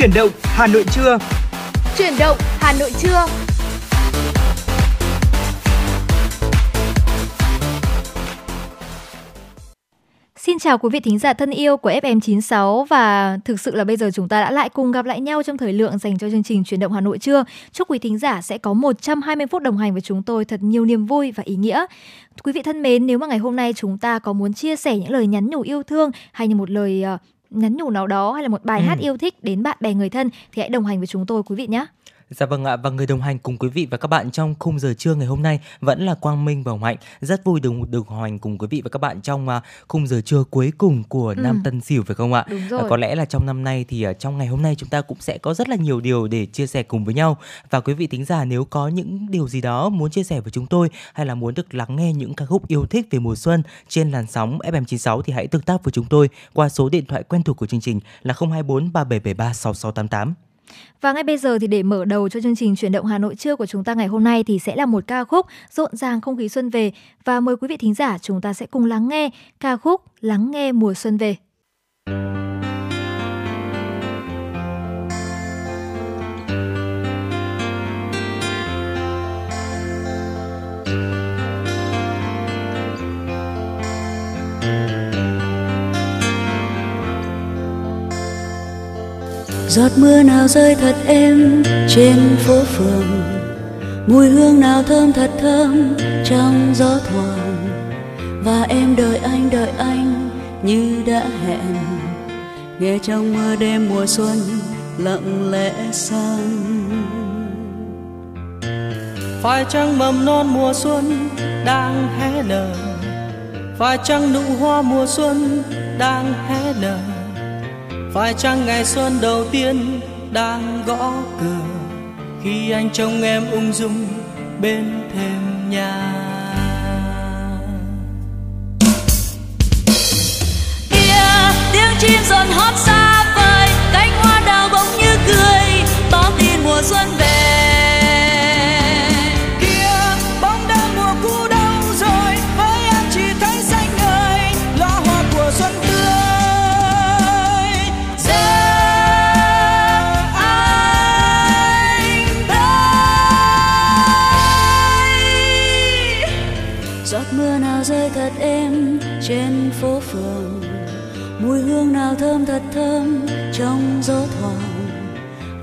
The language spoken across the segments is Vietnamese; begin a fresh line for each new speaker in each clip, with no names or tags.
Chuyển động Hà Nội trưa.
Chuyển động Hà Nội trưa. Xin chào quý vị thính giả thân yêu của FM96 và thực sự là bây giờ chúng ta đã lại cùng gặp lại nhau trong thời lượng dành cho chương trình Chuyển động Hà Nội trưa. Chúc quý thính giả sẽ có 120 phút đồng hành với chúng tôi thật nhiều niềm vui và ý nghĩa. Quý vị thân mến, nếu mà ngày hôm nay chúng ta có muốn chia sẻ những lời nhắn nhủ yêu thương hay như một lời uh, nhắn nhủ nào đó hay là một bài ừ. hát yêu thích đến bạn bè người thân thì hãy đồng hành với chúng tôi quý vị nhé.
Dạ vâng ạ, và người đồng hành cùng quý vị và các bạn trong khung giờ trưa ngày hôm nay vẫn là Quang Minh và Hồng Hạnh. Rất vui được được hành cùng quý vị và các bạn trong uh, khung giờ trưa cuối cùng của ừ. năm Tân Sửu phải không ạ?
Đúng rồi.
Uh, có lẽ là trong năm nay thì uh, trong ngày hôm nay chúng ta cũng sẽ có rất là nhiều điều để chia sẻ cùng với nhau. Và quý vị tính giả nếu có những điều gì đó muốn chia sẻ với chúng tôi hay là muốn được lắng nghe những ca khúc yêu thích về mùa xuân trên làn sóng FM96 thì hãy tương tác với chúng tôi qua số điện thoại quen thuộc của chương trình là 024 3773 6688.
Và ngay bây giờ thì để mở đầu cho chương trình chuyển động Hà Nội trưa của chúng ta ngày hôm nay thì sẽ là một ca khúc rộn ràng không khí xuân về và mời quý vị thính giả chúng ta sẽ cùng lắng nghe ca khúc Lắng nghe mùa xuân về.
Giọt mưa nào rơi thật êm trên phố phường. Mùi hương nào thơm thật thơm trong gió thoảng. Và em đợi anh đợi anh như đã hẹn. Nghe trong mưa đêm mùa xuân lặng lẽ sang.
Phải chăng mầm non mùa xuân đang hé nở? Phải chăng nụ hoa mùa xuân đang hé nở? Phải chăng ngày xuân đầu tiên đang gõ cửa? Khi anh trông em ung dung bên thềm nhà.
Kia tiếng chim rộn hót xa vời, cánh hoa đào bỗng như cười. Báo tin mùa xuân về.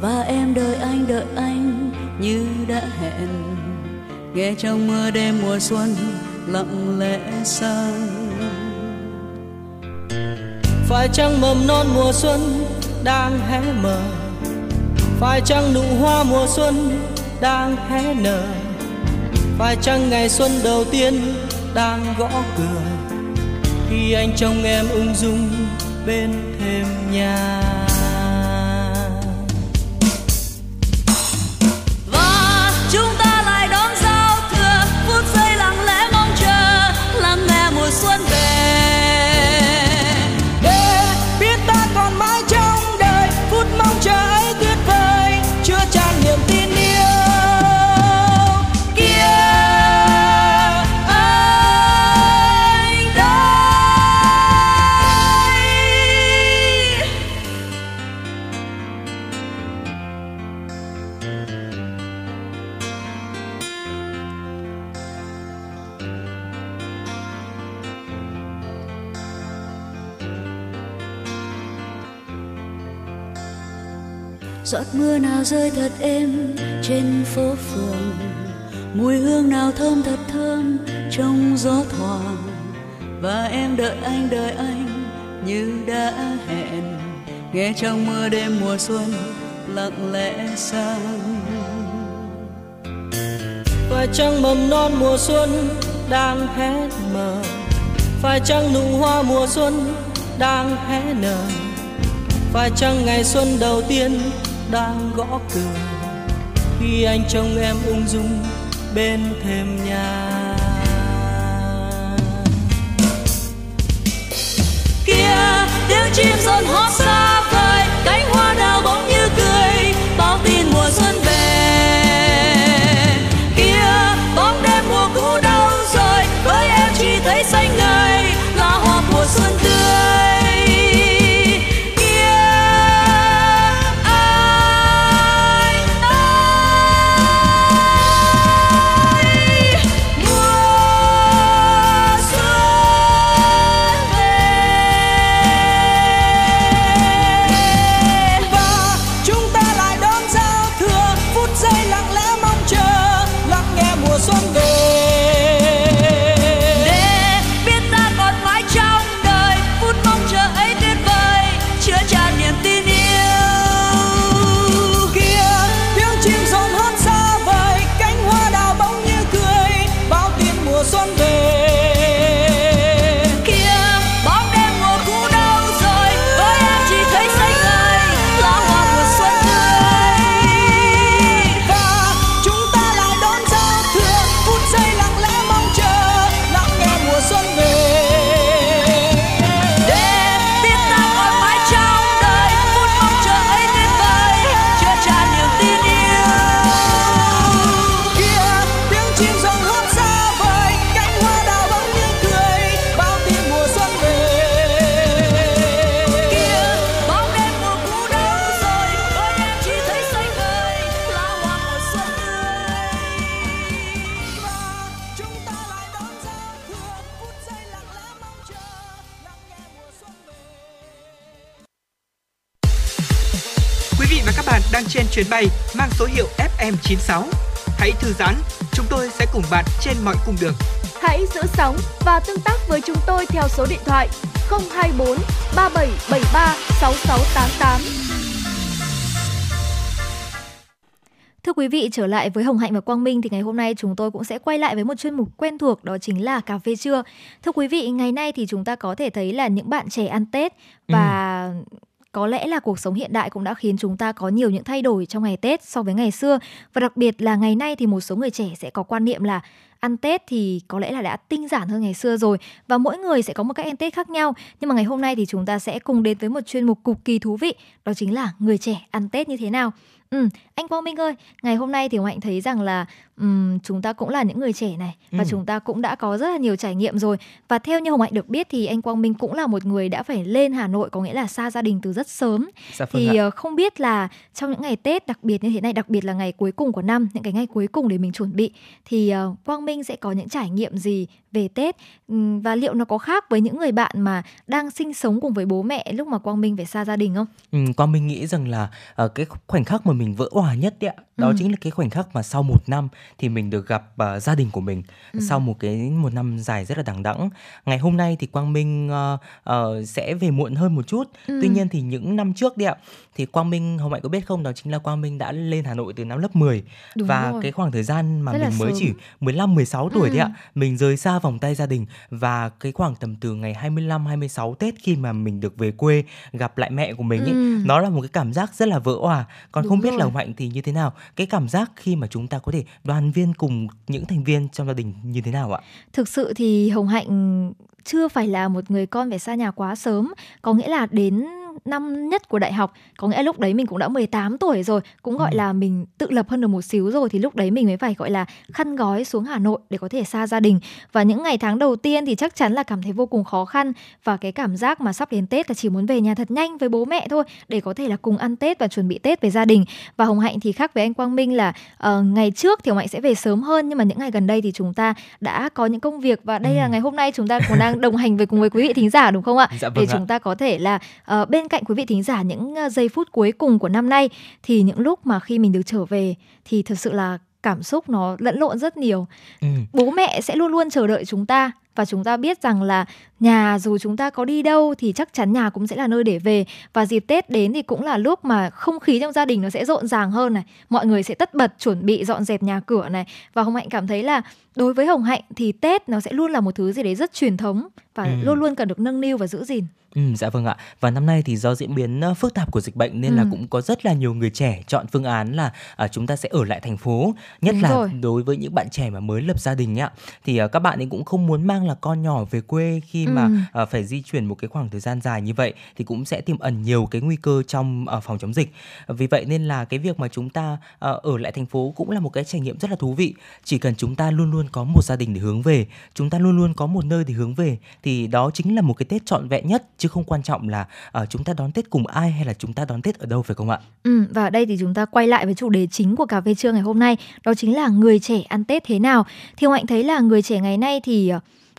Và em đợi anh đợi anh như đã hẹn. Nghe trong mưa đêm mùa xuân lặng lẽ sang.
Phải chăng mầm non mùa xuân đang hé mở? Phải chăng nụ hoa mùa xuân đang hé nở? Phải chăng ngày xuân đầu tiên đang gõ cửa? Khi anh trông em ung dung bên thềm nhà. Giọt mưa nào rơi thật êm trên phố phường. Mùi hương nào thơm thật thơm trong gió thoảng. Và em đợi anh đợi anh như đã hẹn. Nghe trong mưa đêm mùa xuân lặng lẽ sang. Phải chăng mầm non mùa xuân đang hé mở? Phải chăng nụ hoa mùa xuân đang hé nở? Phải chăng ngày xuân đầu tiên đang gõ cửa. Khi anh trông em ung dung bên thềm nhà.
Kia, tiếng chim rộn hót xa.
Chuyến bay mang số hiệu FM96. Hãy thư giãn, chúng tôi sẽ cùng bạn trên mọi cung đường.
Hãy giữ sóng và tương tác với chúng tôi theo số điện thoại 024 3773 6688.
Thưa quý vị, trở lại với Hồng Hạnh và Quang Minh thì ngày hôm nay chúng tôi cũng sẽ quay lại với một chuyên mục quen thuộc đó chính là cà phê trưa. Thưa quý vị, ngày nay thì chúng ta có thể thấy là những bạn trẻ ăn Tết và ừ có lẽ là cuộc sống hiện đại cũng đã khiến chúng ta có nhiều những thay đổi trong ngày Tết so với ngày xưa và đặc biệt là ngày nay thì một số người trẻ sẽ có quan niệm là ăn Tết thì có lẽ là đã tinh giản hơn ngày xưa rồi và mỗi người sẽ có một cách ăn Tết khác nhau. Nhưng mà ngày hôm nay thì chúng ta sẽ cùng đến với một chuyên mục cực kỳ thú vị, đó chính là người trẻ ăn Tết như thế nào. Ừ, anh Quang Minh ơi, ngày hôm nay thì Hạnh thấy rằng là um, chúng ta cũng là những người trẻ này và ừ. chúng ta cũng đã có rất là nhiều trải nghiệm rồi và theo như Hồng Hạnh được biết thì anh Quang Minh cũng là một người đã phải lên Hà Nội có nghĩa là xa gia đình từ rất sớm. Dạ, vâng thì uh, không biết là trong những ngày Tết đặc biệt như thế này, đặc biệt là ngày cuối cùng của năm, những cái ngày cuối cùng để mình chuẩn bị thì uh, Quang Minh sẽ có những trải nghiệm gì về Tết um, và liệu nó có khác với những người bạn mà đang sinh sống cùng với bố mẹ lúc mà Quang Minh phải xa gia đình không?
Ừ, Quang Minh nghĩ rằng là uh, cái khoảnh khắc mà mình vỡ hòa nhất đấy ạ, đó ừ. chính là cái khoảnh khắc mà sau một năm thì mình được gặp uh, gia đình của mình ừ. sau một cái một năm dài rất là đằng đẵng ngày hôm nay thì quang minh uh, uh, sẽ về muộn hơn một chút ừ. tuy nhiên thì những năm trước đi ạ thì quang minh hồng hạnh có biết không đó chính là quang minh đã lên hà nội từ năm lớp 10 Đúng và rồi. cái khoảng thời gian mà rất mình mới chỉ 15 16 tuổi ừ. đấy ạ mình rời xa vòng tay gia đình và cái khoảng tầm từ ngày 25 26 Tết khi mà mình được về quê gặp lại mẹ của mình ấy, ừ. nó là một cái cảm giác rất là vỡ hòa còn Đúng không biết rồi. là hồng hạnh thì như thế nào cái cảm giác khi mà chúng ta có thể đoàn viên cùng cùng những thành viên trong gia đình như thế nào ạ?
Thực sự thì Hồng Hạnh chưa phải là một người con phải xa nhà quá sớm, có nghĩa là đến năm nhất của đại học có nghĩa lúc đấy mình cũng đã 18 tuổi rồi cũng gọi ừ. là mình tự lập hơn được một xíu rồi thì lúc đấy mình mới phải gọi là khăn gói xuống Hà Nội để có thể xa gia đình và những ngày tháng đầu tiên thì chắc chắn là cảm thấy vô cùng khó khăn và cái cảm giác mà sắp đến Tết là chỉ muốn về nhà thật nhanh với bố mẹ thôi để có thể là cùng ăn Tết và chuẩn bị Tết với gia đình và Hồng Hạnh thì khác với anh Quang Minh là uh, ngày trước thì Hồng Hạnh sẽ về sớm hơn nhưng mà những ngày gần đây thì chúng ta đã có những công việc và đây ừ. là ngày hôm nay chúng ta còn đang đồng hành với cùng với quý vị thính giả đúng không ạ? Dạ, vâng để ạ. chúng ta có thể là uh, bên cạnh quý vị thính giả những ờ, giây phút cuối cùng của năm nay thì những lúc mà khi mình được trở về thì thật sự là cảm xúc nó lẫn lộn rất nhiều. Ừ. Bố mẹ sẽ luôn luôn chờ đợi chúng ta và chúng ta biết rằng là nhà dù chúng ta có đi đâu thì chắc chắn nhà cũng sẽ là nơi để về và dịp Tết đến thì cũng là lúc mà không khí trong gia đình nó sẽ rộn ràng hơn này mọi người sẽ tất bật chuẩn bị dọn dẹp nhà cửa này và Hồng Hạnh cảm thấy là đối với Hồng Hạnh thì Tết nó sẽ luôn là một thứ gì đấy rất truyền thống và ừ. luôn luôn cần được nâng niu và giữ gìn.
Ừ, dạ vâng ạ. Và năm nay thì do diễn biến uh, phức tạp của dịch bệnh nên ừ. là cũng có rất là nhiều người trẻ chọn phương án là uh, chúng ta sẽ ở lại thành phố. Nhất Đúng là rồi. đối với những bạn trẻ mà mới lập gia đình ạ, thì uh, các bạn ấy cũng không muốn mang là con nhỏ về quê khi ừ. mà uh, phải di chuyển một cái khoảng thời gian dài như vậy thì cũng sẽ tiềm ẩn nhiều cái nguy cơ trong uh, phòng chống dịch. Vì vậy nên là cái việc mà chúng ta uh, ở lại thành phố cũng là một cái trải nghiệm rất là thú vị. Chỉ cần chúng ta luôn luôn có một gia đình để hướng về, chúng ta luôn luôn có một nơi để hướng về thì đó chính là một cái Tết trọn vẹn nhất chứ không quan trọng là uh, chúng ta đón Tết cùng ai hay là chúng ta đón Tết ở đâu phải không ạ?
Ừ và ở đây thì chúng ta quay lại với chủ đề chính của cà phê trưa ngày hôm nay, đó chính là người trẻ ăn Tết thế nào. Thì ông Hạnh thấy là người trẻ ngày nay thì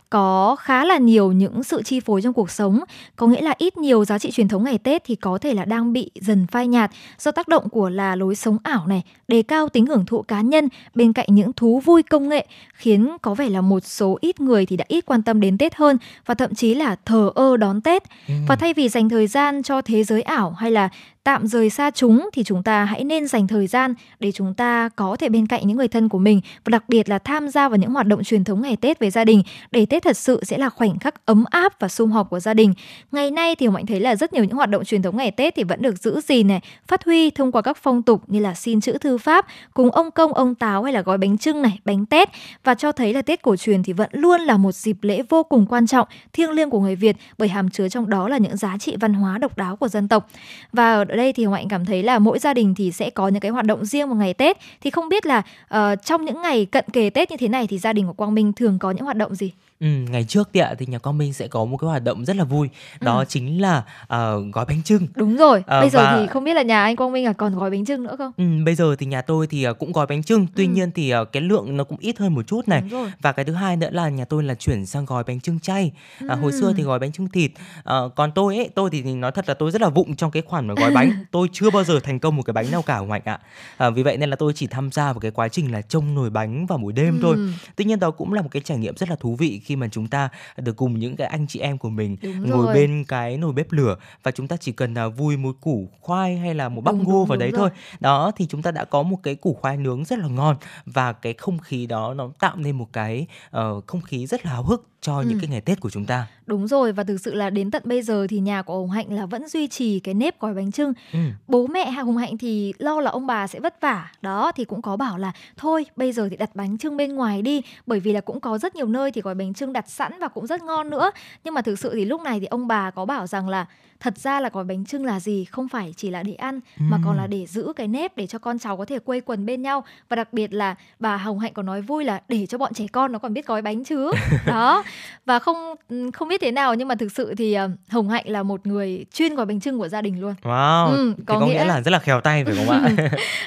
có khá là nhiều những sự chi phối trong cuộc sống có nghĩa là ít nhiều giá trị truyền thống ngày tết thì có thể là đang bị dần phai nhạt do tác động của là lối sống ảo này đề cao tính hưởng thụ cá nhân bên cạnh những thú vui công nghệ khiến có vẻ là một số ít người thì đã ít quan tâm đến tết hơn và thậm chí là thờ ơ đón tết ừ. và thay vì dành thời gian cho thế giới ảo hay là tạm rời xa chúng thì chúng ta hãy nên dành thời gian để chúng ta có thể bên cạnh những người thân của mình và đặc biệt là tham gia vào những hoạt động truyền thống ngày Tết với gia đình để Tết thật sự sẽ là khoảnh khắc ấm áp và sum họp của gia đình. Ngày nay thì Mạnh thấy là rất nhiều những hoạt động truyền thống ngày Tết thì vẫn được giữ gìn này, phát huy thông qua các phong tục như là xin chữ thư pháp, cùng ông công ông táo hay là gói bánh trưng này, bánh Tết và cho thấy là Tết cổ truyền thì vẫn luôn là một dịp lễ vô cùng quan trọng, thiêng liêng của người Việt bởi hàm chứa trong đó là những giá trị văn hóa độc đáo của dân tộc. Và ở đây thì Hồng Hạnh cảm thấy là mỗi gia đình thì sẽ có những cái hoạt động riêng vào ngày Tết thì không biết là uh, trong những ngày cận kề Tết như thế này thì gia đình của Quang Minh thường có những hoạt động gì?
Ừ, ngày trước thì ạ thì nhà con mình sẽ có một cái hoạt động rất là vui đó
Ừ.
chính là ờ, gói bánh chưng
Đúng rồi.
Ờ,
Bây giờ
và-
thì không biết là nhà anh Quang Minh là còn gói bánh trưng nữa không?
Ừ, bây giờ thì nhà tôi thì ờ, cũng gói bánh chưng tuy
Ừ.
nhiên thì ờ, cái lượng nó cũng ít hơn một chút này
Đúng rồi.
và cái thứ hai nữa là nhà tôi là chuyển sang gói bánh chưng chay à, hồi xưa thì
Ừm.
gói bánh chưng thịt Ờ, còn tôi ấy tôi thì, thì nói thật là tôi rất là vụng trong cái khoản mà gói bánh tôi chưa bao giờ thành công một cái bánh nào cả Hồng Hạnh ạ à, vì vậy nên là tôi chỉ tham gia vào cái quá trình là trông nồi bánh vào buổi đêm thôi
Ừm,
tuy nhiên đó cũng là một cái trải nghiệm rất là thú vị khi mà chúng ta được cùng những cái anh chị em của mình
Đúng
ngồi
rồi.
bên cái nồi bếp lửa và chúng ta chỉ cần là vui một củ khoai hay là một bắp
Đúng,
ngô
đúng,
vào
đúng
đấy
rồi.
thôi đó thì chúng ta đã có một cái củ khoai nướng rất là ngon và cái không khí đó nó tạo nên một cái ờ, không khí rất là háo hức cho những
Ừ.
cái ngày Tết của chúng ta.
Đúng rồi và thực sự là đến tận bây giờ thì nhà của Hồng Hạnh là vẫn duy trì cái nếp gói bánh trưng.
Ừ.
Bố mẹ Hồng Hạnh thì lo là ông bà sẽ vất vả. Đó thì cũng có bảo là thôi bây giờ thì đặt bánh trưng bên ngoài đi bởi vì là cũng có rất nhiều nơi thì gói bánh trưng đặt sẵn và cũng rất ngon nữa. Nhưng mà thực sự thì lúc này thì ông bà có bảo rằng là thật ra là gói bánh trưng là gì? Không phải chỉ là để ăn mà còn là để giữ cái nếp để cho con cháu có thể quây quần bên nhau. Và đặc biệt là bà Hồng Hạnh có nói vui là để cho bọn trẻ con nó còn biết gói bánh chứ. Đó. Và không không biết thế nào nhưng mà thực sự thì ờ, Hồng Hạnh là một người chuyên gói bánh trưng của gia đình luôn.
Wow,
Ừ,
thì
có
có nghĩa
nghĩa-
là rất là khéo tay phải không ạ?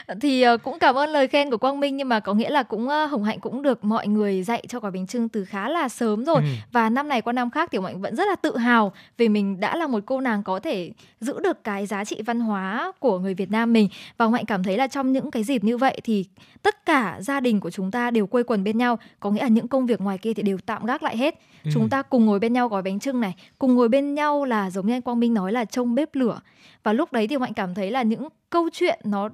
thì ờ, cũng cảm ơn lời khen của Quang Minh nhưng mà có nghĩa là cũng ờ, Hồng Hạnh cũng được mọi người dạy cho gói bánh trưng từ khá là sớm rồi.
Ừ.
và năm này qua năm khác thì Hồng Hạnh vẫn rất là tự hào vì mình đã là một cô nàng có thể giữ được cái giá trị văn hóa của người Việt Nam mình. Và Hạnh cảm thấy là trong những cái dịp như vậy thì tất cả gia đình của chúng ta đều quây quần bên nhau. Có nghĩa là những công việc ngoài kia thì đều tạm gác lại hết.
Ừ.
chúng ta cùng ngồi bên nhau gói bánh trưng này cùng ngồi bên nhau là giống như anh Quang Minh nói là trông bếp lửa. Và lúc đấy thì Hạnh cảm thấy là những câu chuyện nó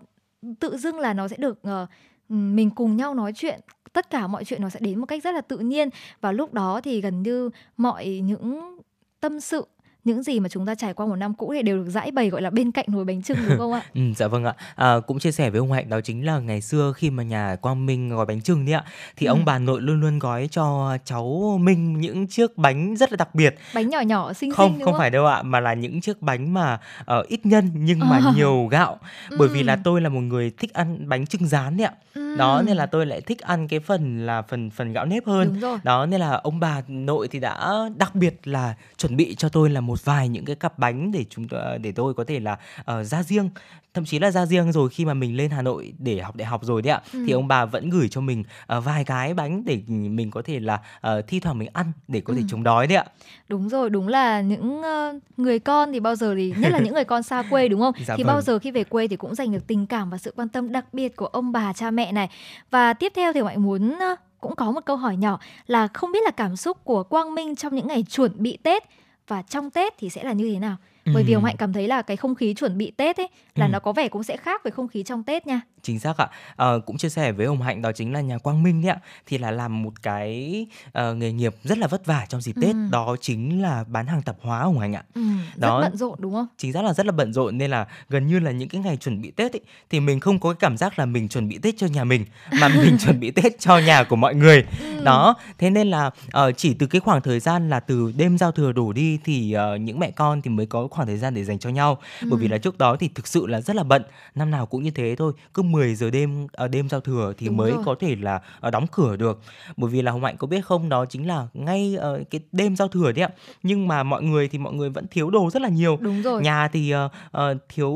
tự dưng là nó sẽ được ờ, mình cùng nhau nói chuyện. Tất cả mọi chuyện nó sẽ đến một cách rất là tự nhiên. Và lúc đó thì gần như mọi những tâm sự những gì mà chúng ta trải qua một năm cũ thì đều được giải bày gọi là bên cạnh nồi bánh trưng đúng không ạ?
Ừ, dạ vâng ạ. À, cũng chia sẻ với ông Hạnh đó chính là ngày xưa khi mà nhà Quang Minh gói bánh trưng đấy ạ, thì
Ừ.
ông bà nội luôn luôn gói cho cháu Minh những chiếc bánh rất là đặc biệt.
Bánh nhỏ nhỏ xinh
không
xinh đúng
không
không?
phải đâu ạ mà là những chiếc bánh mà ờ, ít nhân nhưng mà
À.
nhiều gạo bởi vì là
Ừm.
tôi là một người thích ăn bánh trưng rán đấy ạ đó
Ừm,
nên là tôi lại thích ăn cái phần là phần phần gạo nếp hơn
đúng rồi.
đó nên là ông bà nội thì đã đặc biệt là chuẩn bị cho tôi là một vài những cái cặp bánh để chúng tôi để tôi có thể là ờ, ra riêng thậm chí là ra riêng rồi khi mà mình lên Hà Nội để học đại học rồi đấy ạ
Ừ.
thì ông bà vẫn gửi cho mình ờ, vài cái bánh để mình có thể là ờ, thi thoảng mình ăn để có thể
Ừ.
chống đói đấy ạ
Đúng rồi, đúng là những ờ, người con thì bao giờ thì nhất là những người con xa quê đúng không?
Dạ
thì
vâng.
bao giờ khi về quê thì cũng dành được tình cảm và sự quan tâm đặc biệt của ông bà cha mẹ này. Và tiếp theo thì mọi muốn ờ, cũng có một câu hỏi nhỏ là không biết là cảm xúc của Quang Minh trong những ngày chuẩn bị Tết và trong Tết thì sẽ là như thế nào? Bởi vì ông Hạnh cảm thấy là cái không khí chuẩn bị Tết ấy là
Ừm.
nó có vẻ cũng sẽ khác với không khí trong Tết nha.
chính xác ạ Ờ, cũng chia sẻ với hồng hạnh đó chính là nhà quang minh đấy ạ thì là làm một cái ờ, nghề nghiệp rất là vất vả trong dịp tết đó chính là bán hàng tạp hóa hồng hạnh ạ
Ừ,
Đó.
rất bận rộn đúng không?
chính xác là rất là bận rộn nên là gần như là những cái ngày chuẩn bị tết ấy, thì mình không có cái cảm giác là mình chuẩn bị tết cho nhà mình mà mình chuẩn bị tết cho nhà của mọi người
Ừ.
đó thế nên là ờ, chỉ từ cái khoảng thời gian là từ đêm giao thừa đổ đi thì ờ, những mẹ con thì mới có khoảng thời gian để dành cho nhau bởi vì
Ừ.
là trước đó thì thực sự là rất là bận năm nào cũng như thế thôi cứ 10 giờ đêm ở đêm giao thừa thì
Đúng
mới
rồi.
có thể là ờ, đóng cửa được bởi vì là hồng hạnh có biết không đó chính là ngay ờ, cái đêm giao thừa đấy ạ nhưng mà mọi người thì mọi người vẫn thiếu đồ rất là nhiều
Đúng rồi.
nhà thì ờ, ờ, thiếu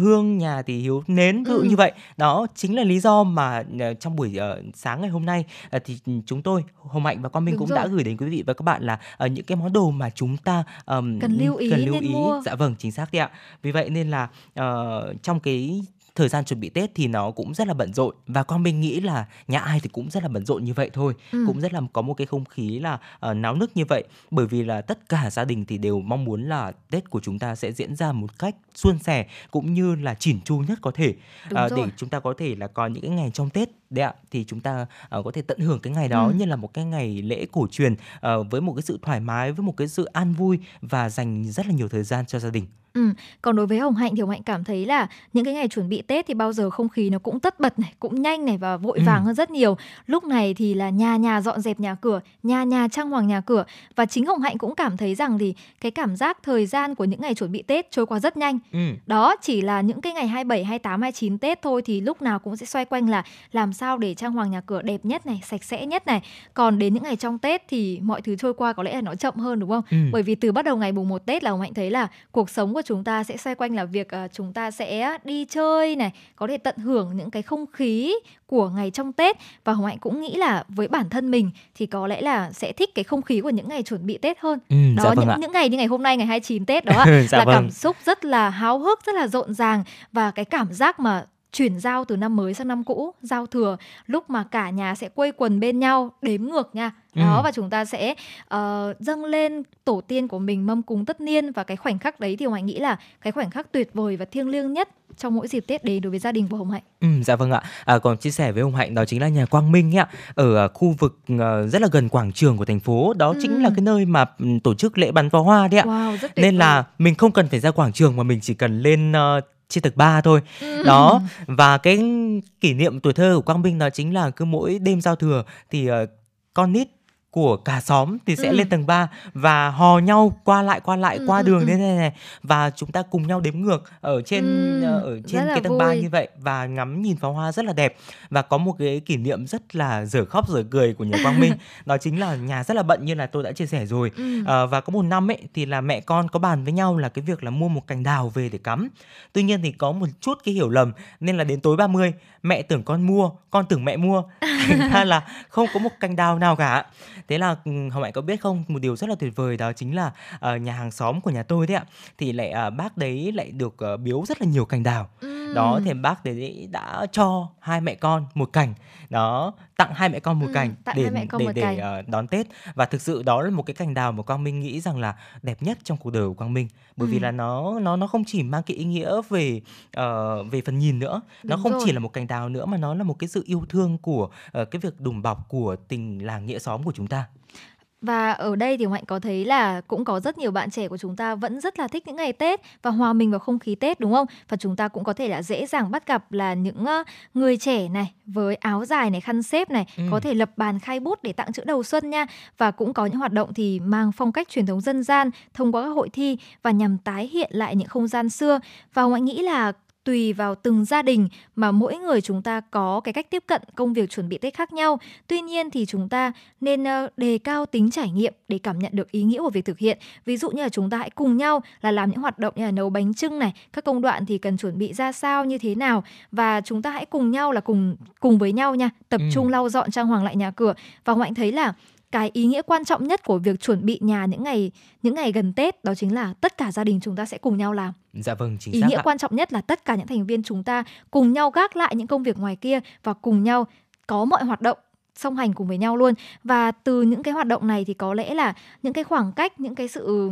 hương nhà thì thiếu nến dụ
Ừ.
như vậy đó chính là lý do mà ờ, trong buổi ờ, sáng ngày hôm nay ờ, thì chúng tôi hồng hạnh và quang minh
Đúng
cũng
rồi.
đã gửi đến quý vị và các bạn là ờ, những cái món đồ mà chúng ta ờm,
Cần lưu ý
cần lưu
nên
ý
mua.
dạ vâng chính xác đấy ạ vì vậy nên là ờ, trong cái thời gian chuẩn bị Tết thì nó cũng rất là bận rộn và Quang Minh nghĩ là nhà ai thì cũng rất là bận rộn như vậy thôi
Ừ.
cũng rất là có một cái không khí là ờ, náo nức như vậy bởi vì là tất cả gia đình thì đều mong muốn là Tết của chúng ta sẽ diễn ra một cách suôn sẻ cũng như là chỉn chu nhất có thể
Đúng rồi.
để chúng ta có thể là có những cái ngày trong Tết đấy ạ thì chúng ta ờ, có thể tận hưởng cái ngày đó
Ừ.
như là một cái ngày lễ cổ truyền ờ, với một cái sự thoải mái với một cái sự an vui và dành rất là nhiều thời gian cho gia đình
Ừ. Còn đối với Hồng Hạnh thì Hồng Hạnh cảm thấy là những cái ngày chuẩn bị Tết thì bao giờ không khí nó cũng tất bật này, cũng nhanh này và vội
Ừ.
vàng hơn rất nhiều. Lúc này thì là nhà nhà dọn dẹp nhà cửa, nhà nhà trang hoàng nhà cửa và chính Hồng Hạnh cũng cảm thấy rằng thì cái cảm giác thời gian của những ngày chuẩn bị Tết trôi qua rất nhanh.
ừ.
Đó chỉ là những cái ngày 27, 28, 29 Tết thôi thì lúc nào cũng sẽ xoay quanh là làm sao để trang hoàng nhà cửa đẹp nhất này sạch sẽ nhất này còn đến những ngày trong tết thì mọi thứ trôi qua có lẽ là nó chậm hơn đúng không ừ. bởi vì từ bắt đầu ngày mùng 1 tết là hồng hạnh thấy là cuộc sống của chúng ta sẽ xoay quanh là việc uh, chúng ta sẽ đi chơi này có thể tận hưởng những cái không khí của ngày trong tết và hồng hạnh cũng nghĩ là với bản thân mình thì có lẽ là sẽ thích cái không khí của những ngày chuẩn bị tết hơn
ừ,
đó
dạ vâng
những
ạ.
những ngày như ngày hôm nay ngày 29 tết đó ạ,
dạ
là
vâng.
cảm xúc rất là háo hức rất là rộn ràng và cái cảm giác mà chuyển giao từ năm mới sang năm cũ giao thừa lúc mà cả nhà sẽ quây quần bên nhau đếm ngược nha đó
Ừ.
và chúng ta sẽ uh, dâng lên tổ tiên của mình mâm cúng tất niên và cái khoảnh khắc đấy thì hồng hạnh nghĩ là cái khoảnh khắc tuyệt vời và thiêng liêng nhất trong mỗi dịp tết đến đối với gia đình của hồng hạnh
Ừ, dạ vâng ạ. À, còn chia sẻ với ông Hạnh đó chính là nhà Quang Minh ạ, ở à, khu vực à, rất là gần quảng trường của thành phố. Đó chính là
Ừ.
cái nơi mà ừ, tổ chức lễ bắn pháo hoa đấy ạ.
wow rất tuyệt
Nên
vời.
là mình không cần phải ra quảng trường mà mình chỉ cần lên ờ, trên tầng 3 thôi.
Ừ.
Đó và cái kỷ niệm tuổi thơ của Quang Minh đó chính là cứ mỗi đêm giao thừa thì ờ, con nít của cả xóm thì sẽ
Ừ.
lên tầng 3 và hò nhau qua lại qua lại
Ừ,
qua
ừ,
đường
ừ.
thế này này và chúng ta cùng nhau đếm ngược ở trên
Ừ,
ờ, ở trên cái tầng 3
vui.
như vậy và ngắm nhìn pháo hoa rất là đẹp và có một cái kỷ niệm rất là dở khóc dở cười của nhà Quang Minh đó chính là nhà rất là bận như là tôi đã chia sẻ rồi
Ừ.
Ờ, và có một năm ấy thì là mẹ con có bàn với nhau là cái việc là mua một cành đào về để cắm. Tuy nhiên thì có một chút cái hiểu lầm nên là đến tối 30 mẹ tưởng con mua, con tưởng mẹ mua. Thành ra là không có một cành đào nào cả. Thế là ừ, Hồng Hạnh có biết không, một điều rất là tuyệt vời đó chính là ờ, nhà hàng xóm của nhà tôi đấy ạ. Thì lại ờ, bác đấy lại được ờ, biếu rất là nhiều cành đào.
Ừ.
Đó thì bác đấy đã cho hai mẹ con một cành. Đó, tặng hai mẹ con một
Ừ,
cành để để để
cành.
ờ, đón Tết và thực sự đó là một cái cành đào mà Quang Minh nghĩ rằng là đẹp nhất trong cuộc đời của Quang Minh bởi vì
Ừ.
là nó nó nó không chỉ mang cái ý nghĩa về ờ, về phần nhìn nữa nó
Đúng
không
rồi.
chỉ là một cành đào nữa mà nó là một cái sự yêu thương của ờ, cái việc đùm bọc của tình làng nghĩa xóm của chúng ta
Và ở đây thì Hạnh có thấy là cũng có rất nhiều bạn trẻ của chúng ta vẫn rất là thích những ngày Tết và hòa mình vào không khí Tết đúng không? Và chúng ta cũng có thể là dễ dàng bắt gặp là những người trẻ này với áo dài này, khăn xếp này,
Ừ.
có thể lập bàn khai bút để tặng chữ đầu xuân nha. Và cũng có những hoạt động thì mang phong cách truyền thống dân gian thông qua các hội thi và nhằm tái hiện lại những không gian xưa. Và Hạnh nghĩ là tùy vào từng gia đình mà mỗi người chúng ta có cái cách tiếp cận công việc chuẩn bị Tết khác nhau. Tuy nhiên thì chúng ta nên ờ, đề cao tính trải nghiệm để cảm nhận được ý nghĩa của việc thực hiện. Ví dụ như là chúng ta hãy cùng nhau là làm những hoạt động như là nấu bánh trưng này, các công đoạn thì cần chuẩn bị ra sao như thế nào và chúng ta hãy cùng nhau là cùng cùng với nhau nha, tập
Ừ.
trung lau dọn trang hoàng lại nhà cửa. Và Hạnh thấy là cái ý nghĩa quan trọng nhất của việc chuẩn bị nhà những ngày những ngày gần Tết đó chính là tất cả gia đình chúng ta sẽ cùng nhau làm
dạ vâng chính
ý
xác
nghĩa
ạ
quan trọng nhất là tất cả những thành viên chúng ta cùng nhau gác lại những công việc ngoài kia và cùng nhau có mọi hoạt động song hành cùng với nhau luôn và từ những cái hoạt động này thì có lẽ là những cái khoảng cách những cái sự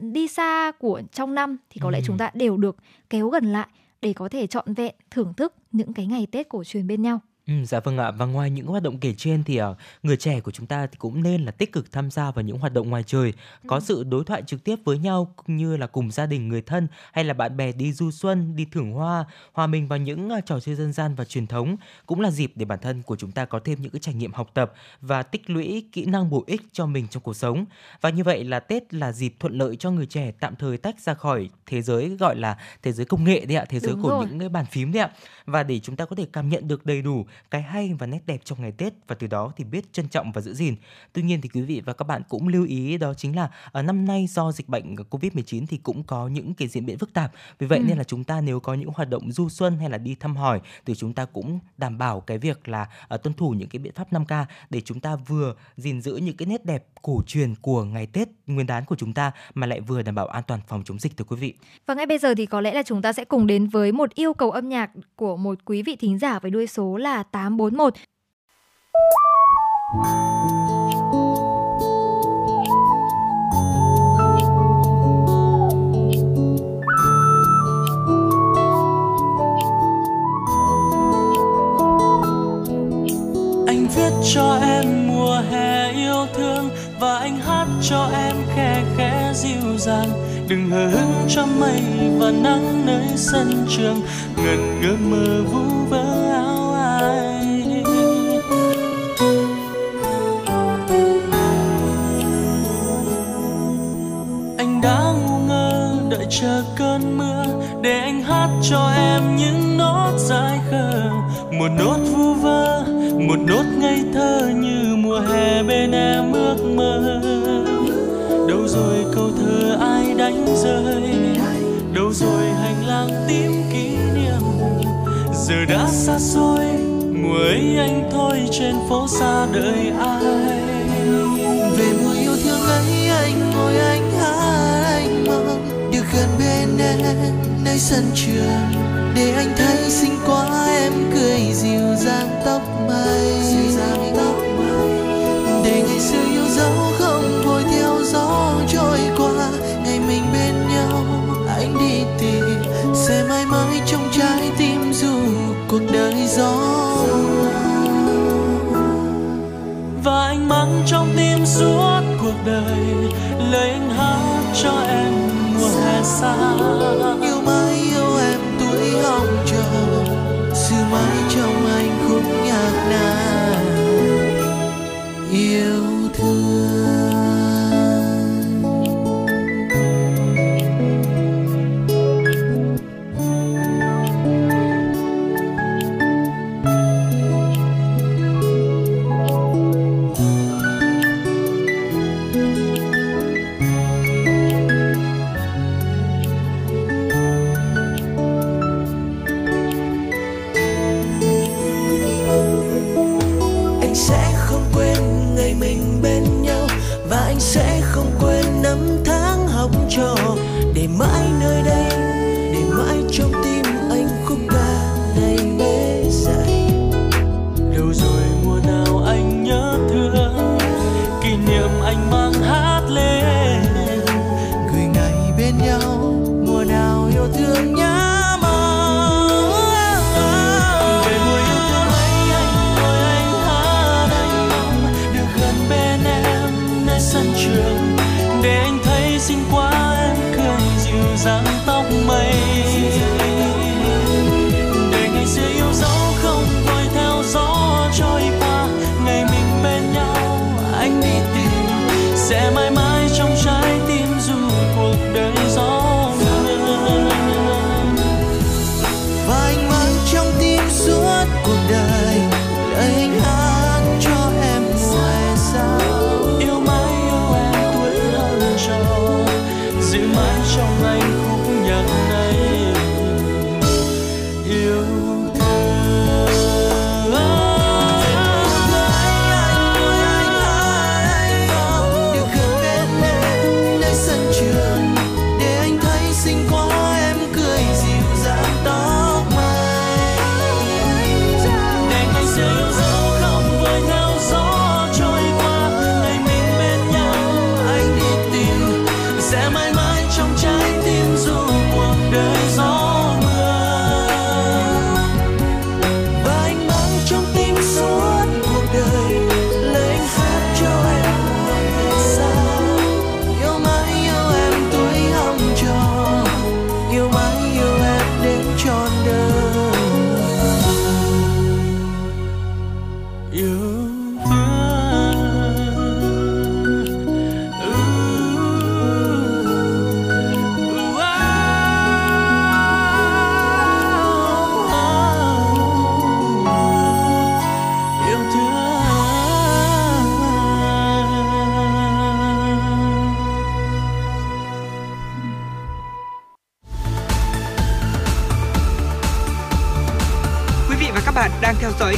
đi xa của trong năm thì có lẽ
Ừ.
chúng ta đều được kéo gần lại để có thể trọn vẹn thưởng thức những cái ngày Tết cổ truyền bên nhau.
Ừ, dạ vâng ạ và ngoài những hoạt động kể trên thì ờ, người trẻ của chúng ta thì cũng nên là tích cực tham gia vào những hoạt động ngoài trời có
Ừ.
sự đối thoại trực tiếp với nhau cũng như là cùng gia đình người thân hay là bạn bè đi du xuân đi thưởng hoa hòa mình vào những ờ, trò chơi dân gian và truyền thống cũng là dịp để bản thân của chúng ta có thêm những cái trải nghiệm học tập và tích lũy kỹ năng bổ ích cho mình trong cuộc sống và như vậy là Tết là dịp thuận lợi cho người trẻ tạm thời tách ra khỏi thế giới gọi là thế giới công nghệ đấy ạ thế giới
Đúng
của
rồi.
những cái bàn phím đấy ạ và để chúng ta có thể cảm nhận được đầy đủ cái hay và nét đẹp trong ngày Tết và từ đó thì biết trân trọng và giữ gìn. Tuy nhiên thì quý vị và các bạn cũng lưu ý đó chính là ở năm nay do dịch bệnh Covid-19 thì cũng có những cái diễn biến phức tạp. Vì vậy
Ừ.
nên là chúng ta nếu có những hoạt động du xuân hay là đi thăm hỏi thì chúng ta cũng đảm bảo cái việc là ờ, tuân thủ những cái biện pháp 5K để chúng ta vừa gìn giữ những cái nét đẹp cổ truyền của ngày Tết Nguyên đán của chúng ta mà lại vừa đảm bảo an toàn phòng chống dịch thưa quý vị.
Và ngay bây giờ thì có lẽ là chúng ta sẽ cùng đến với một yêu cầu âm nhạc của một quý vị thính giả với đuôi số là 841.
anh viết cho em mùa hè yêu thương và anh hát cho em khe khẽ dịu dàng đừng hờ hững cho mây và nắng nơi sân trường, ngần ngơ mơ vu vơ áo anh đã ngu ngơ đợi chờ cơn mưa để anh hát cho em những nốt dài khờ. Một nốt vu vơ, một nốt ngây thơ như mùa hè bên em ước mơ. Đâu rồi câu thơ ai đánh rơi? Đâu rồi hành lang tím kỷ niệm? Giờ đã xa xôi ấy anh thôi trên phố xa đợi ai?
Về mùa yêu thương ấy anh ngồi anh hát anh mong được gần bên em nơi sân trường. Để anh thấy xinh quá em cười dịu dàng tóc mây để ngày xưa yêu dấu không vội theo gió trôi qua. Ngày mình bên nhau anh đi tìm. Sẽ mãi mãi trong trái tim dù cuộc đời gió
và trong tim suốt cuộc đời lời anh hát cho em mùa hè xa.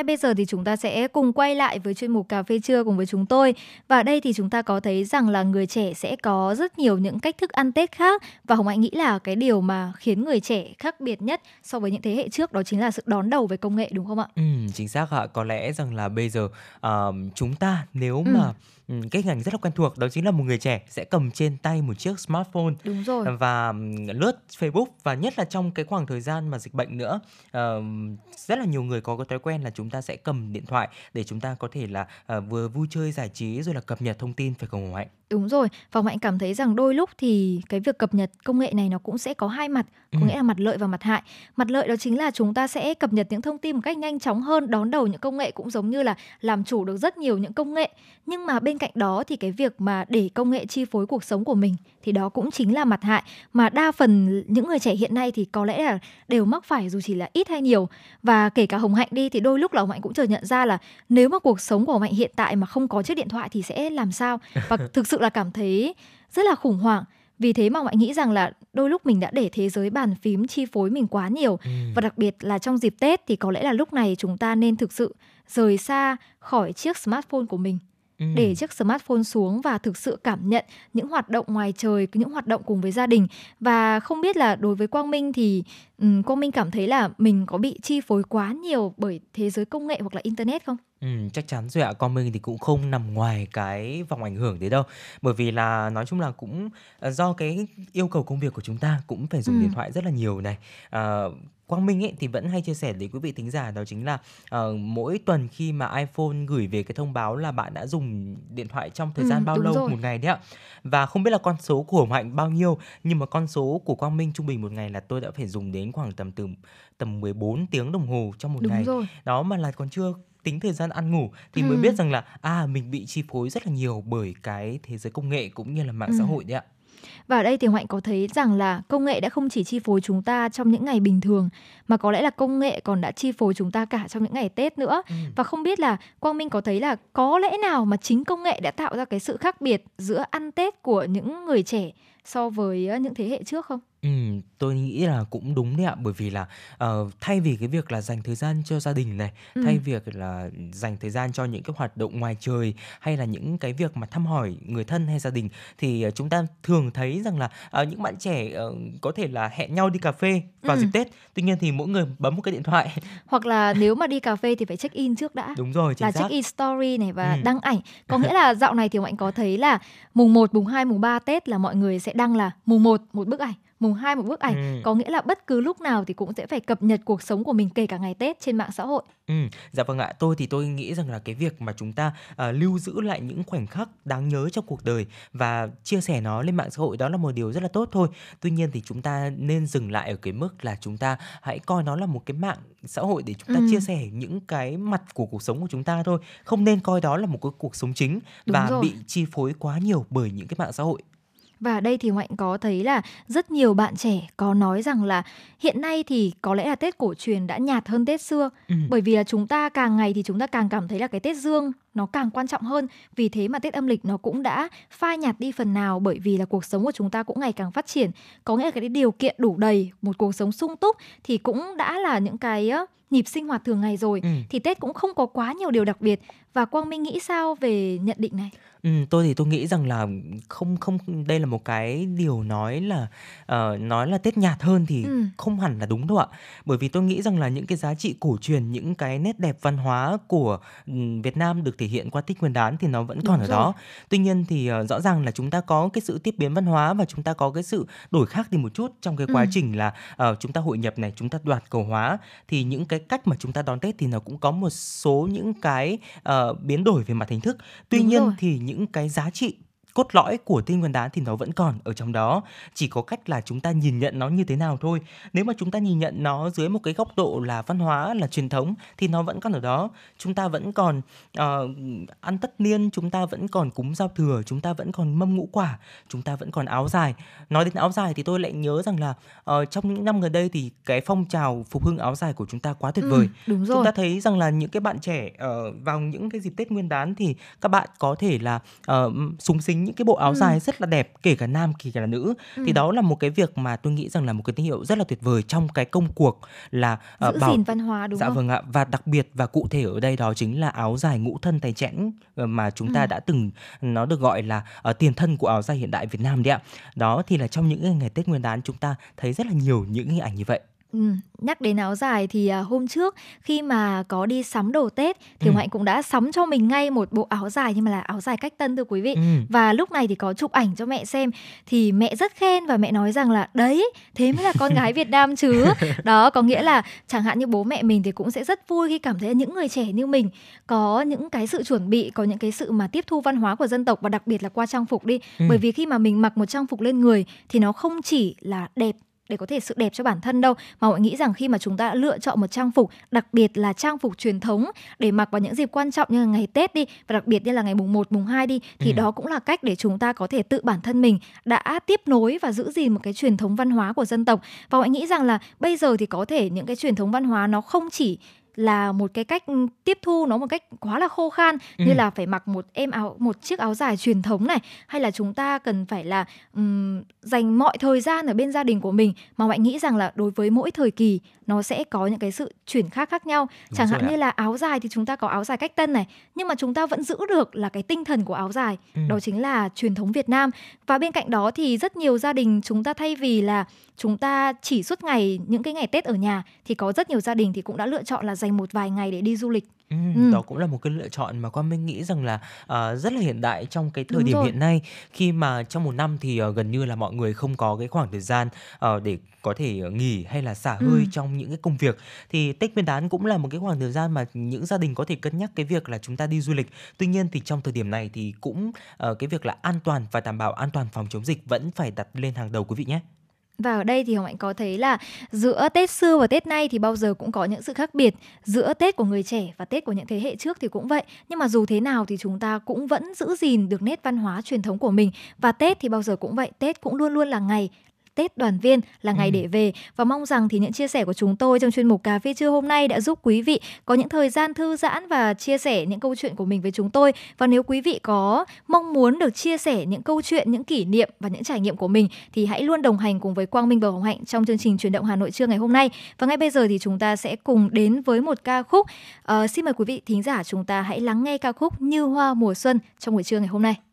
ngay bây giờ thì chúng ta sẽ cùng quay lại với chuyên mục cà phê trưa cùng với chúng tôi. Và ở đây thì chúng ta có thấy rằng là người trẻ sẽ có rất nhiều những cách thức ăn Tết khác và Hồng Anh nghĩ là cái điều mà khiến người trẻ khác biệt nhất so với những thế hệ trước đó chính là sự đón đầu với công nghệ đúng không ạ?
Ừ, chính xác ạ. Có lẽ rằng là bây giờ ờ, chúng ta nếu
Ừ.
mà ừ, cái ngành rất là quen thuộc đó chính là một người trẻ sẽ cầm trên tay một chiếc smartphone
Đúng rồi.
và lướt Facebook và nhất là trong cái khoảng thời gian mà dịch bệnh nữa ờm, rất là nhiều người có cái thói quen là chúng ta sẽ cầm điện thoại để chúng ta có thể là uh, vừa vui chơi giải trí rồi là cập nhật thông tin phải không Hạnh?
Đúng rồi, và Mạnh cảm thấy rằng đôi lúc thì cái việc cập nhật công nghệ này nó cũng sẽ có hai mặt, có
Ừ.
nghĩa là mặt lợi và mặt hại. Mặt lợi đó chính là chúng ta sẽ cập nhật những thông tin một cách nhanh chóng hơn, đón đầu những công nghệ cũng giống như là làm chủ được rất nhiều những công nghệ. Nhưng mà bên cạnh đó thì cái việc mà để công nghệ chi phối cuộc sống của mình thì đó cũng chính là mặt hại mà đa phần những người trẻ hiện nay thì có lẽ là đều mắc phải dù chỉ là ít hay nhiều. Và kể cả Hồng Hạnh đi thì đôi lúc là Hồng Hạnh cũng chợt nhận ra là nếu mà cuộc sống của Hồng Hạnh hiện tại mà không có chiếc điện thoại thì sẽ làm sao? Và thực sự là cảm thấy rất là khủng hoảng. Vì thế mà Hạnh nghĩ rằng là đôi lúc mình đã để thế giới bàn phím chi phối mình quá nhiều
Ừ.
và đặc biệt là trong dịp Tết thì có lẽ là lúc này chúng ta nên thực sự rời xa khỏi chiếc smartphone của mình
Ừ.
để chiếc smartphone xuống và thực sự cảm nhận những hoạt động ngoài trời, những hoạt động cùng với gia đình. Và không biết là đối với Quang Minh thì ừm, Quang Minh cảm thấy là mình có bị chi phối quá nhiều bởi thế giới công nghệ hoặc là internet không?
Ừ, chắc chắn rồi ạ. Con mình thì cũng không nằm ngoài cái vòng ảnh hưởng đấy đâu. Bởi vì là nói chung là cũng ờ, do cái yêu cầu công việc của chúng ta cũng phải dùng
Ừ.
điện thoại rất là nhiều này. Ờ, Quang Minh ấy thì vẫn hay chia sẻ với quý vị thính giả đó chính là ờ, mỗi tuần khi mà iPhone gửi về cái thông báo là bạn đã dùng điện thoại trong thời
Ừ,
gian bao
đúng
lâu
rồi.
một ngày đấy ạ. Và không biết là con số của Mạnh bao nhiêu nhưng mà con số của Quang Minh trung bình một ngày là tôi đã phải dùng đến khoảng tầm từ tầm 14 tiếng đồng hồ trong một
Đúng
ngày
rồi.
đó mà là còn chưa tính thời gian ăn ngủ thì mới
Ừ.
biết rằng là à mình bị chi phối rất là nhiều bởi cái thế giới công nghệ cũng như là mạng xã
Ừ.
hội đấy ạ.
Và ở đây thì Hạnh có thấy rằng là công nghệ đã không chỉ chi phối chúng ta trong những ngày bình thường mà có lẽ là công nghệ còn đã chi phối chúng ta cả trong những ngày Tết nữa.
Ừ.
Và không biết là Quang Minh có thấy là có lẽ nào mà chính công nghệ đã tạo ra cái sự khác biệt giữa ăn Tết của những người trẻ so với ờ, những thế hệ trước không?
Ừ, tôi nghĩ là cũng đúng đấy ạ. Bởi vì là ờ, thay vì cái việc là dành thời gian cho gia đình này thay việc là dành thời gian cho những cái hoạt động ngoài trời hay là những cái việc mà thăm hỏi người thân hay gia đình thì ờ, chúng ta thường thấy rằng là ờ, những bạn trẻ ờ, có thể là hẹn nhau đi cà phê vào dịp Tết. Tuy nhiên thì mỗi người bấm một cái điện thoại.
Hoặc là nếu mà đi cà phê thì phải check in trước đã.
đúng rồi chính
là
xác.
check in story này và
Ừ.
đăng ảnh. Có nghĩa là dạo này thì Hạnh có thấy là mùng 1, mùng 2, mùng 3 Tết là mọi người sẽ đăng là mùng 1 một bức ảnh, mùng 2 một bức ảnh.
Ừ.
Có nghĩa là bất cứ lúc nào thì cũng sẽ phải cập nhật cuộc sống của mình kể cả ngày Tết trên mạng xã hội.
Ừ, dạ vâng ạ. Tôi thì tôi nghĩ rằng là cái việc mà chúng ta à, lưu giữ lại những khoảnh khắc đáng nhớ trong cuộc đời và chia sẻ nó lên mạng xã hội đó là một điều rất là tốt thôi. Tuy nhiên thì chúng ta nên dừng lại ở cái mức là chúng ta hãy coi nó là một cái mạng xã hội để chúng ta
Ừ.
chia sẻ những cái mặt của cuộc sống của chúng ta thôi. Không nên coi đó là một cái cuộc sống chính
Đúng
và
rồi.
bị chi phối quá nhiều bởi những cái mạng xã hội.
Và ở đây thì Hạnh có thấy là rất nhiều bạn trẻ có nói rằng là hiện nay thì có lẽ là Tết cổ truyền đã nhạt hơn Tết xưa
Ừ.
bởi vì là chúng ta càng ngày thì chúng ta càng cảm thấy là cái Tết Dương nó càng quan trọng hơn. Vì thế mà Tết âm lịch nó cũng đã phai nhạt đi phần nào bởi vì là cuộc sống của chúng ta cũng ngày càng phát triển. Có nghĩa là cái điều kiện đủ đầy, một cuộc sống sung túc thì cũng đã là những cái nhịp sinh hoạt thường ngày rồi.
Ừ.
Thì Tết cũng không có quá nhiều điều đặc biệt. Và Quang Minh nghĩ sao về nhận định này?
Ừ, tôi thì tôi nghĩ rằng là không không đây là một cái điều nói là ờ, nói là Tết nhạt hơn thì
Ừ.
không hẳn là đúng đâu ạ. Bởi vì tôi nghĩ rằng là những cái giá trị cổ truyền, những cái nét đẹp văn hóa của ừm, Việt Nam được thể hiện qua Tết Nguyên đán thì nó vẫn còn
Đúng
ở
rồi.
đó. Tuy nhiên thì ờ, rõ ràng là chúng ta có cái sự tiếp biến văn hóa và chúng ta có cái sự đổi khác đi một chút trong cái quá
Ừ.
trình là ờ, chúng ta hội nhập này, chúng ta đoạt cầu hóa thì những cái cách mà chúng ta đón Tết thì nó cũng có một số những cái ờ, biến đổi về mặt hình thức. Tuy
Đúng
nhiên
rồi.
thì những cái giá trị cốt lõi của Tết Nguyên đán thì nó vẫn còn ở trong đó. Chỉ có cách là chúng ta nhìn nhận nó như thế nào thôi. Nếu mà chúng ta nhìn nhận nó dưới một cái góc độ là văn hóa là truyền thống thì nó vẫn còn ở đó. Chúng ta vẫn còn ờ, ăn tất niên chúng ta vẫn còn cúng giao thừa chúng ta vẫn còn mâm ngũ quả chúng ta vẫn còn áo dài. Nói đến áo dài thì tôi lại nhớ rằng là ờ, trong những năm gần đây thì cái phong trào phục hưng áo dài của chúng ta quá tuyệt
Ừ,
vời.
đúng
chúng
rồi.
ta thấy rằng là những cái bạn trẻ ờ, vào những cái dịp Tết Nguyên đán thì các bạn có thể là uh, súng xính những cái bộ áo
Ừ.
dài rất là đẹp kể cả nam kể cả nữ
Ừ.
thì đó là một cái việc mà tôi nghĩ rằng là một cái tín hiệu rất là tuyệt vời trong cái công cuộc là ờ,
Giữ
bảo
gìn văn hóa đúng
dạ
không?
vâng ạ và đặc biệt và cụ thể ở đây đó chính là áo dài ngũ thân tay chẽn ờ, mà chúng ta
Ừ.
đã từng nó được gọi là ờ, tiền thân của áo dài hiện đại Việt Nam đấy ạ đó thì là trong những ngày Tết Nguyên đán chúng ta thấy rất là nhiều những hình ảnh như vậy
Ừ, nhắc đến áo dài thì à, hôm trước khi mà có đi sắm đồ Tết thì
Ừ.
Hồng Hạnh cũng đã sắm cho mình ngay một bộ áo dài nhưng mà là áo dài cách tân thưa quý vị.
Ừ.
Và lúc này thì có chụp ảnh cho mẹ xem thì mẹ rất khen và mẹ nói rằng là đấy, thế mới là con gái Việt Nam chứ. Đó có nghĩa là chẳng hạn như bố mẹ mình thì cũng sẽ rất vui khi cảm thấy những người trẻ như mình có những cái sự chuẩn bị, có những cái sự mà tiếp thu văn hóa của dân tộc và đặc biệt là qua trang phục đi.
Ừ.
Bởi vì khi mà mình mặc một trang phục lên người thì nó không chỉ là đẹp để có thể sự đẹp cho bản thân đâu mà mọi nghĩ rằng khi mà chúng ta đã lựa chọn một trang phục đặc biệt là trang phục truyền thống để mặc vào những dịp quan trọng như là ngày Tết đi và đặc biệt như là ngày mùng 1, mùng 2 đi thì
Ừ.
đó cũng là cách để chúng ta có thể tự bản thân mình đã tiếp nối và giữ gìn một cái truyền thống văn hóa của dân tộc và mọi nghĩ rằng là bây giờ thì có thể những cái truyền thống văn hóa nó không chỉ là một cái cách ừ, tiếp thu nó một cách quá là khô khan như
Ừ.
là phải mặc một em áo một chiếc áo dài truyền thống này hay là chúng ta cần phải là ừm, dành mọi thời gian ở bên gia đình của mình mà mọi nghĩ rằng là đối với mỗi thời kỳ nó sẽ có những cái sự chuyển khác khác nhau
Đúng
chẳng hạn như là áo dài thì chúng ta có áo dài cách tân này nhưng mà chúng ta vẫn giữ được là cái tinh thần của áo dài
Ừ.
đó chính là truyền thống Việt Nam và bên cạnh đó thì rất nhiều gia đình chúng ta thay vì là chúng ta chỉ suốt ngày những cái ngày Tết ở nhà thì có rất nhiều gia đình thì cũng đã lựa chọn là dành một vài ngày để đi du lịch
Ừ,
Ừ.
Đó cũng là một cái lựa chọn mà Quang Minh nghĩ rằng là ờ, rất là hiện đại trong cái thời
Đúng
điểm
rồi.
hiện nay khi mà trong một năm thì ờ, gần như là mọi người không có cái khoảng thời gian ờ, để có thể nghỉ hay là xả hơi
Ừ.
trong những cái công việc thì Tết Nguyên đán cũng là một cái khoảng thời gian mà những gia đình có thể cân nhắc cái việc là chúng ta đi du lịch. Tuy nhiên thì trong thời điểm này thì cũng ờ, cái việc là an toàn và đảm bảo an toàn phòng chống dịch vẫn phải đặt lên hàng đầu quý vị nhé.
Và ở đây thì Hồng Hạnh có thấy là giữa Tết xưa và Tết nay thì bao giờ cũng có những sự khác biệt. Giữa Tết của người trẻ và Tết của những thế hệ trước thì cũng vậy. Nhưng mà dù thế nào thì chúng ta cũng vẫn giữ gìn được nét văn hóa truyền thống của mình. Và Tết thì bao giờ cũng vậy, Tết cũng luôn luôn là ngày Tết đoàn viên là ngày
Ừ.
để về và mong rằng thì những chia sẻ của chúng tôi trong chuyên mục cà phê trưa hôm nay đã giúp quý vị có những thời gian thư giãn và chia sẻ những câu chuyện của mình với chúng tôi và nếu quý vị có mong muốn được chia sẻ những câu chuyện, những kỷ niệm và những trải nghiệm của mình thì hãy luôn đồng hành cùng với Quang Minh và Hồng Hạnh trong chương trình truyền động Hà Nội trưa ngày hôm nay. Và ngay bây giờ thì chúng ta sẽ cùng đến với một ca khúc. Ờ, xin mời quý vị thính giả chúng ta hãy lắng nghe ca khúc Như Hoa mùa xuân trong buổi trưa ngày hôm nay.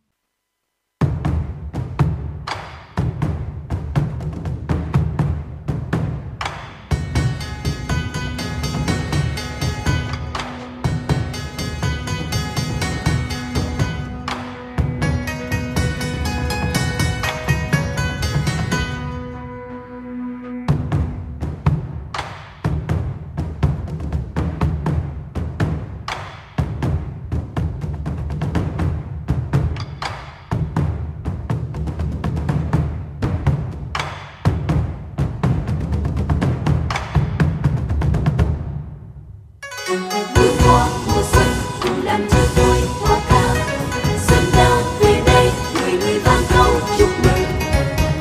Câu chúc mừng.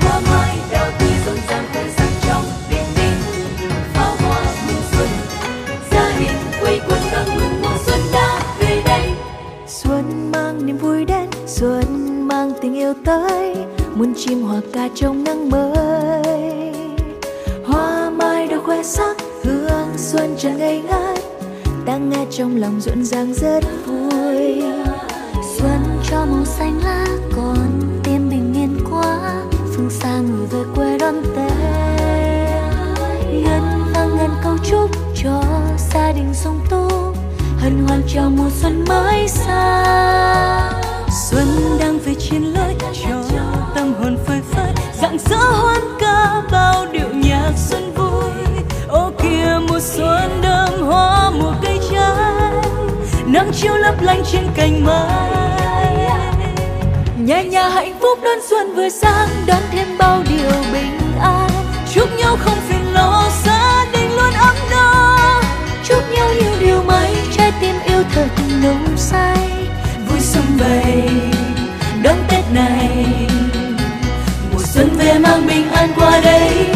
Hoa mai đào tươi rộn ràng khoe sắc trong bình đêm pháo hoa mừng xuân, gia đình quây quần đón mừng mùa xuân đã về đây. Xuân mang niềm vui đến, xuân mang tình yêu tới. Muôn chim hòa ca trong nắng mới. Hoa mai đào khoe sắc, hương xuân tràn ngây ngất đang nghe trong lòng rộn ràng rất Lanh trên cành mai nhà nhà hạnh phúc đón xuân vừa sang, đón thêm bao điều bình an. Chúc nhau không phiền lo, gia đình luôn ấm no. Chúc nhau nhiều điều may trái tim yêu thật nồng say. Vui xuân vầy, đón tết này. Mùa xuân về mang bình an qua đây.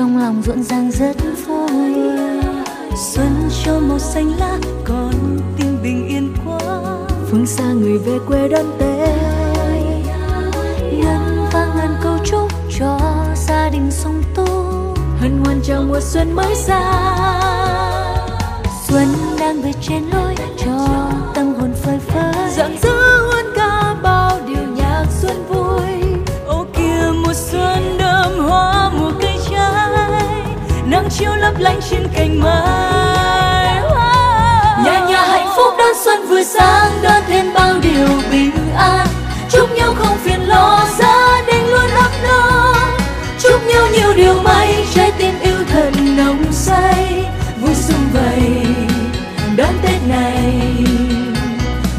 trong lòng rộn ràng rất vui xuân cho màu xanh lá, còn tim bình yên quá. Phương xa người về quê đón tết. Ngân vang ngàn câu chúc cho gia đình sung túc hân hoan chào mùa xuân mới ra. Xuân đang về trên lối cho tâm hồn phơi phới. Rạng rỡ lánh trên cành mai nhà nhà hạnh phúc đón xuân vừa sang đón thêm bao điều bình an. Chúc nhau không phiền lo, gia đình luôn ấm no. Chúc nhau nhiều điều may, trái tim yêu thật nồng say. Vui sum vầy đón tết này.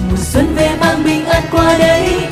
Mùa xuân về mang bình an qua đây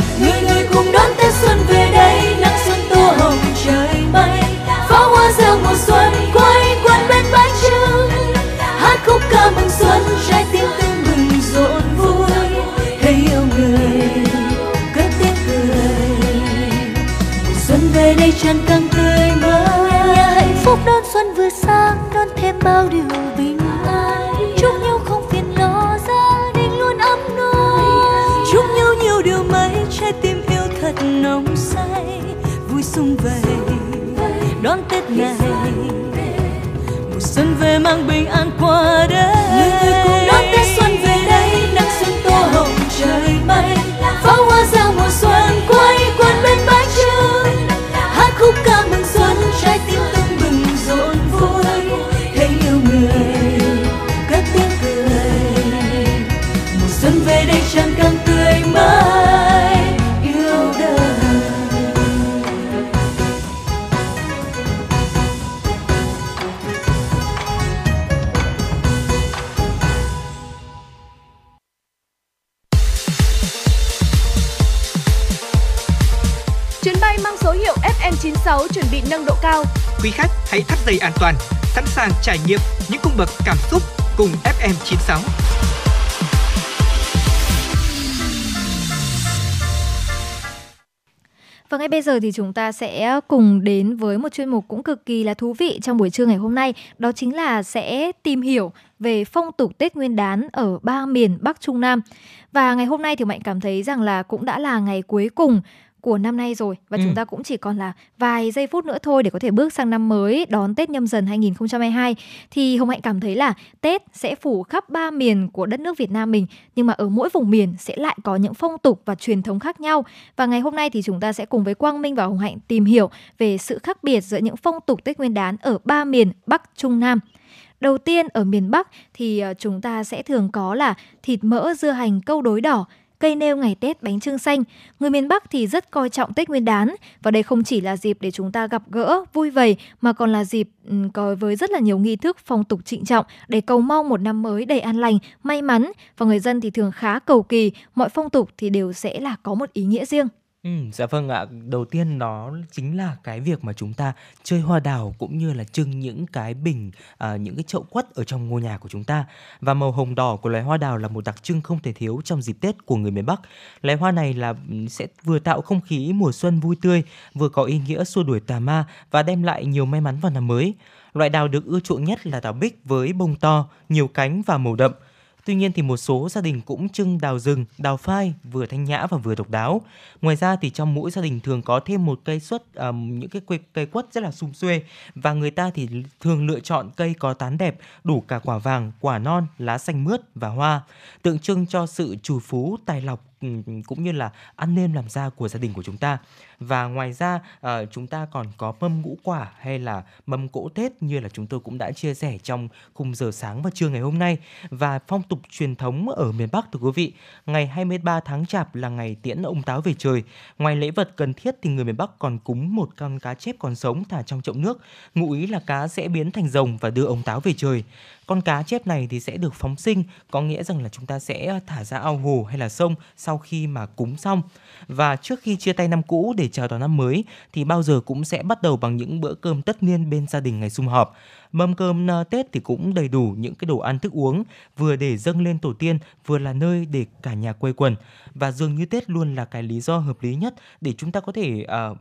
trải nghiệm những cung bậc cảm xúc cùng FM96.
Và ngay bây giờ thì chúng ta sẽ cùng đến với một chuyên mục cũng cực kỳ là thú vị trong buổi trưa ngày hôm nay. Đó chính là sẽ tìm hiểu về phong tục Tết Nguyên đán ở ba miền Bắc Trung Nam. Và ngày hôm nay thì Mạnh cảm thấy rằng là cũng đã là ngày cuối cùng của năm nay rồi và
Ừ.
chúng ta cũng chỉ còn là vài giây phút nữa thôi để có thể bước sang năm mới đón Tết nhâm dần 2022 thì Hồng Hạnh cảm thấy là Tết sẽ phủ khắp ba miền của đất nước Việt Nam mình nhưng mà ở mỗi vùng miền sẽ lại có những phong tục và truyền thống khác nhau và ngày hôm nay thì chúng ta sẽ cùng với Quang Minh và Hồng Hạnh tìm hiểu về sự khác biệt giữa những phong tục Tết Nguyên đán ở ba miền Bắc Trung Nam. Đầu tiên ở miền Bắc thì ờ, chúng ta sẽ thường có là thịt mỡ dưa hành câu đối đỏ, cây nêu ngày Tết bánh trưng xanh. Người miền Bắc thì rất coi trọng Tết Nguyên đán và đây không chỉ là dịp để chúng ta gặp gỡ, vui vầy mà còn là dịp ừ, có với rất là nhiều nghi thức phong tục trịnh trọng để cầu mong một năm mới đầy an lành, may mắn và người dân thì thường khá cầu kỳ, mọi phong tục thì đều sẽ là có một ý nghĩa riêng.
Ừ, dạ vâng ạ. Đầu tiên nó chính là cái việc mà chúng ta chơi hoa đào cũng như là trưng những cái bình, à, những cái chậu quất ở trong ngôi nhà của chúng ta. Và màu hồng đỏ của loài hoa đào là một đặc trưng không thể thiếu trong dịp Tết của người miền Bắc. Loài hoa này là ừ, sẽ vừa tạo không khí mùa xuân vui tươi, vừa có ý nghĩa xua đuổi tà ma và đem lại nhiều may mắn vào năm mới. Loại đào được ưa chuộng nhất là đào bích với bông to, nhiều cánh và màu đậm. Tuy nhiên thì một số gia đình cũng trưng đào rừng, đào phai vừa thanh nhã và vừa độc đáo. Ngoài ra thì trong mỗi gia đình thường có thêm một cây xuất um, những cái cây, cây quất rất là sum xuê và người ta thì thường lựa chọn cây có tán đẹp, đủ cả quả vàng, quả non, lá xanh mướt và hoa, tượng trưng cho sự trù phú, tài lộc cũng như là ăn nên làm ra của gia đình của chúng ta. Và ngoài ra à, chúng ta còn có mâm ngũ quả hay là mâm cỗ Tết như là chúng tôi cũng đã chia sẻ trong khung giờ sáng và trưa ngày hôm nay và phong tục truyền thống ở miền Bắc thưa quý vị. Ngày 23 tháng Chạp là ngày tiễn ông táo về trời. Ngoài lễ vật cần thiết thì người miền Bắc còn cúng một con cá chép còn sống thả trong chậu nước. Ngụ ý là cá sẽ biến thành rồng và đưa ông táo về trời. Con cá chép này thì sẽ được phóng sinh, có nghĩa rằng là chúng ta sẽ thả ra ao hồ hay là sông sau khi mà cúng xong. Và trước khi chia tay năm cũ để chào đón năm mới thì bao giờ cũng sẽ bắt đầu bằng những bữa cơm tất niên bên gia đình ngày sum họp. Mâm cơm ờ, Tết thì cũng đầy đủ những cái đồ ăn thức uống vừa để dâng lên tổ tiên, vừa là nơi để cả nhà quây quần và dường như Tết luôn là cái lý do hợp lý nhất để chúng ta có thể uh,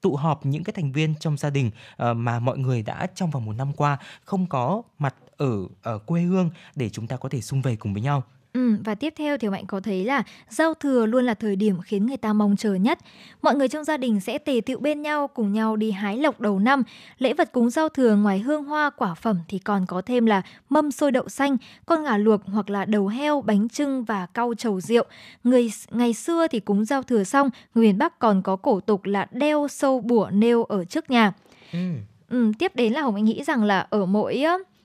tụ họp những cái thành viên trong gia đình uh, mà mọi người đã trong vòng một năm qua không có mặt ở ở quê hương để chúng ta có thể xung vầy cùng với nhau.
Ừ, và tiếp theo thì Mạnh có thấy là giao thừa luôn là thời điểm khiến người ta mong chờ nhất. Mọi người trong gia đình sẽ tề tựu bên nhau cùng nhau đi hái lộc đầu năm. Lễ vật cúng giao thừa ngoài hương hoa quả phẩm thì còn có thêm là mâm xôi đậu xanh, con gà luộc hoặc là đầu heo, bánh trưng và cau trầu rượu. Người ngày xưa thì cúng giao thừa xong, người miền Bắc còn có cổ tục là đeo sâu bủa nêu ở trước nhà.
Ừ.
Ừ, tiếp đến là Hồng Anh nghĩ rằng là ở mỗi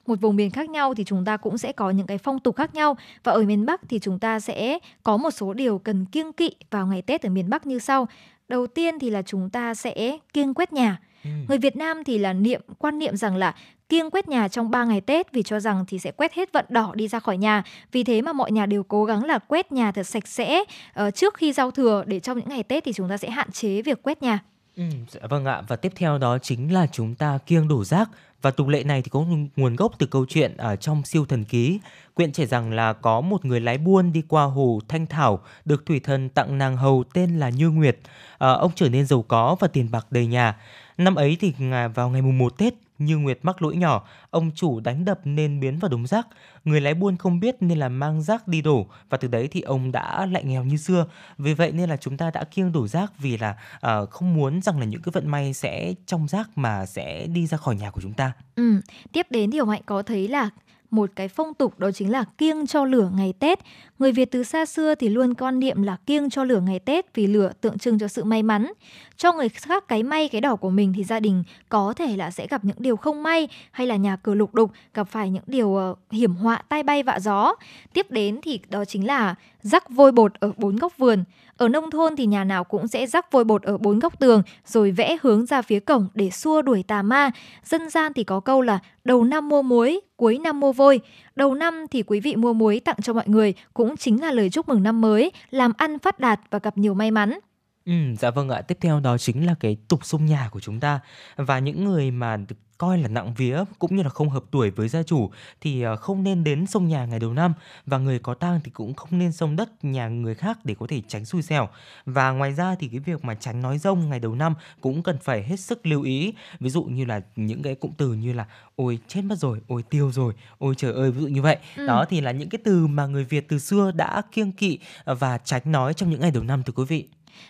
một vùng miền khác nhau thì chúng ta cũng sẽ có những cái phong tục khác nhau và ở miền Bắc thì chúng ta sẽ có một số điều cần kiêng kỵ vào ngày Tết ở miền Bắc như sau. Đầu tiên thì là chúng ta sẽ kiêng quét nhà.
Ừ.
Người Việt Nam thì là niệm quan niệm rằng là kiêng quét nhà trong 3 ngày Tết vì cho rằng thì sẽ quét hết vận đỏ đi ra khỏi nhà. Vì thế mà mọi nhà đều cố gắng là quét nhà thật sạch sẽ uh, trước khi giao thừa để trong những ngày Tết thì chúng ta sẽ hạn chế việc quét nhà.
Ừ, dạ vâng ạ và tiếp theo đó chính là chúng ta kiêng đổ rác và tục lệ này thì có nguồn gốc từ câu chuyện ở trong siêu thần ký. Quyện kể rằng là có một người lái buôn đi qua hồ Thanh Thảo được thủy thần tặng nàng hầu tên là Như Nguyệt. À, ông trở nên giàu có và tiền bạc đầy nhà. Năm ấy thì à, vào ngày mùng 1 Tết như Nguyệt mắc lỗi nhỏ, ông chủ đánh đập nên biến vào đống rác. Người lái buôn không biết nên là mang rác đi đổ và từ đấy thì ông đã lại nghèo như xưa. Vì vậy nên là chúng ta đã kiêng đổ rác vì là uh, không muốn rằng là những cái vận may sẽ trong rác mà sẽ đi ra khỏi nhà của chúng ta.
Ừ, tiếp đến thì ông Hạnh có thấy là một cái phong tục đó chính là kiêng cho lửa ngày Tết. Người Việt từ xa xưa thì luôn quan niệm là kiêng cho lửa ngày Tết vì lửa tượng trưng cho sự may mắn. Cho người khác cái may cái đỏ của mình thì gia đình có thể là sẽ gặp những điều không may hay là nhà cửa lục đục gặp phải những điều uh, hiểm họa tai bay vạ gió. Tiếp đến thì đó chính là rắc vôi bột ở bốn góc vườn. Ở nông thôn thì nhà nào cũng sẽ rắc vôi bột ở bốn góc tường rồi vẽ hướng ra phía cổng để xua đuổi tà ma. Dân gian thì có câu là đầu năm mua muối, cuối năm mua vôi. Đầu năm thì quý vị mua muối tặng cho mọi người cũng chính là lời chúc mừng năm mới, làm ăn phát đạt và gặp nhiều may mắn.
Ừ, dạ vâng ạ. Tiếp theo đó chính là cái tục xông nhà của chúng ta và những người mà được coi là nặng vía cũng như là không hợp tuổi với gia chủ thì ờ, không nên đến sông nhà ngày đầu năm và người có tang thì cũng không nên sông đất nhà người khác để có thể tránh xui xẻo. Và ngoài ra thì cái việc mà tránh nói rông ngày đầu năm cũng cần phải hết sức lưu ý. Ví dụ như là những cái cụm từ như là ôi chết mất rồi, ôi tiêu rồi, ôi trời ơi ví dụ như vậy.
Ừ.
Đó thì là những cái từ mà người Việt từ xưa đã kiêng kỵ và tránh nói trong những ngày đầu năm thưa quý vị.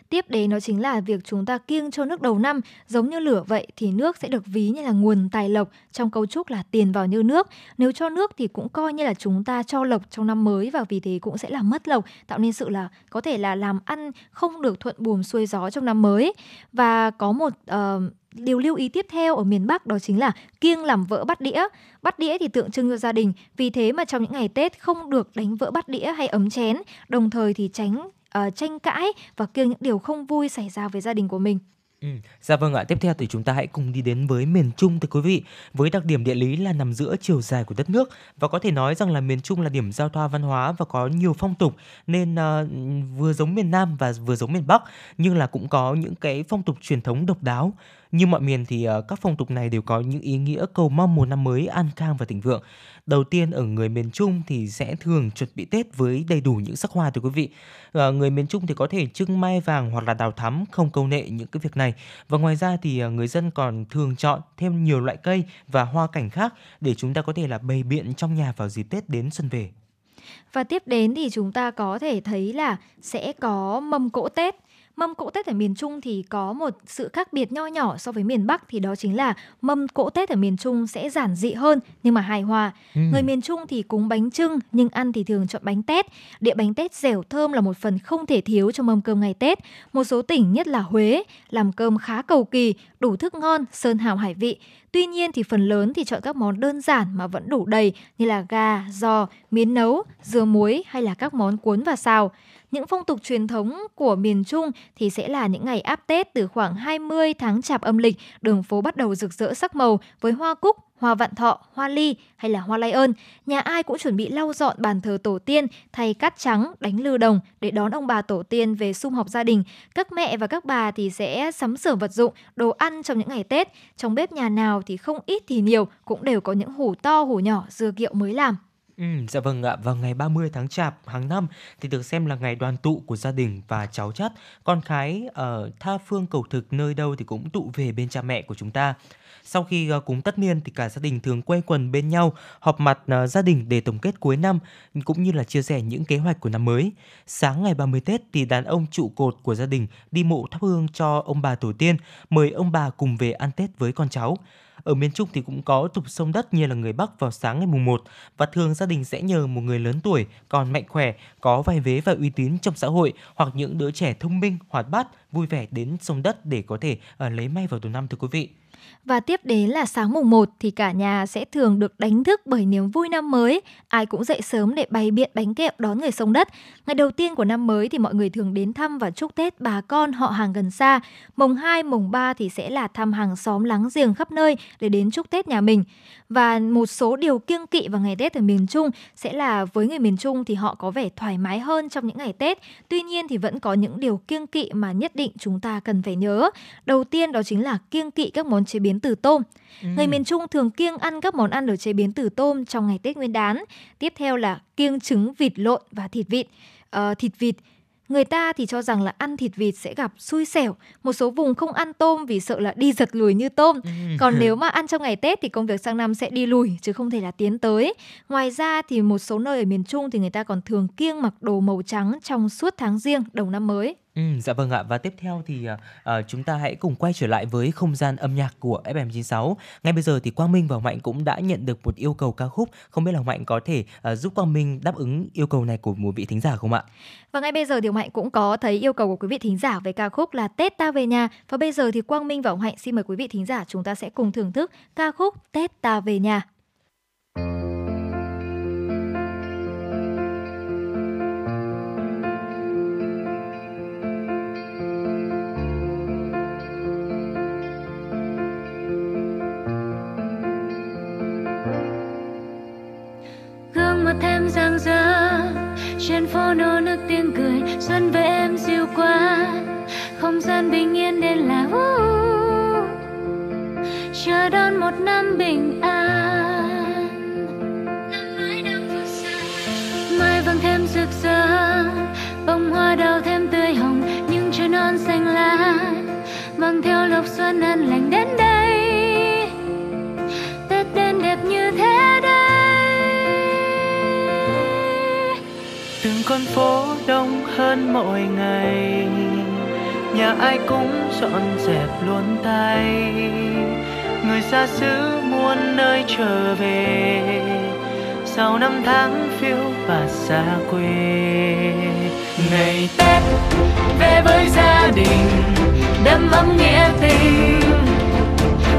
Tiếp đến đó chính là việc chúng ta kiêng cho nước đầu năm, giống như lửa vậy thì nước sẽ được ví như là nguồn tài lộc trong cấu trúc là tiền vào như nước. Nếu cho nước thì cũng coi như là chúng ta cho lộc trong năm mới và vì thế cũng sẽ là mất lộc, tạo nên sự là có thể là làm ăn không được thuận buồm xuôi gió trong năm mới. Và có một uh, điều lưu ý tiếp theo ở miền Bắc đó chính là kiêng làm vỡ bát đĩa. Bát đĩa thì tượng trưng cho gia đình, vì thế mà trong những ngày Tết không được đánh vỡ bát đĩa hay ấm chén, đồng thời thì tránh uh, tranh cãi và kiêng những điều không vui xảy ra với gia đình của mình.
Ừ. Dạ vâng ạ, tiếp theo thì chúng ta hãy cùng đi đến với miền Trung thưa quý vị. Với đặc điểm địa lý là nằm giữa chiều dài của đất nước và có thể nói rằng là miền Trung là điểm giao thoa văn hóa và có nhiều phong tục nên uh, vừa giống miền Nam và vừa giống miền Bắc nhưng là cũng có những cái phong tục truyền thống độc đáo. Như mọi miền thì ờ, các phong tục này đều có những ý nghĩa cầu mong một năm mới an khang và thịnh vượng. Đầu tiên, ở người miền Trung thì sẽ thường chuẩn bị Tết với đầy đủ những sắc hoa thưa quý vị. Ờ, người miền Trung thì có thể trưng mai vàng hoặc là đào thắm, không câu nệ những cái việc này. Và ngoài ra thì ờ, người dân còn thường chọn thêm nhiều loại cây và hoa cảnh khác để chúng ta có thể là bày biện trong nhà vào dịp Tết đến xuân về.
Và tiếp đến thì chúng ta có thể thấy là sẽ có mâm cỗ Tết. Mâm cỗ Tết ở miền Trung thì có một sự khác biệt nho nhỏ so với miền Bắc thì đó chính là mâm cỗ Tết ở miền Trung sẽ giản dị hơn nhưng mà hài hòa.
Ừ.
Người miền Trung thì cúng bánh trưng nhưng ăn thì thường chọn bánh tét. Đĩa bánh tét dẻo thơm là một phần không thể thiếu trong mâm cơm ngày Tết. Một số tỉnh nhất là Huế làm cơm khá cầu kỳ, đủ thức ngon, sơn hào hải vị. Tuy nhiên thì phần lớn thì chọn các món đơn giản mà vẫn đủ đầy như là gà, giò, miến nấu, dưa muối hay là các món cuốn và xào. Những phong tục truyền thống của miền Trung thì sẽ là những ngày áp Tết từ khoảng 20 tháng chạp âm lịch, đường phố bắt đầu rực rỡ sắc màu với hoa cúc, hoa vạn thọ, hoa ly hay là hoa lai ơn, nhà ai cũng chuẩn bị lau dọn bàn thờ tổ tiên, thay cát trắng, đánh lư đồng để đón ông bà tổ tiên về sum họp gia đình. Các mẹ và các bà thì sẽ sắm sửa vật dụng, đồ ăn trong những ngày Tết. Trong bếp nhà nào thì không ít thì nhiều cũng đều có những hủ to hủ nhỏ dưa kiệu mới làm.
Ừ, dạ vâng ạ, vào ngày 30 tháng Chạp hàng năm thì được xem là ngày đoàn tụ của gia đình và cháu chắt, con cái ở tha phương cầu thực nơi đâu thì cũng tụ về bên cha mẹ của chúng ta. Sau khi ờ, cúng tất niên thì cả gia đình thường quây quần bên nhau, họp mặt ờ, gia đình để tổng kết cuối năm cũng như là chia sẻ những kế hoạch của năm mới. Sáng ngày 30 Tết thì đàn ông trụ cột của gia đình đi mộ thắp hương cho ông bà tổ tiên, mời ông bà cùng về ăn Tết với con cháu. Ở miền Trung thì cũng có tục sông đất như là người Bắc vào sáng ngày mùng 1 và thường gia đình sẽ nhờ một người lớn tuổi còn mạnh khỏe, có vai vế và uy tín trong xã hội hoặc những đứa trẻ thông minh, hoạt bát, vui vẻ đến sông đất để có thể uh, lấy may vào đầu năm thưa quý vị.
Và tiếp đến là sáng mùng 1 thì cả nhà sẽ thường được đánh thức bởi niềm vui năm mới. Ai cũng dậy sớm để bày biện bánh kẹo đón người sông đất. Ngày đầu tiên của năm mới thì mọi người thường đến thăm và chúc Tết bà con họ hàng gần xa. Mùng 2, mùng 3 thì sẽ là thăm hàng xóm láng giềng khắp nơi để đến chúc Tết nhà mình. Và một số điều kiêng kỵ vào ngày Tết ở miền Trung sẽ là với người miền Trung thì họ có vẻ thoải mái hơn trong những ngày Tết. Tuy nhiên thì vẫn có những điều kiêng kỵ mà nhất định chúng ta cần phải nhớ. Đầu tiên đó chính là kiêng kỵ các món chế biến từ tôm. Ừ. Người miền Trung thường kiêng ăn các món ăn được chế biến từ tôm trong ngày Tết Nguyên đán. Tiếp theo là kiêng trứng vịt lộn và thịt vịt. Uh, thịt vịt Người ta thì cho rằng là ăn thịt vịt sẽ gặp xui xẻo. Một số vùng không ăn tôm vì sợ là đi giật lùi như tôm. Ừ. Còn nếu mà ăn trong ngày Tết thì công việc sang năm sẽ đi lùi chứ không thể là tiến tới. Ngoài ra thì một số nơi ở miền Trung thì người ta còn thường kiêng mặc đồ màu trắng trong suốt tháng riêng đầu năm mới.
Ừ, dạ vâng ạ và tiếp theo thì uh, chúng ta hãy cùng quay trở lại với không gian âm nhạc của FM96. Ngay bây giờ thì Quang Minh và Mạnh cũng đã nhận được một yêu cầu ca khúc, không biết là Mạnh có thể uh, giúp Quang Minh đáp ứng yêu cầu này của một vị thính giả không ạ?
Và ngay bây giờ thì Mạnh cũng có thấy yêu cầu của quý vị thính giả về ca khúc là Tết ta về nhà và bây giờ thì Quang Minh và Hạnh xin mời quý vị thính giả chúng ta sẽ cùng thưởng thức ca khúc Tết ta về nhà.
Trên phố nô nước tiếng cười xuân về em dịu qua không gian bình yên đến là uh, chờ đón một năm bình an. Mai vàng thêm rực rỡ. Bông hoa đào thêm tươi hồng những trái non xanh lá. Mang theo lộc xuân an lành đến đây.
Con phố đông hơn mỗi ngày. Nhà ai cũng dọn dẹp luôn tay. Người xa xứ muôn nơi trở về. Sau năm tháng phiêu và xa quê. Ngày tết về với gia đình đâm ấm nghĩa tình.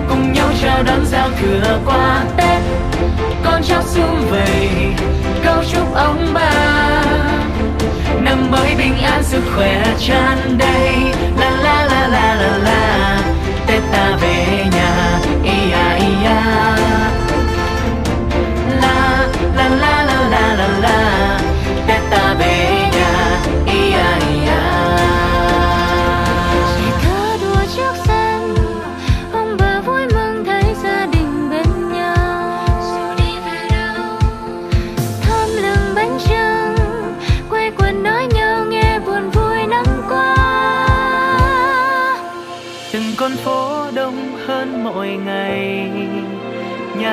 Cùng nhau chào đón giao thừa qua tết con cháu sum vầy câu chúc ông bà năm mới bình an, sức khỏe tràn đầy. La la la la la la, tết ta về nhà. Ia ia à, à. la la la la la la la.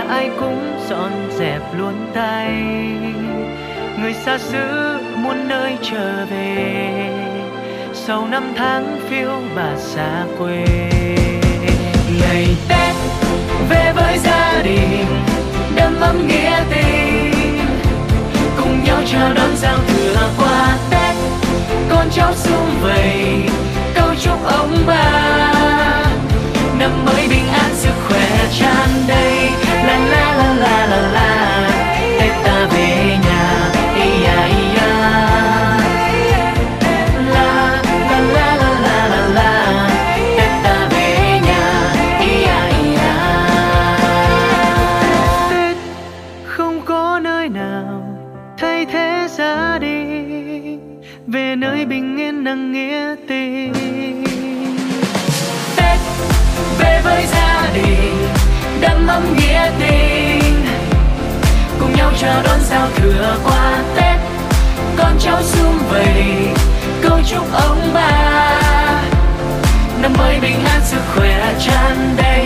Ai cũng dọn dẹp luôn tay. Người xa xứ muôn nơi trở về, sau năm tháng phiêu bà xa quê. Ngày tết về với gia đình đâm ấm nghĩa tình. Cùng nhau chào đón giao thừa qua tết, con cháu sum vầy, câu chúc ông bà. Năm mới bình an, sức khỏe tràn đầy. La la la la la la. Thắm nghĩa tình.
Cùng nhau chờ đón giao thừa qua tết. Con cháu sum vầy câu chúc ông bà. Năm mới bình an, sức khỏe tràn đầy.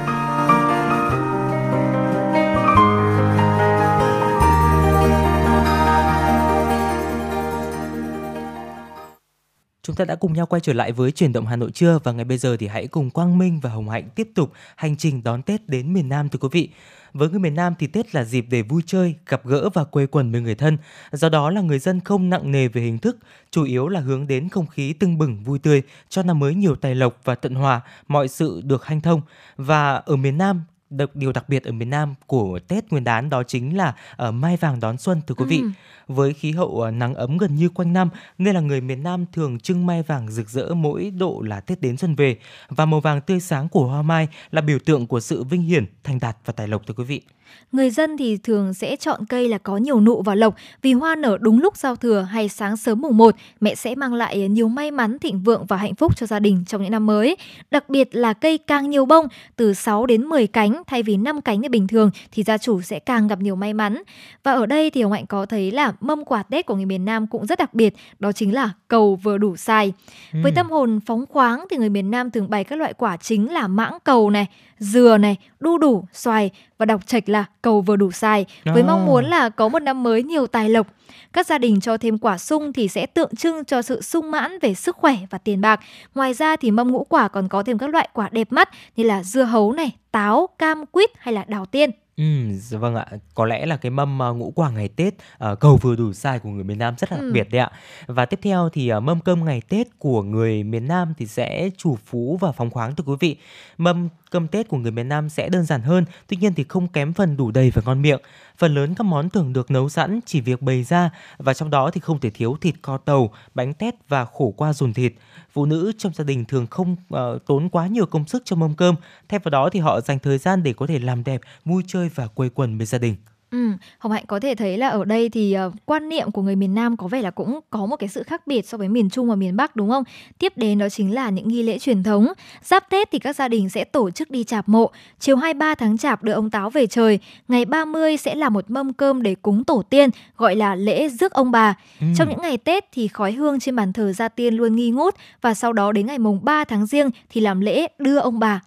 Chúng ta đã cùng nhau quay trở lại với chuyển động Hà Nội trưa và ngày bây giờ thì hãy cùng Quang Minh và Hồng Hạnh tiếp tục hành trình đón Tết đến miền Nam thưa quý vị. Với người miền Nam thì Tết là dịp để vui chơi, gặp gỡ và quê quần với người thân. Do đó là người dân không nặng nề về hình thức, chủ yếu là hướng đến không khí tưng bừng vui tươi, cho năm mới nhiều tài lộc và tận hòa, mọi sự được hanh thông. Và ở miền Nam đặc, điều đặc biệt ở miền Nam của Tết Nguyên đán đó chính là ở mai vàng đón xuân thưa quý vị.
Ừ.
Với khí hậu à, nắng ấm gần như quanh năm nên là người miền Nam thường trưng mai vàng rực rỡ mỗi độ là Tết đến xuân về và màu vàng tươi sáng của hoa mai là biểu tượng của sự vinh hiển, thành đạt và tài lộc thưa quý vị.
Người dân thì thường sẽ chọn cây là có nhiều nụ và lộc vì hoa nở đúng lúc giao thừa hay sáng sớm mùng 1, mẹ sẽ mang lại nhiều may mắn, thịnh vượng và hạnh phúc cho gia đình trong những năm mới. Đặc biệt là cây càng nhiều bông, từ 6 đến 10 cánh thay vì 5 cánh như bình thường thì gia chủ sẽ càng gặp nhiều may mắn. Và ở đây thì ông Hạnh có thấy là mâm quà Tết của người miền Nam cũng rất đặc biệt, đó chính là cầu vừa đủ xài. Với
Ừm.
tâm hồn phóng khoáng thì người miền Nam thường bày các loại quả chính là mãng cầu này, dừa này, đu đủ, xoài và đọc trạch là cầu vừa đủ xài với
À.
mong muốn là có một năm mới nhiều tài lộc. Các gia đình cho thêm quả sung thì sẽ tượng trưng cho sự sung mãn về sức khỏe và tiền bạc. Ngoài ra thì mâm ngũ quả còn có thêm các loại quả đẹp mắt như là dưa hấu này, táo, cam, quýt hay là đào tiên.
Ừ, dạ vâng ạ. Có lẽ là cái mâm ờ, ngũ quả ngày Tết ờ, cầu vừa đủ sai của người miền Nam rất là đặc biệt đấy ạ. Và tiếp theo thì ờ, mâm cơm ngày Tết của người miền Nam thì sẽ chủ phú và phóng khoáng thưa quý vị. Mâm cơm Tết của người miền Nam sẽ đơn giản hơn, tuy nhiên thì không kém phần đủ đầy và ngon miệng. Phần lớn các món thường được nấu sẵn, chỉ việc bày ra và trong đó thì không thể thiếu thịt kho tàu, bánh tét và khổ qua dùn thịt. Phụ nữ trong gia đình thường không uh, tốn quá nhiều công sức cho mâm cơm, thay vào đó thì họ dành thời gian để có thể làm đẹp, vui chơi và quây quần với gia đình.
Ừ, Hồng Hạnh có thể thấy là ở đây thì ờ, quan niệm của người miền Nam có vẻ là cũng có một cái sự khác biệt so với miền Trung và miền Bắc đúng không? Tiếp đến đó chính là những nghi lễ truyền thống. Giáp Tết thì các gia đình sẽ tổ chức đi chạp mộ. Chiều 23 tháng Chạp đưa ông Táo về trời. Ngày 30 sẽ là một mâm cơm để cúng tổ tiên, gọi là lễ rước ông bà.
Ừ.
Trong những ngày Tết thì khói hương trên bàn thờ gia tiên luôn nghi ngút và sau đó đến ngày mùng 3 tháng Giêng thì làm lễ đưa ông bà.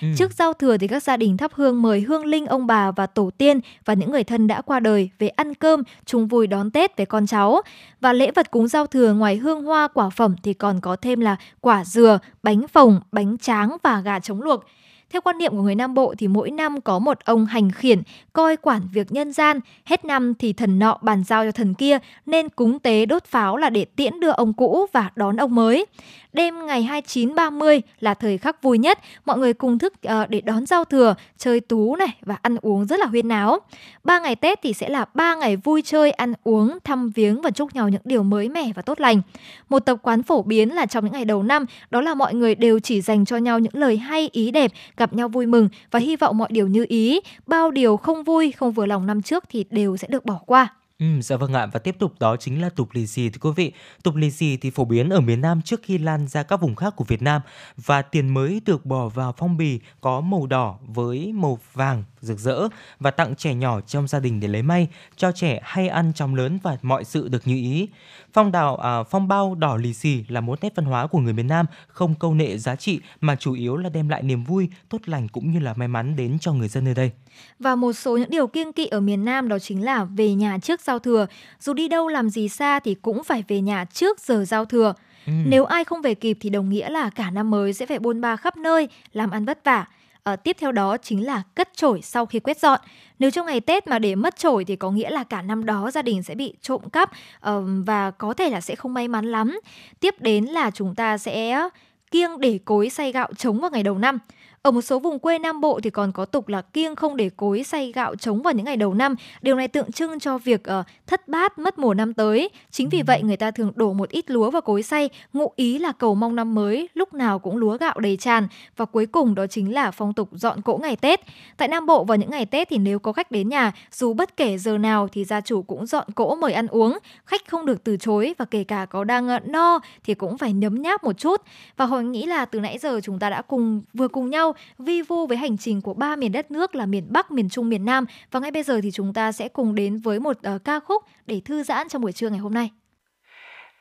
Ừ.
Trước giao thừa thì các gia đình thắp hương mời hương linh ông bà và tổ tiên và những người thân đã qua đời về ăn cơm, chung vui đón Tết với con cháu. Và lễ vật cúng giao thừa ngoài hương hoa quả phẩm thì còn có thêm là quả dừa, bánh phồng, bánh tráng và gà trống luộc. Theo quan niệm của người Nam Bộ thì mỗi năm có một ông hành khiển coi quản việc nhân gian, hết năm thì thần nọ bàn giao cho thần kia nên cúng tế đốt pháo là để tiễn đưa ông cũ và đón ông mới. Đêm ngày 29 30 là thời khắc vui nhất, mọi người cùng thức uh, để đón giao thừa, chơi tú này và ăn uống rất là huyên náo. Ba ngày Tết thì sẽ là ba ngày vui chơi, ăn uống, thăm viếng và chúc nhau những điều mới mẻ và tốt lành. Một tập quán phổ biến là trong những ngày đầu năm, đó là mọi người đều chỉ dành cho nhau những lời hay ý đẹp, gặp nhau vui mừng và hy vọng mọi điều như ý, bao điều không vui, không vừa lòng năm trước thì đều sẽ được bỏ qua.
Ừ, dạ vâng ạ và tiếp tục đó chính là tục lì xì thưa quý vị. Tục lì xì thì phổ biến ở miền Nam trước khi lan ra các vùng khác của Việt Nam và tiền mới được bỏ vào phong bì có màu đỏ với màu vàng rực rỡ và tặng trẻ nhỏ trong gia đình để lấy may, cho trẻ hay ăn trong lớn và mọi sự được như ý. Phong đào à, phong bao đỏ lì xì là một nét văn hóa của người miền Nam không câu nệ giá trị mà chủ yếu là đem lại niềm vui, tốt lành cũng như là may mắn đến cho người dân nơi đây.
Và một số những điều kiêng kỵ ở miền Nam đó chính là về nhà trước giao thừa. Dù đi đâu làm gì xa thì cũng phải về nhà trước giờ giao thừa.
Ừ.
Nếu ai không về kịp thì đồng nghĩa là cả năm mới sẽ phải buôn ba khắp nơi, làm ăn vất vả. Ờ, tiếp theo đó chính là cất chổi sau khi quét dọn. Nếu trong ngày Tết mà để mất chổi thì có nghĩa là cả năm đó gia đình sẽ bị trộm cắp ờ, và có thể là sẽ không may mắn lắm. Tiếp đến là chúng ta sẽ kiêng để cối xay gạo trống vào ngày đầu năm. Ở một số vùng quê Nam Bộ thì còn có tục là kiêng không để cối xay gạo trống vào những ngày đầu năm. Điều này tượng trưng cho việc uh, thất bát mất mùa năm tới. Chính vì vậy người ta thường đổ một ít lúa vào cối xay, ngụ ý là cầu mong năm mới lúc nào cũng lúa gạo đầy tràn. Và cuối cùng đó chính là phong tục dọn cỗ ngày Tết. Tại Nam Bộ vào những ngày Tết thì nếu có khách đến nhà, dù bất kể giờ nào thì gia chủ cũng dọn cỗ mời ăn uống. Khách không được từ chối và kể cả có đang uh, no thì cũng phải nhấm nháp một chút. Và hồi nghĩ là từ nãy giờ chúng ta đã cùng vừa cùng nhau vi vu với hành trình của ba miền đất nước là miền Bắc, miền Trung, miền Nam và ngay bây giờ thì chúng ta sẽ cùng đến với một uh, ca khúc để thư giãn trong buổi trưa ngày hôm nay.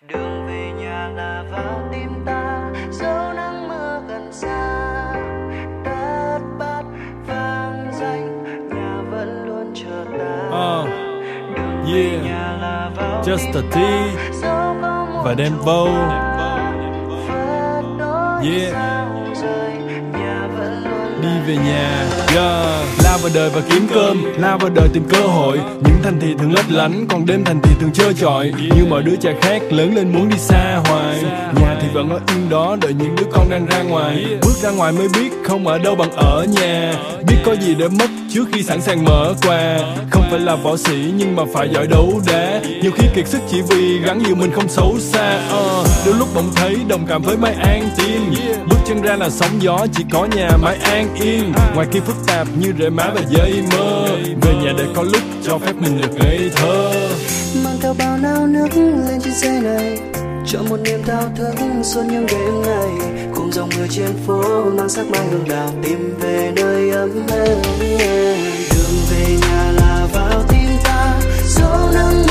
đường về nhà là vào tim ta dẫu nắng mưa gần xa tất bát vang danh nhà vẫn luôn chờ ta đường về
yeah.
nhà là vào
Just
tim
a tea
dẫu có một
và đem
chút
vô.
phật đôi
Yeah.
be
về nhà. Yeah. lao vào đời và kiếm cơm lao vào đời tìm cơ hội. Những thành thị thường lấp lánh còn đêm thành thị thường trơ trọi. Như mọi đứa trẻ khác lớn lên muốn đi xa hoài. Nhà thì vẫn ở yên đó đợi những đứa con đang ra ngoài. Bước ra ngoài mới biết không ở đâu bằng ở nhà. Biết có gì để mất trước khi sẵn sàng mở quà. Không phải là võ sĩ nhưng mà phải giỏi đấu đá. Nhiều khi kiệt sức chỉ vì gắn nhiều mình không xấu xa. Uh, đôi lúc bỗng thấy đồng cảm với mai an tim bước chân ra là sóng gió chỉ có nhà mái an yên ngoài kia phức tạp như rễ má và dây mơ, về nhà để có lúc cho phép mình được ngây thơ.
Mang theo bao nao nước lên trên xe này cho một niềm thao thức suốt những đêm ngày. Cùng dòng người trên phố mang sắc mai hương đào tìm về nơi ấm êm. Đường về nhà là vào tim ta dẫu nắng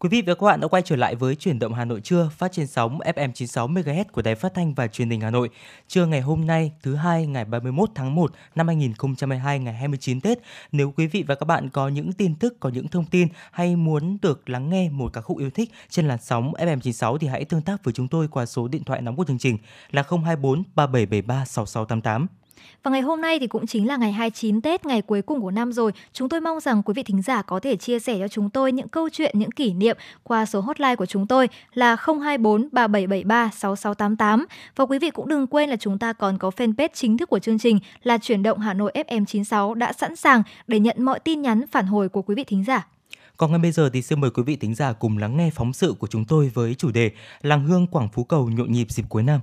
Quý vị và các bạn đã quay trở lại với chuyển động Hà Nội trưa phát trên sóng FM 96 MHz của Đài Phát thanh và Truyền hình Hà Nội. Trưa ngày hôm nay, thứ hai ngày 31 tháng 1 năm 2022 ngày 29 Tết. Nếu quý vị và các bạn có những tin tức, có những thông tin hay muốn được lắng nghe một ca khúc yêu thích trên làn sóng FM 96 thì hãy tương tác với chúng tôi qua số điện thoại nóng của chương trình là 024 3773 6688.
Và ngày hôm nay thì cũng chính là ngày 29 Tết, ngày cuối cùng của năm rồi. Chúng tôi mong rằng quý vị thính giả có thể chia sẻ cho chúng tôi những câu chuyện, những kỷ niệm qua số hotline của chúng tôi là 024 3773 6688. Và quý vị cũng đừng quên là chúng ta còn có fanpage chính thức của chương trình là Chuyển động Hà Nội FM 96 đã sẵn sàng để nhận mọi tin nhắn phản hồi của quý vị thính giả.
Còn ngay bây giờ thì xin mời quý vị thính giả cùng lắng nghe phóng sự của chúng tôi với chủ đề Làng hương Quảng Phú Cầu nhộn nhịp dịp cuối năm.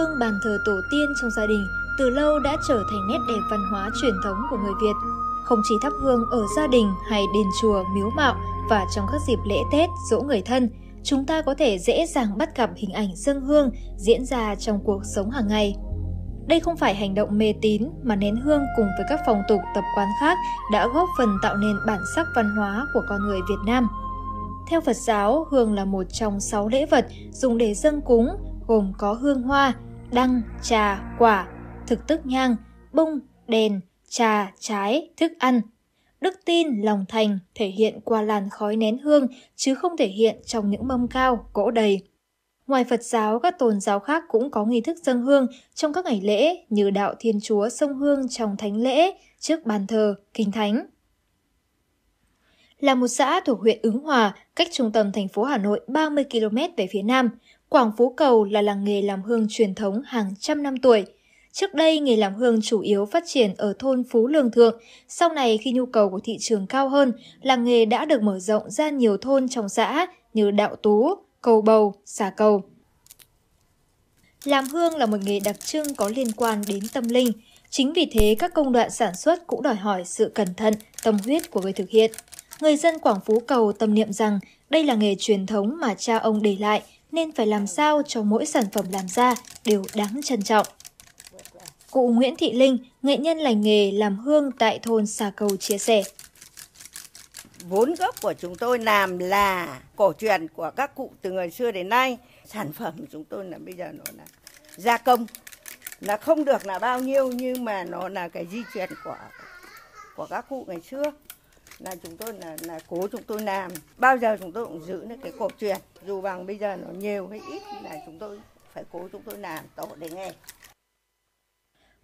Hương bàn thờ tổ tiên trong gia đình từ lâu đã trở thành nét đẹp văn hóa truyền thống của người Việt. Không chỉ thắp hương ở gia đình hay đền chùa, miếu mạo và trong các dịp lễ Tết, dỗ người thân, chúng ta có thể dễ dàng bắt gặp hình ảnh dâng hương diễn ra trong cuộc sống hàng ngày. Đây không phải hành động mê tín mà nén hương cùng với các phong tục tập quán khác đã góp phần tạo nên bản sắc văn hóa của con người Việt Nam. Theo Phật giáo, hương là một trong sáu lễ vật dùng để dâng cúng, gồm có hương hoa, đăng, trà, quả, thực tức nhang, bung đèn, trà, trái, thức ăn. Đức tin, lòng thành thể hiện qua làn khói nén hương chứ không thể hiện trong những mâm cao, cỗ đầy. Ngoài Phật giáo, các tôn giáo khác cũng có nghi thức dâng hương trong các ngày lễ như đạo Thiên Chúa sông hương trong thánh lễ, trước bàn thờ, kinh thánh. Là một xã thuộc huyện Ứng Hòa, cách trung tâm thành phố Hà Nội 30 km về phía nam, Quảng Phú Cầu là làng nghề làm hương truyền thống hàng trăm năm tuổi. Trước đây, nghề làm hương chủ yếu phát triển ở thôn Phú Lương Thượng. Sau này, khi nhu cầu của thị trường cao hơn, làng nghề đã được mở rộng ra nhiều thôn trong xã như Đạo Tú, Cầu Bầu, Xà Cầu. Làm hương là một nghề đặc trưng có liên quan đến tâm linh. Chính vì thế, các công đoạn sản xuất cũng đòi hỏi sự cẩn thận, tâm huyết của người thực hiện. Người dân Quảng Phú Cầu tâm niệm rằng đây là nghề truyền thống mà cha ông để lại nên phải làm sao cho mỗi sản phẩm làm ra đều đáng trân trọng. Cụ Nguyễn Thị Linh, nghệ nhân lành nghề làm hương tại thôn Xà Cầu chia sẻ.
Vốn gốc của chúng tôi làm là cổ truyền của các cụ từ ngày xưa đến nay. Sản phẩm của chúng tôi là bây giờ nó là gia công. Là không được là bao nhiêu nhưng mà nó là cái di truyền của của các cụ ngày xưa là chúng tôi là là cố chúng tôi làm bao giờ chúng tôi cũng giữ được cái cổ truyền dù bằng bây giờ nó nhiều hay ít là chúng tôi phải cố chúng tôi làm tổ để nghe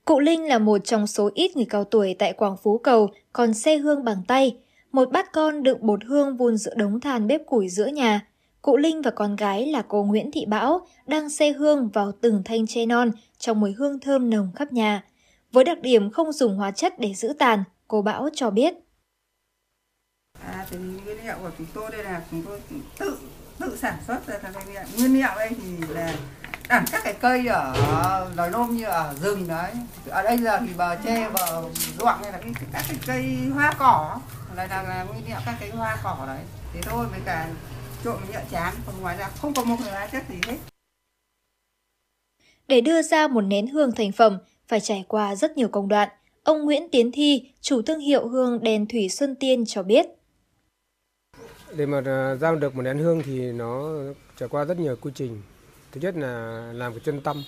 Cụ Linh là một trong số ít người cao tuổi tại Quảng Phú Cầu còn xe hương bằng tay. Một bát con đựng bột hương vun giữa đống than bếp củi giữa nhà. Cụ Linh và con gái là cô Nguyễn Thị Bão đang xe hương vào từng thanh tre non trong mùi hương thơm nồng khắp nhà. Với đặc điểm không dùng hóa chất để giữ tàn, cô Bão cho biết.
À, thì nguyên liệu của chúng tôi đây là chúng tôi tự tự sản xuất ra thành nguyên liệu. Nguyên liệu đây thì là đặt các cái cây ở đồi nôm như ở rừng đấy. Ở đây giờ thì bờ tre, bờ ruộng này là cái, các cái cây hoa cỏ. là là, là nguyên liệu các cái hoa cỏ đấy. Thế thôi với cả trộn nhựa chán còn ngoài ra không có một cái hóa chất gì hết.
Để đưa ra một nén hương thành phẩm, phải trải qua rất nhiều công đoạn. Ông Nguyễn Tiến Thi, chủ thương hiệu hương đèn thủy Xuân Tiên cho biết.
Để mà à, giao ra được một nén hương thì nó trải qua rất nhiều quy trình. Thứ nhất là làm cái chân tâm.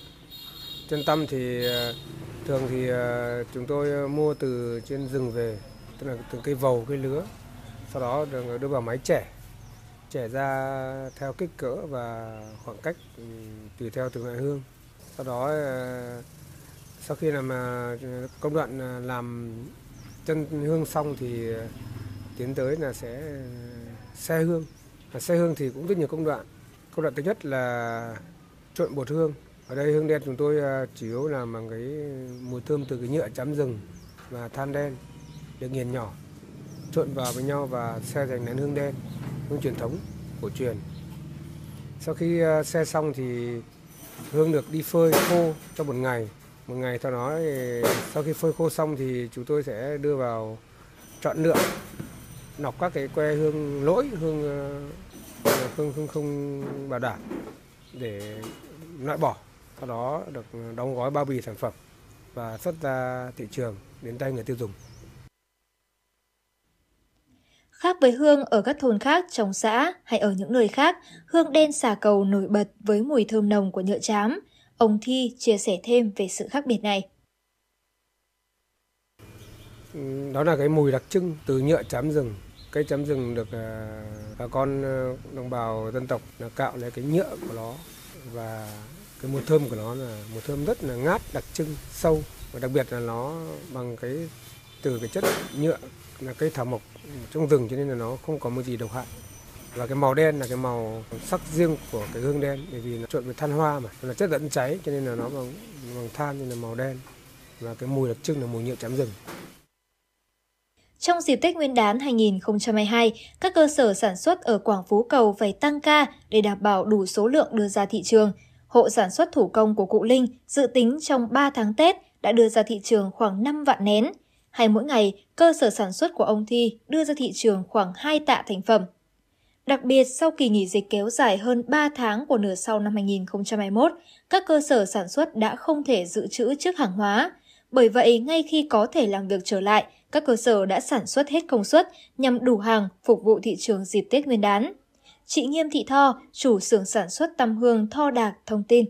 Chân tâm thì à, thường thì à, chúng tôi mua từ trên rừng về, tức là từ cây vầu, cây lứa. Sau đó được đưa vào máy trẻ, trẻ ra theo kích cỡ và khoảng cách ừ, tùy theo từng loại hương. Sau đó sau khi làm công đoạn làm chân hương xong thì tiến tới là sẽ xe hương. À, xe hương thì cũng rất nhiều công đoạn. Công đoạn thứ nhất là trộn bột hương. Ở đây hương đen chúng tôi à, chủ yếu làm bằng cái mùi thơm từ cái nhựa chấm rừng và than đen được nghiền nhỏ trộn vào với nhau và xe thành nén hương đen hương truyền thống cổ truyền. Sau khi à, xe xong thì hương được đi phơi khô trong một ngày. Một ngày sau đó thì sau khi phơi khô xong thì chúng tôi sẽ đưa vào chọn lựa nọc các cái que hương lỗi hương ờ, hương hương không bảo đảm để loại bỏ sau đó được đóng gói bao bì sản phẩm và xuất ra thị trường đến tay người tiêu dùng
Khác với hương ở các thôn khác trong xã hay ở những nơi khác, hương đen xà cầu nổi bật với mùi thơm nồng của nhựa chám. Ông Thi chia sẻ thêm về sự khác biệt này.
Đó là cái mùi đặc trưng từ nhựa chám rừng cây chấm rừng được à, bà con à, đồng bào dân tộc là cạo lấy cái nhựa của nó và cái mùi thơm của nó là mùi thơm rất là ngát, đặc trưng, sâu. Và đặc biệt là nó bằng cái, từ cái chất nhựa là cây thảo mộc trong rừng cho nên là nó không có một gì độc hại. Và cái màu đen là cái màu sắc riêng của cái hương đen, bởi vì nó trộn với than hoa mà là chất dẫn cháy cho nên là nó bằng bằng than nên là màu đen. Và cái mùi đặc trưng là mùi nhựa chám rừng.
Trong dịp Tết Nguyên đán 2022, các cơ sở sản xuất ở Quảng Phú Cầu phải tăng ca để đảm bảo đủ số lượng đưa ra thị trường. Hộ sản xuất thủ công của cụ Linh dự tính trong 3 tháng Tết đã đưa ra thị trường khoảng 5 vạn nén. Hay mỗi ngày, cơ sở sản xuất của ông Thi đưa ra thị trường khoảng 2 tạ thành phẩm. Đặc biệt, sau kỳ nghỉ dịch kéo dài hơn 3 tháng của nửa sau năm 2021, các cơ sở sản xuất đã không thể dự trữ trước hàng hóa. Bởi vậy, ngay khi có thể làm việc trở lại, các cơ sở đã sản xuất hết công suất nhằm đủ hàng phục vụ thị trường dịp Tết Nguyên đán. Chị Nghiêm Thị Tho, chủ xưởng sản xuất tăm hương Tho Đạc thông tin.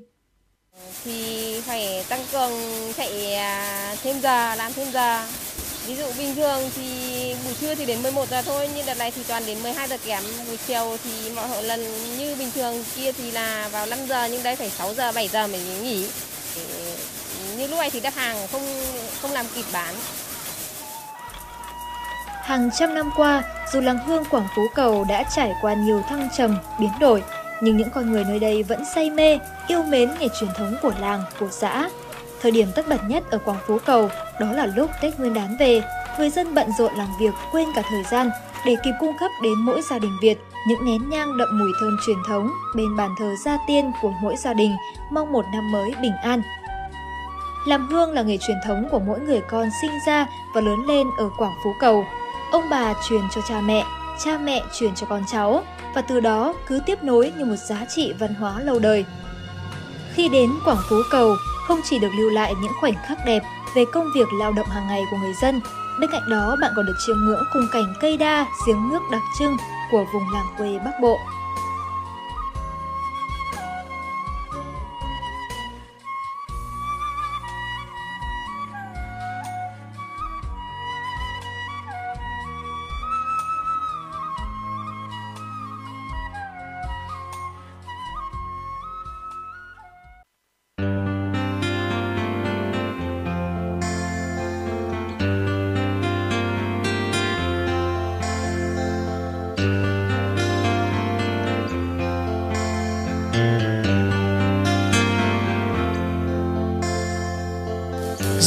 thì phải tăng cường chạy à, thêm giờ, làm thêm giờ. Ví dụ bình thường thì buổi trưa thì đến 11 giờ thôi, nhưng đợt này thì toàn đến 12 giờ kém. Buổi chiều thì mọi hộ lần như bình thường kia thì là vào 5 giờ, nhưng đây phải 6 giờ, 7 giờ mới nghỉ. Như lúc này thì đặt hàng không không làm kịp bán.
Hàng trăm năm qua, dù làng hương Quảng Phú Cầu đã trải qua nhiều thăng trầm, biến đổi, nhưng những con người nơi đây vẫn say mê, yêu mến nghề truyền thống của làng, của xã. Thời điểm tất bật nhất ở Quảng Phú Cầu, đó là lúc Tết Nguyên đán về, người dân bận rộn làm việc quên cả thời gian để kịp cung cấp đến mỗi gia đình Việt những nén nhang đậm mùi thơm truyền thống bên bàn thờ gia tiên của mỗi gia đình, mong một năm mới bình an. Làm hương là nghề truyền thống của mỗi người con sinh ra và lớn lên ở Quảng Phú Cầu. Ông bà truyền cho cha mẹ, cha mẹ truyền cho con cháu và từ đó cứ tiếp nối như một giá trị văn hóa lâu đời. Khi đến Quảng Phú Cầu, không chỉ được lưu lại những khoảnh khắc đẹp về công việc lao động hàng ngày của người dân, bên cạnh đó bạn còn được chiêm ngưỡng khung cảnh cây đa, giếng nước đặc trưng của vùng làng quê Bắc Bộ.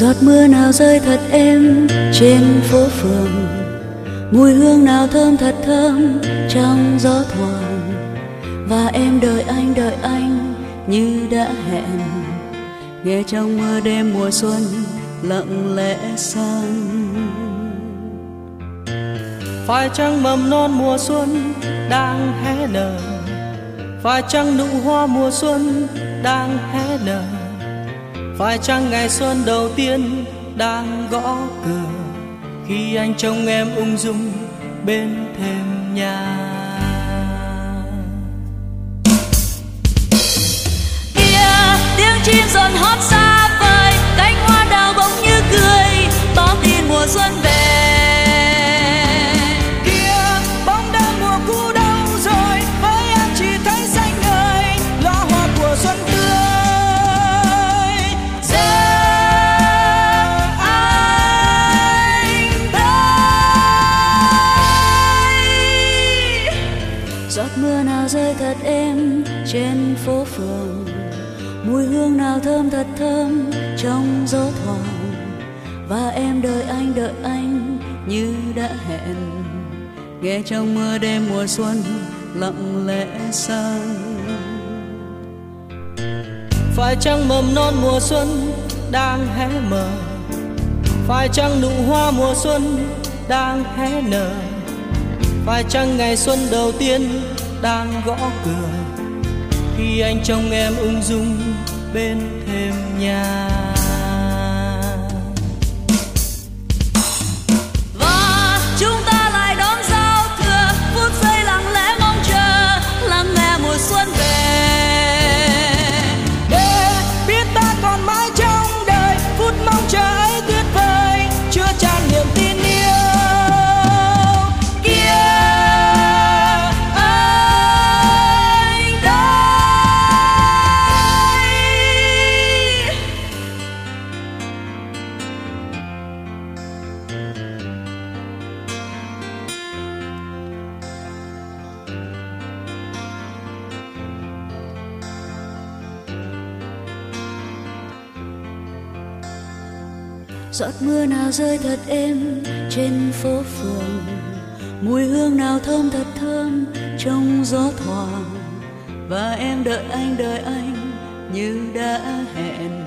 Giọt mưa nào rơi thật êm trên phố phường. Mùi hương nào thơm thật thơm trong gió thoảng. Và em đợi anh đợi anh như đã hẹn. Nghe trong mưa đêm mùa xuân lặng lẽ sang.
Phải chăng mầm non mùa xuân đang hé nở? Phải chăng nụ hoa mùa xuân đang hé nở? Phải chăng ngày xuân đầu tiên đang gõ cửa? Khi anh trông em ung dung bên thềm nhà.
Kia tiếng chim dần hót xa vời, cánh hoa đào bỗng như cười báo tin mùa xuân về. Thật thơm trong gió thoảng. Và em đợi anh đợi anh như đã hẹn. Nghe trong mưa đêm mùa xuân lặng lẽ sang.
Phải chăng mầm non mùa xuân đang hé mở? Phải chăng nụ hoa mùa xuân đang hé nở? Phải chăng ngày xuân đầu tiên đang gõ cửa? Khi anh trông em ung dung bên thêm nhà.
Rơi thật êm trên phố phường. Mùi hương nào thơm thật thơm trong gió thoảng. Và em đợi anh đợi anh như đã hẹn.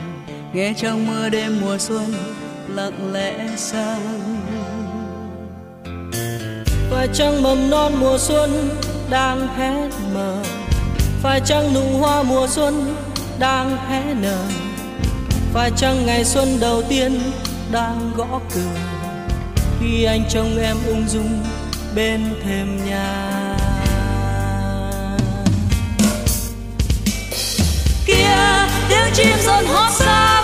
Nghe trong mưa đêm mùa xuân lặng lẽ sang.
Phải chăng mầm non mùa xuân đang hé mở. Phải chăng nụ hoa mùa xuân đang hé nở. Phải chăng ngày xuân đầu tiên đang gõ cửa. Khi anh trông em ung dung bên thềm nhà.
Kia, tiếng chim dần hót xa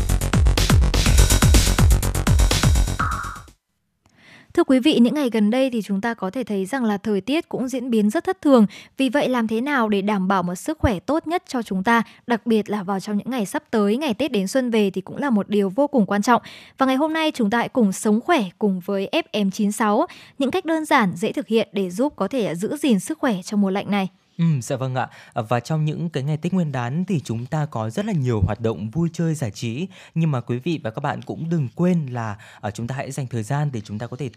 quý vị, những ngày gần đây thì chúng ta có thể thấy rằng là thời tiết cũng diễn biến rất thất thường. Vì vậy làm thế nào để đảm bảo một sức khỏe tốt nhất cho chúng ta, đặc biệt là vào trong những ngày sắp tới, ngày Tết đến xuân về thì cũng là một điều vô cùng quan trọng. Và ngày hôm nay chúng ta hãy cùng sống khỏe cùng với FM96, những cách đơn giản, dễ thực hiện để giúp có thể giữ gìn sức khỏe trong mùa lạnh này.
Ừ, dạ vâng ạ. Và trong những cái ngày Tết Nguyên đán thì chúng ta có rất là nhiều hoạt động vui chơi giải trí. Nhưng mà quý vị và các bạn cũng đừng quên là ờ, chúng ta hãy dành thời gian để chúng ta có thể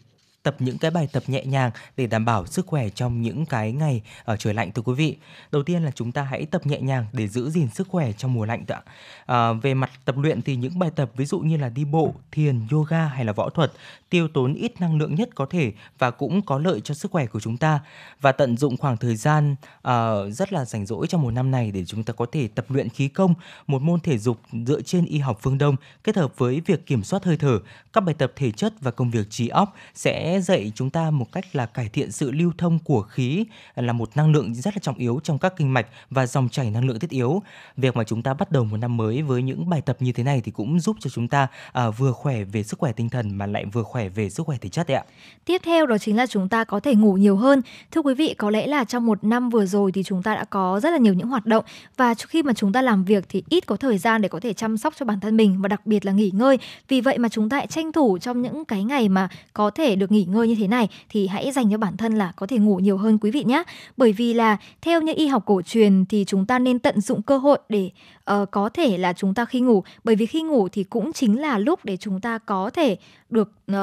tập những cái bài tập nhẹ nhàng để đảm bảo sức khỏe trong những cái ngày ở trời lạnh thưa quý vị. Đầu tiên là chúng ta hãy tập nhẹ nhàng để giữ gìn sức khỏe trong mùa lạnh ạ. À, về mặt tập luyện thì những bài tập ví dụ như là đi bộ, thiền, yoga hay là võ thuật tiêu tốn ít năng lượng nhất có thể và cũng có lợi cho sức khỏe của chúng ta và tận dụng khoảng thời gian uh, rất là rảnh rỗi trong một năm này để chúng ta có thể tập luyện khí công, một môn thể dục dựa trên y học phương Đông kết hợp với việc kiểm soát hơi thở, các bài tập thể chất và công việc trí óc sẽ sẽ dạy chúng ta một cách là cải thiện sự lưu thông của khí là một năng lượng rất là trọng yếu trong các kinh mạch và dòng chảy năng lượng thiết yếu. Việc mà chúng ta bắt đầu một năm mới với những bài tập như thế này thì cũng giúp cho chúng ta à, vừa khỏe về sức khỏe tinh thần mà lại vừa khỏe về sức khỏe thể chất đấy ạ.
Tiếp theo đó chính là chúng ta có thể ngủ nhiều hơn. Thưa quý vị, có lẽ là trong một năm vừa rồi thì chúng ta đã có rất là nhiều những hoạt động và khi mà chúng ta làm việc thì ít có thời gian để có thể chăm sóc cho bản thân mình và đặc biệt là nghỉ ngơi. Vì vậy mà chúng ta hãy tranh thủ trong những cái ngày mà có thể được nghỉ ngơi như thế này thì hãy dành cho bản thân là có thể ngủ nhiều hơn quý vị nhé. Bởi vì là theo như y học cổ truyền thì chúng ta nên tận dụng cơ hội để uh, có thể là chúng ta khi ngủ. Bởi vì khi ngủ thì cũng chính là lúc để chúng ta có thể được uh,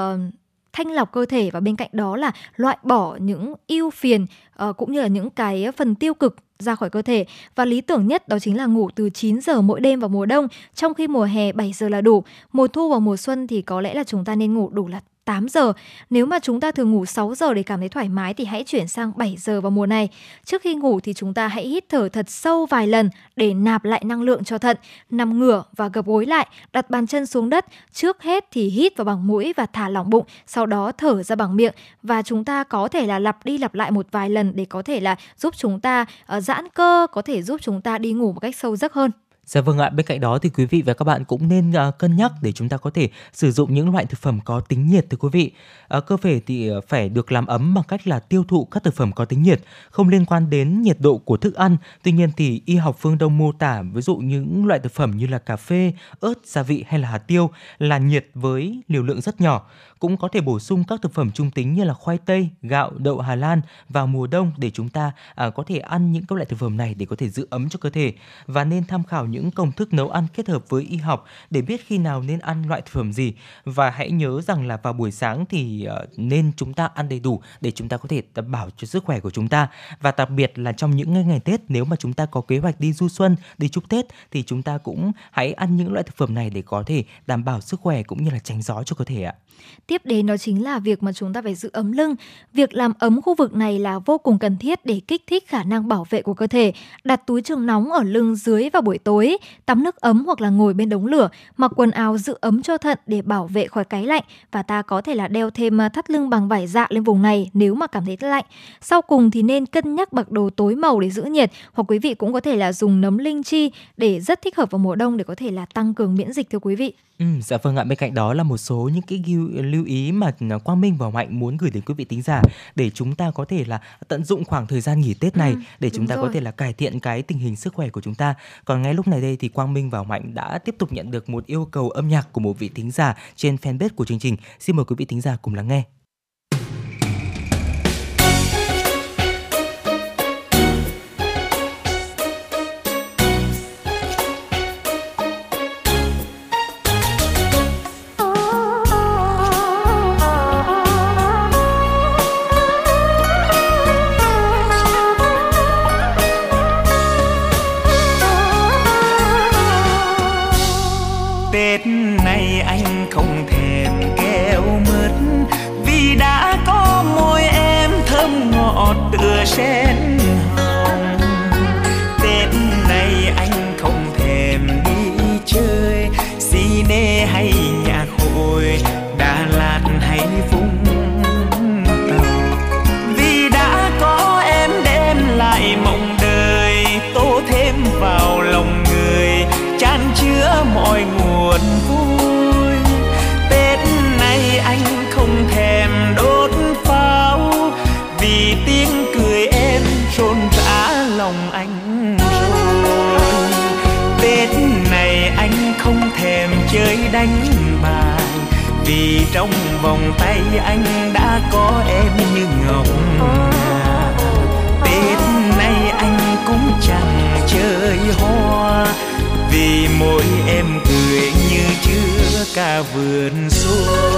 thanh lọc cơ thể và bên cạnh đó là loại bỏ những ưu phiền uh, cũng như là những cái phần tiêu cực ra khỏi cơ thể. Và lý tưởng nhất đó chính là ngủ từ 9 giờ mỗi đêm vào mùa đông. Trong khi mùa hè 7 giờ là đủ mùa thu và mùa xuân thì có lẽ là chúng ta nên ngủ đủ là 8 giờ. Nếu mà chúng ta thường ngủ 6 giờ để cảm thấy thoải mái thì hãy chuyển sang 7 giờ vào mùa này. Trước khi ngủ thì chúng ta hãy hít thở thật sâu vài lần để nạp lại năng lượng cho thận. Nằm ngửa và gập gối lại, đặt bàn chân xuống đất. Trước hết thì hít vào bằng mũi và thả lỏng bụng, sau đó thở ra bằng miệng và chúng ta có thể là lặp đi lặp lại một vài lần để có thể là giúp chúng ta uh, giãn cơ, có thể giúp chúng ta đi ngủ một cách sâu giấc hơn.
Dạ vâng ạ, bên cạnh đó thì quý vị và các bạn cũng nên uh, cân nhắc để chúng ta có thể sử dụng những loại thực phẩm có tính nhiệt thưa quý vị. Uh, cơ thể thì à, phải được làm ấm bằng cách là tiêu thụ các thực phẩm có tính nhiệt, không liên quan đến nhiệt độ của thức ăn. Tuy nhiên thì y học phương Đông mô tả ví dụ những loại thực phẩm như là cà phê, ớt, gia vị hay là hạt tiêu là nhiệt với liều lượng rất nhỏ cũng có thể bổ sung các thực phẩm trung tính như là khoai tây, gạo, đậu Hà Lan vào mùa đông để chúng ta à, có thể ăn những các loại thực phẩm này để có thể giữ ấm cho cơ thể. Và nên tham khảo những công thức nấu ăn kết hợp với y học để biết khi nào nên ăn loại thực phẩm gì. Và hãy nhớ rằng là vào buổi sáng thì à, nên chúng ta ăn đầy đủ để chúng ta có thể đảm bảo cho sức khỏe của chúng ta. Và đặc biệt là trong những ngày Tết nếu mà chúng ta có kế hoạch đi du xuân, đi chúc Tết thì chúng ta cũng hãy ăn những loại thực phẩm này để có thể đảm bảo sức khỏe cũng như là tránh gió cho cơ thể ạ.
Tiếp đến đó chính là việc mà chúng ta phải giữ ấm lưng. Việc làm ấm khu vực này là vô cùng cần thiết để kích thích khả năng bảo vệ của cơ thể. Đặt túi trường nóng ở lưng dưới vào buổi tối, tắm nước ấm hoặc là ngồi bên đống lửa, mặc quần áo giữ ấm cho thận để bảo vệ khỏi cái lạnh và ta có thể là đeo thêm à, thắt lưng bằng vải dạ lên vùng này nếu mà cảm thấy lạnh. Sau cùng thì nên cân nhắc mặc đồ tối màu để giữ nhiệt hoặc quý vị cũng có thể là dùng nấm linh chi để rất thích hợp vào mùa đông để có thể là tăng cường miễn dịch thưa quý vị.
Ừ, dạ vâng ạ. Bên cạnh đó là một số những cái lưu ý mà Quang Minh và Mạnh muốn gửi đến quý vị tính giả để chúng ta có thể là tận dụng khoảng thời gian nghỉ Tết này ừ, để chúng ta rồi. có thể là cải thiện cái tình hình sức khỏe của chúng ta. Còn ngay lúc này đây thì Quang Minh và Mạnh đã tiếp tục nhận được một yêu cầu âm nhạc của một vị thính giả trên fanpage của chương trình. Xin mời quý vị thính giả cùng lắng nghe.
đánh bài. Vì trong vòng tay anh đã có em như ngọc ngà. Tết nay anh cũng chẳng chơi hoa. Vì mỗi em cười như chưa cả vườn xuân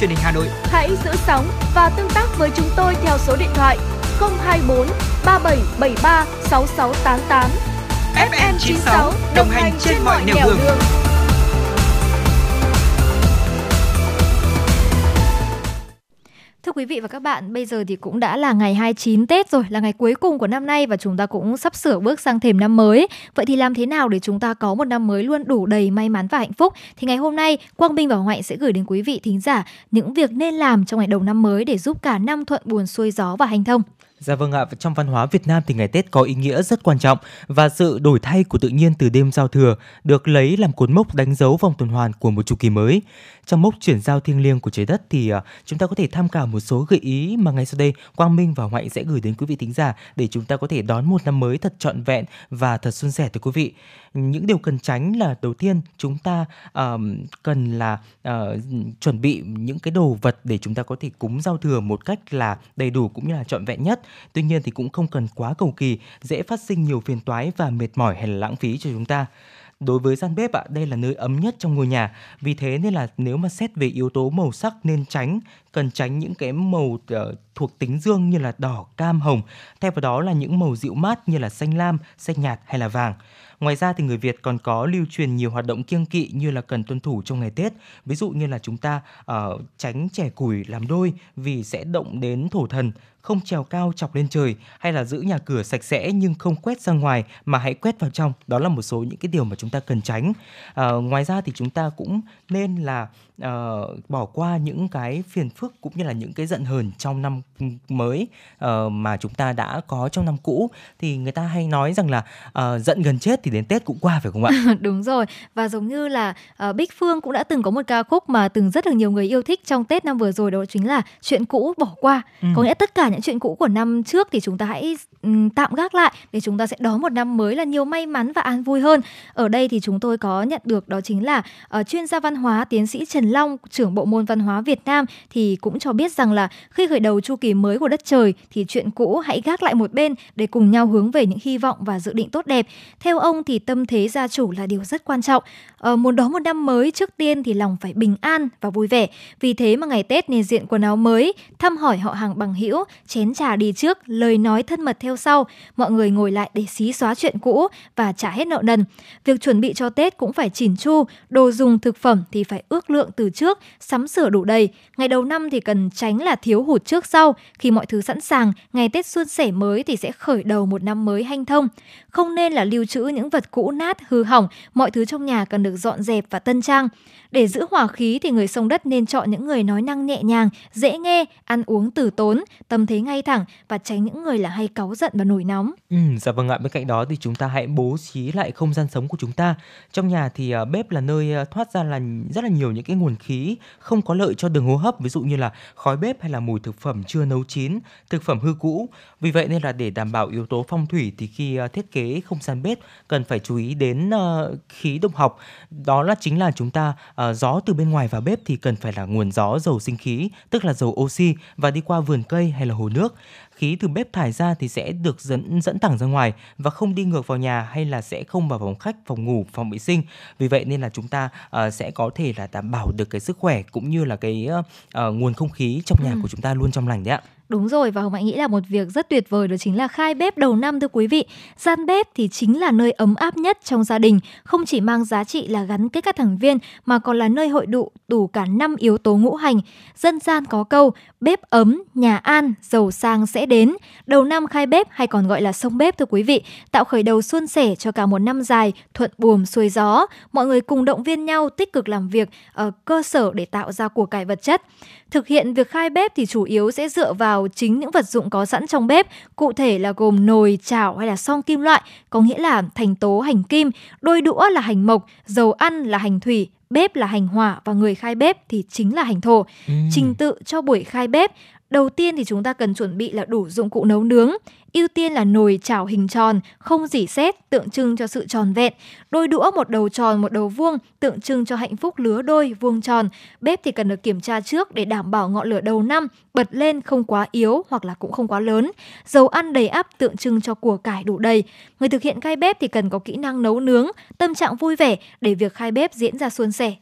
truyền hình Hà Nội.
Hãy giữ sóng và tương tác với chúng tôi theo số điện thoại 024 3773 6688. FM 96 đồng hành trên mọi nẻo đường. đường.
Quý vị và các bạn, bây giờ thì cũng đã là ngày 29 Tết rồi, là ngày cuối cùng của năm nay và chúng ta cũng sắp sửa bước sang thềm năm mới. Vậy thì làm thế nào để chúng ta có một năm mới luôn đủ đầy may mắn và hạnh phúc? Thì ngày hôm nay, Quang Minh và Hoàng Hạnh sẽ gửi đến quý vị thính giả những việc nên làm trong ngày đầu năm mới để giúp cả năm thuận buồn xuôi gió và hành thông.
Dạ vâng ạ, trong văn hóa Việt Nam thì ngày Tết có ý nghĩa rất quan trọng và sự đổi thay của tự nhiên từ đêm giao thừa được lấy làm cột mốc đánh dấu vòng tuần hoàn của một chu kỳ mới. Trong mốc chuyển giao thiêng liêng của trái đất thì à, chúng ta có thể tham khảo một số gợi ý mà ngay sau đây Quang Minh và Hoạnh sẽ gửi đến quý vị thính giả để chúng ta có thể đón một năm mới thật trọn vẹn và thật suôn sẻ thưa quý vị. Những điều cần tránh là đầu tiên chúng ta uh, cần là uh, chuẩn bị những cái đồ vật để chúng ta có thể cúng giao thừa một cách là đầy đủ cũng như là trọn vẹn nhất. Tuy nhiên thì cũng không cần quá cầu kỳ, dễ phát sinh nhiều phiền toái và mệt mỏi hay là lãng phí cho chúng ta. Đối với gian bếp ạ, đây là nơi ấm nhất trong ngôi nhà. Vì thế nên là nếu mà xét về yếu tố màu sắc nên tránh, cần tránh những cái màu uh, thuộc tính dương như là đỏ, cam, hồng. Thay vào đó là những màu dịu mát như là xanh lam, xanh nhạt hay là vàng. Ngoài ra thì người Việt còn có lưu truyền nhiều hoạt động kiêng kỵ như là cần tuân thủ trong ngày Tết. Ví dụ như là chúng ta uh, tránh trẻ củi làm đôi vì sẽ động đến thổ thần, không trèo cao chọc lên trời hay là giữ nhà cửa sạch sẽ nhưng không quét ra ngoài mà hãy quét vào trong. Đó là một số những cái điều mà chúng ta cần tránh. À, ngoài ra thì chúng ta cũng nên là uh, bỏ qua những cái phiền phức cũng như là những cái giận hờn trong năm mới uh, mà chúng ta đã có trong năm cũ thì người ta hay nói rằng là uh, giận gần chết thì đến Tết cũng qua phải không ạ?
Đúng rồi và giống như là uh, Bích Phương cũng đã từng có một ca khúc mà từng rất là nhiều người yêu thích trong Tết năm vừa rồi đó chính là chuyện cũ bỏ qua. Ừ. Có nghĩa tất cả những chuyện cũ của năm trước thì chúng ta hãy um, tạm gác lại để chúng ta sẽ đón một năm mới là nhiều may mắn và an vui hơn. Ở đây thì chúng tôi có nhận được đó chính là uh, chuyên gia văn hóa tiến sĩ Trần Long, trưởng bộ môn văn hóa Việt Nam thì cũng cho biết rằng là khi khởi đầu chu kỳ mới của đất trời thì chuyện cũ hãy gác lại một bên để cùng nhau hướng về những hy vọng và dự định tốt đẹp. Theo ông thì tâm thế gia chủ là điều rất quan trọng. Ờ, muốn đón một năm mới trước tiên thì lòng phải bình an và vui vẻ. Vì thế mà ngày Tết nên diện quần áo mới, thăm hỏi họ hàng bằng hữu, chén trà đi trước, lời nói thân mật theo sau. Mọi người ngồi lại để xí xóa chuyện cũ và trả hết nợ nần. Việc chuẩn bị cho Tết cũng phải chỉn chu, đồ dùng thực phẩm thì phải ước lượng từ trước, sắm sửa đủ đầy. Ngày đầu năm thì cần tránh là thiếu hụt trước sau. Khi mọi thứ sẵn sàng, ngày Tết xuân sẻ mới thì sẽ khởi đầu một năm mới hanh thông. Không nên là lưu trữ những vật cũ nát, hư hỏng. Mọi thứ trong nhà cần được dọn dẹp và tân trang. Để giữ hòa khí thì người sông đất nên chọn những người nói năng nhẹ nhàng, dễ nghe, ăn uống từ tốn, tâm thế ngay thẳng và tránh những người là hay cáu giận và nổi nóng.
Ừ, dạ vâng ạ. Bên cạnh đó thì chúng ta hãy bố trí lại không gian sống của chúng ta. Trong nhà thì à, bếp là nơi à, thoát ra là rất là nhiều những cái nguồn khí không có lợi cho đường hô hấp, ví dụ như là khói bếp hay là mùi thực phẩm chưa nấu chín, thực phẩm hư cũ. Vì vậy nên là để đảm bảo yếu tố phong thủy thì khi à, thiết kế không gian bếp cần phải chú ý đến khí độc học. Đó là chính là chúng ta uh, gió từ bên ngoài vào bếp thì cần phải là nguồn gió dầu sinh khí, tức là dầu oxy và đi qua vườn cây hay là hồ nước khí từ bếp thải ra thì sẽ được dẫn dẫn thẳng ra ngoài và không đi ngược vào nhà hay là sẽ không vào phòng khách, phòng ngủ, phòng vệ sinh. Vì vậy nên là chúng ta uh, sẽ có thể là đảm bảo được cái sức khỏe cũng như là cái uh, nguồn không khí trong nhà ừ. của chúng ta luôn trong lành đấy ạ.
Đúng rồi và Hồng Hạnh nghĩ là một việc rất tuyệt vời đó chính là khai bếp đầu năm thưa quý vị. Gian bếp thì chính là nơi ấm áp nhất trong gia đình, không chỉ mang giá trị là gắn kết các thành viên mà còn là nơi hội tụ đủ cả năm yếu tố ngũ hành. Dân gian có câu bếp ấm, nhà an, giàu sang sẽ đến. Đầu năm khai bếp hay còn gọi là sông bếp thưa quý vị, tạo khởi đầu suôn sẻ cho cả một năm dài, thuận buồm xuôi gió. Mọi người cùng động viên nhau tích cực làm việc ở cơ sở để tạo ra của cải vật chất. Thực hiện việc khai bếp thì chủ yếu sẽ dựa vào chính những vật dụng có sẵn trong bếp, cụ thể là gồm nồi, chảo hay là son kim loại, có nghĩa là thành tố hành kim, đôi đũa là hành mộc, dầu ăn là hành thủy, bếp là hành hỏa và người khai bếp thì chính là hành thổ. Ừ. Trình tự cho buổi khai bếp Đầu tiên thì chúng ta cần chuẩn bị là đủ dụng cụ nấu nướng. Ưu tiên là nồi chảo hình tròn, không dỉ xét tượng trưng cho sự tròn vẹn. Đôi đũa một đầu tròn, một đầu vuông, tượng trưng cho hạnh phúc lứa đôi, vuông tròn. Bếp thì cần được kiểm tra trước để đảm bảo ngọn lửa đầu năm bật lên không quá yếu hoặc là cũng không quá lớn. Dầu ăn đầy ắp tượng trưng cho của cải đủ đầy. Người thực hiện khai bếp thì cần có kỹ năng nấu nướng, tâm trạng vui vẻ để việc khai bếp diễn ra suôn sẻ.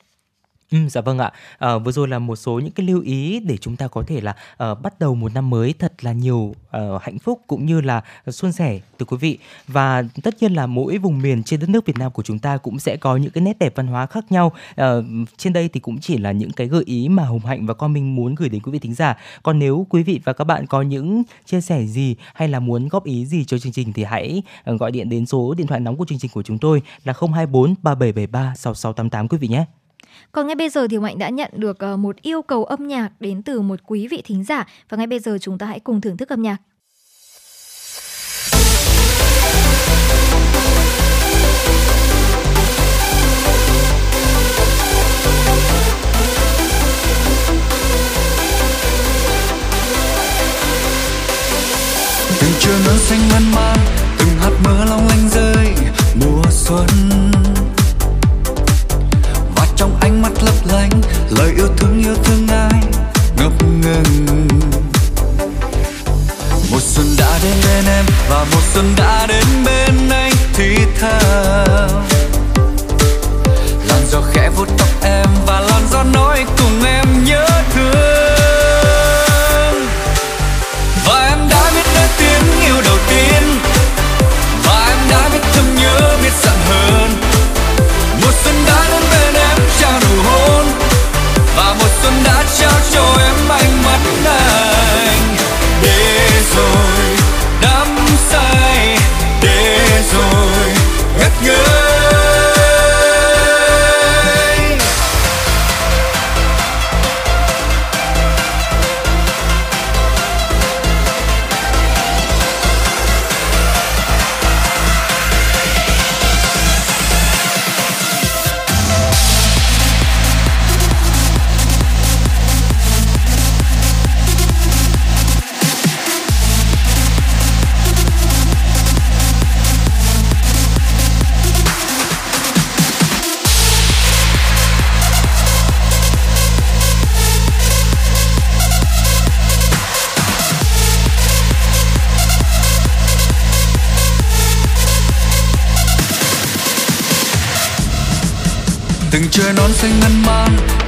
Ừ, dạ vâng ạ. À, vừa rồi là một số những cái lưu ý để chúng ta có thể là uh, bắt đầu một năm mới thật là nhiều uh, hạnh phúc cũng như là suôn sẻ từ quý vị. Và tất nhiên là mỗi vùng miền trên đất nước Việt Nam của chúng ta cũng sẽ có những cái nét đẹp văn hóa khác nhau. Uh, trên đây thì cũng chỉ là những cái gợi ý mà Hồng Hạnh và con mình muốn gửi đến quý vị thính giả. Còn nếu quý vị và các bạn có những chia sẻ gì hay là muốn góp ý gì cho chương trình thì hãy gọi điện đến số điện thoại nóng của chương trình của chúng tôi là 024 3773 6688 quý vị nhé.
Còn ngay bây giờ thì Mạnh đã nhận được ờ, một yêu cầu âm nhạc đến từ một quý vị thính giả và ngay bây giờ chúng ta hãy cùng thưởng thức âm nhạc.
từng trưa nắng xanh man man, từng hạt mưa long lanh rơi, mùa xuân lánh lời yêu thương yêu thương ai ngập ngừng. Một xuân đã đến bên em và một xuân đã đến bên anh, thì thào. Làn gió khẽ vuốt tóc em và làn gió nói cùng em nhớ thương. Trời non xanh ngân
mang.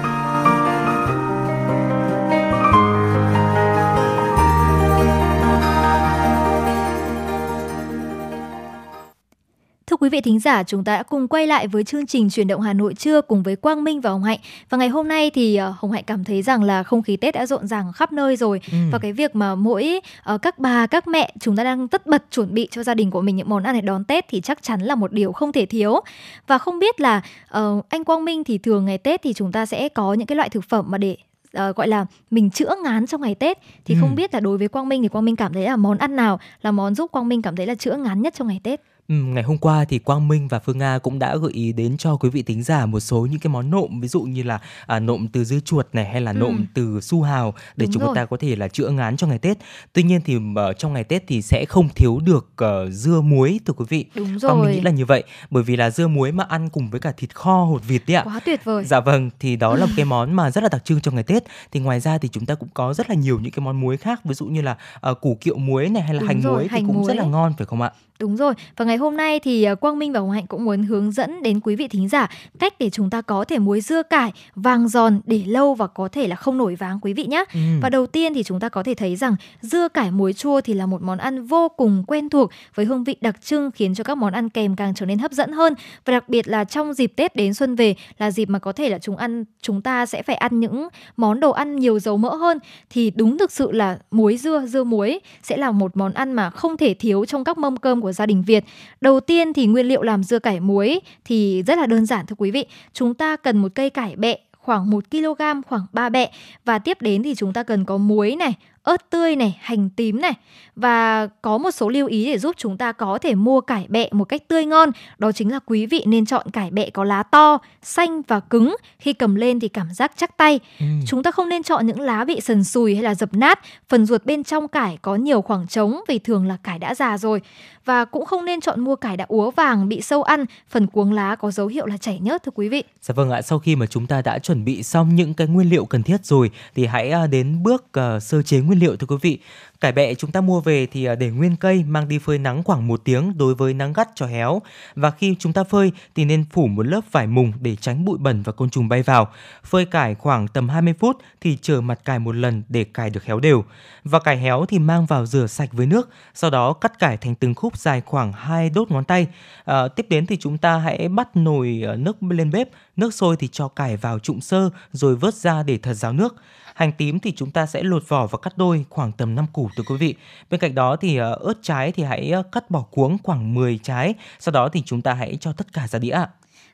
quý vị thính giả, chúng ta đã cùng quay lại với chương trình truyền động Hà Nội trưa cùng với Quang Minh và Hồng Hạnh. Và ngày hôm nay thì ờ, Hồng Hạnh cảm thấy rằng là không khí Tết đã rộn ràng khắp nơi rồi.
Ừ.
Và cái việc mà mỗi ờ, các bà, các mẹ chúng ta đang tất bật chuẩn bị cho gia đình của mình những món ăn để đón Tết thì chắc chắn là một điều không thể thiếu. Và không biết là ờ, anh Quang Minh thì thường ngày Tết thì chúng ta sẽ có những cái loại thực phẩm mà để ờ, gọi là mình chữa ngán trong ngày Tết thì
Ừ.
không biết là đối với Quang Minh thì Quang Minh cảm thấy là món ăn nào là món giúp Quang Minh cảm thấy là chữa ngán nhất trong ngày Tết?
Ừ, ngày hôm qua thì Quang Minh và Phương Nga cũng đã gợi ý đến cho quý vị thính giả một số những cái món nộm ví dụ như là à, nộm từ dưa chuột này hay là
Ừ.
nộm từ su hào để
Đúng
chúng
rồi.
ta có thể là chữa ngán cho ngày Tết. Tuy nhiên thì ờ, trong ngày Tết thì sẽ không thiếu được ờ, dưa muối thưa quý vị.
Đúng
Quang Minh nghĩ là như vậy bởi vì là dưa muối mà ăn cùng với cả thịt kho hột vịt đấy ạ.
Quá tuyệt vời.
Dạ vâng, thì đó là một cái món mà rất là đặc trưng cho ngày Tết. Thì ngoài ra thì chúng ta cũng có rất là nhiều những cái món muối khác, ví dụ như là ờ, củ kiệu muối này hay là
Đúng
hành
rồi,
muối thì
hành
cũng rất
muối.
là ngon phải không ạ?
Đúng rồi, và ngày hôm nay thì ờ, Quang Minh và Hồng Hạnh cũng muốn hướng dẫn đến quý vị thính giả cách để chúng ta có thể muối dưa cải vàng giòn để lâu và có thể là không nổi váng quý vị nhé.
Ừ.
Và đầu tiên thì chúng ta có thể thấy rằng dưa cải muối chua thì là một món ăn vô cùng quen thuộc với hương vị đặc trưng khiến cho các món ăn kèm càng trở nên hấp dẫn hơn và đặc biệt là trong dịp Tết đến xuân về là dịp mà có thể là chúng ăn chúng ta sẽ phải ăn những món đồ ăn nhiều dầu mỡ hơn thì đúng thực sự là muối dưa dưa muối sẽ là một món ăn mà không thể thiếu trong các mâm cơm của gia đình Việt. Đầu tiên thì nguyên liệu làm dưa cải muối thì rất là đơn giản thưa quý vị. Chúng ta cần một cây cải bẹ khoảng 1 kg khoảng 3 bẹ và tiếp đến thì chúng ta cần có muối này, ớt tươi này, hành tím này. Và có một số lưu ý để giúp chúng ta có thể mua cải bẹ một cách tươi ngon. Đó chính là quý vị nên chọn cải bẹ có lá to, xanh và cứng. Khi cầm lên thì cảm giác chắc tay. Chúng ta không nên chọn những lá bị sần sùi hay là dập nát, phần ruột bên trong cải có nhiều khoảng trống vì thường là cải đã già rồi. Và cũng không nên chọn mua cải đã úa vàng bị sâu ăn, phần cuống lá có dấu hiệu là chảy nhớt thưa quý vị.
Dạ vâng ạ, sau khi mà chúng ta đã chuẩn bị xong những cái nguyên liệu cần thiết rồi thì hãy à, đến bước à, sơ chế nguyên nguyên liệu thưa quý vị. Cải bẹ chúng ta mua về thì à, để nguyên cây mang đi phơi nắng khoảng một tiếng đối với nắng gắt cho héo. Và khi chúng ta phơi thì nên phủ một lớp vải mùng để tránh bụi bẩn và côn trùng bay vào. Phơi cải khoảng tầm 20 phút thì chờ mặt cải một lần để cải được héo đều. Và cải héo thì mang vào rửa sạch với nước, sau đó cắt cải thành từng khúc dài khoảng 2 đốt ngón tay. À, tiếp đến thì chúng ta hãy bắt nồi à, nước lên bếp, nước sôi thì cho cải vào trụng sơ rồi vớt ra để thật ráo nước. Hành tím thì chúng ta sẽ lột vỏ và cắt đôi khoảng tầm 5 củ thưa quý vị. Bên cạnh đó thì ờ, ớt trái thì hãy ờ, cắt bỏ cuống khoảng 10 trái. Sau đó thì chúng ta hãy cho tất cả ra đĩa ạ.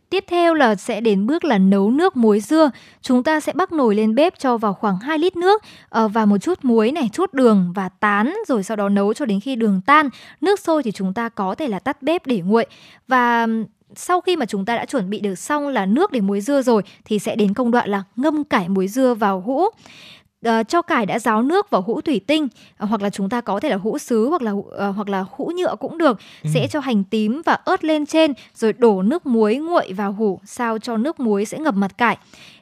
Tiếp theo là sẽ đến bước là nấu nước muối dưa. Chúng ta sẽ bắc nồi lên bếp cho vào khoảng 2 lít nước ờ, và một chút muối này, chút đường và tán rồi sau đó nấu cho đến khi đường tan. Nước sôi thì chúng ta có thể là tắt bếp để nguội. Và sau khi mà chúng ta đã chuẩn bị được xong là nước để muối dưa rồi thì sẽ đến công đoạn là ngâm cải muối dưa vào hũ uh, cho cải đã ráo nước vào hũ thủy tinh uh, hoặc là chúng ta có thể là hũ sứ hoặc là uh, hoặc là hũ nhựa cũng được. Ừ. sẽ cho hành tím và ớt lên trên rồi đổ nước muối nguội vào hũ sao cho nước muối sẽ ngập mặt cải.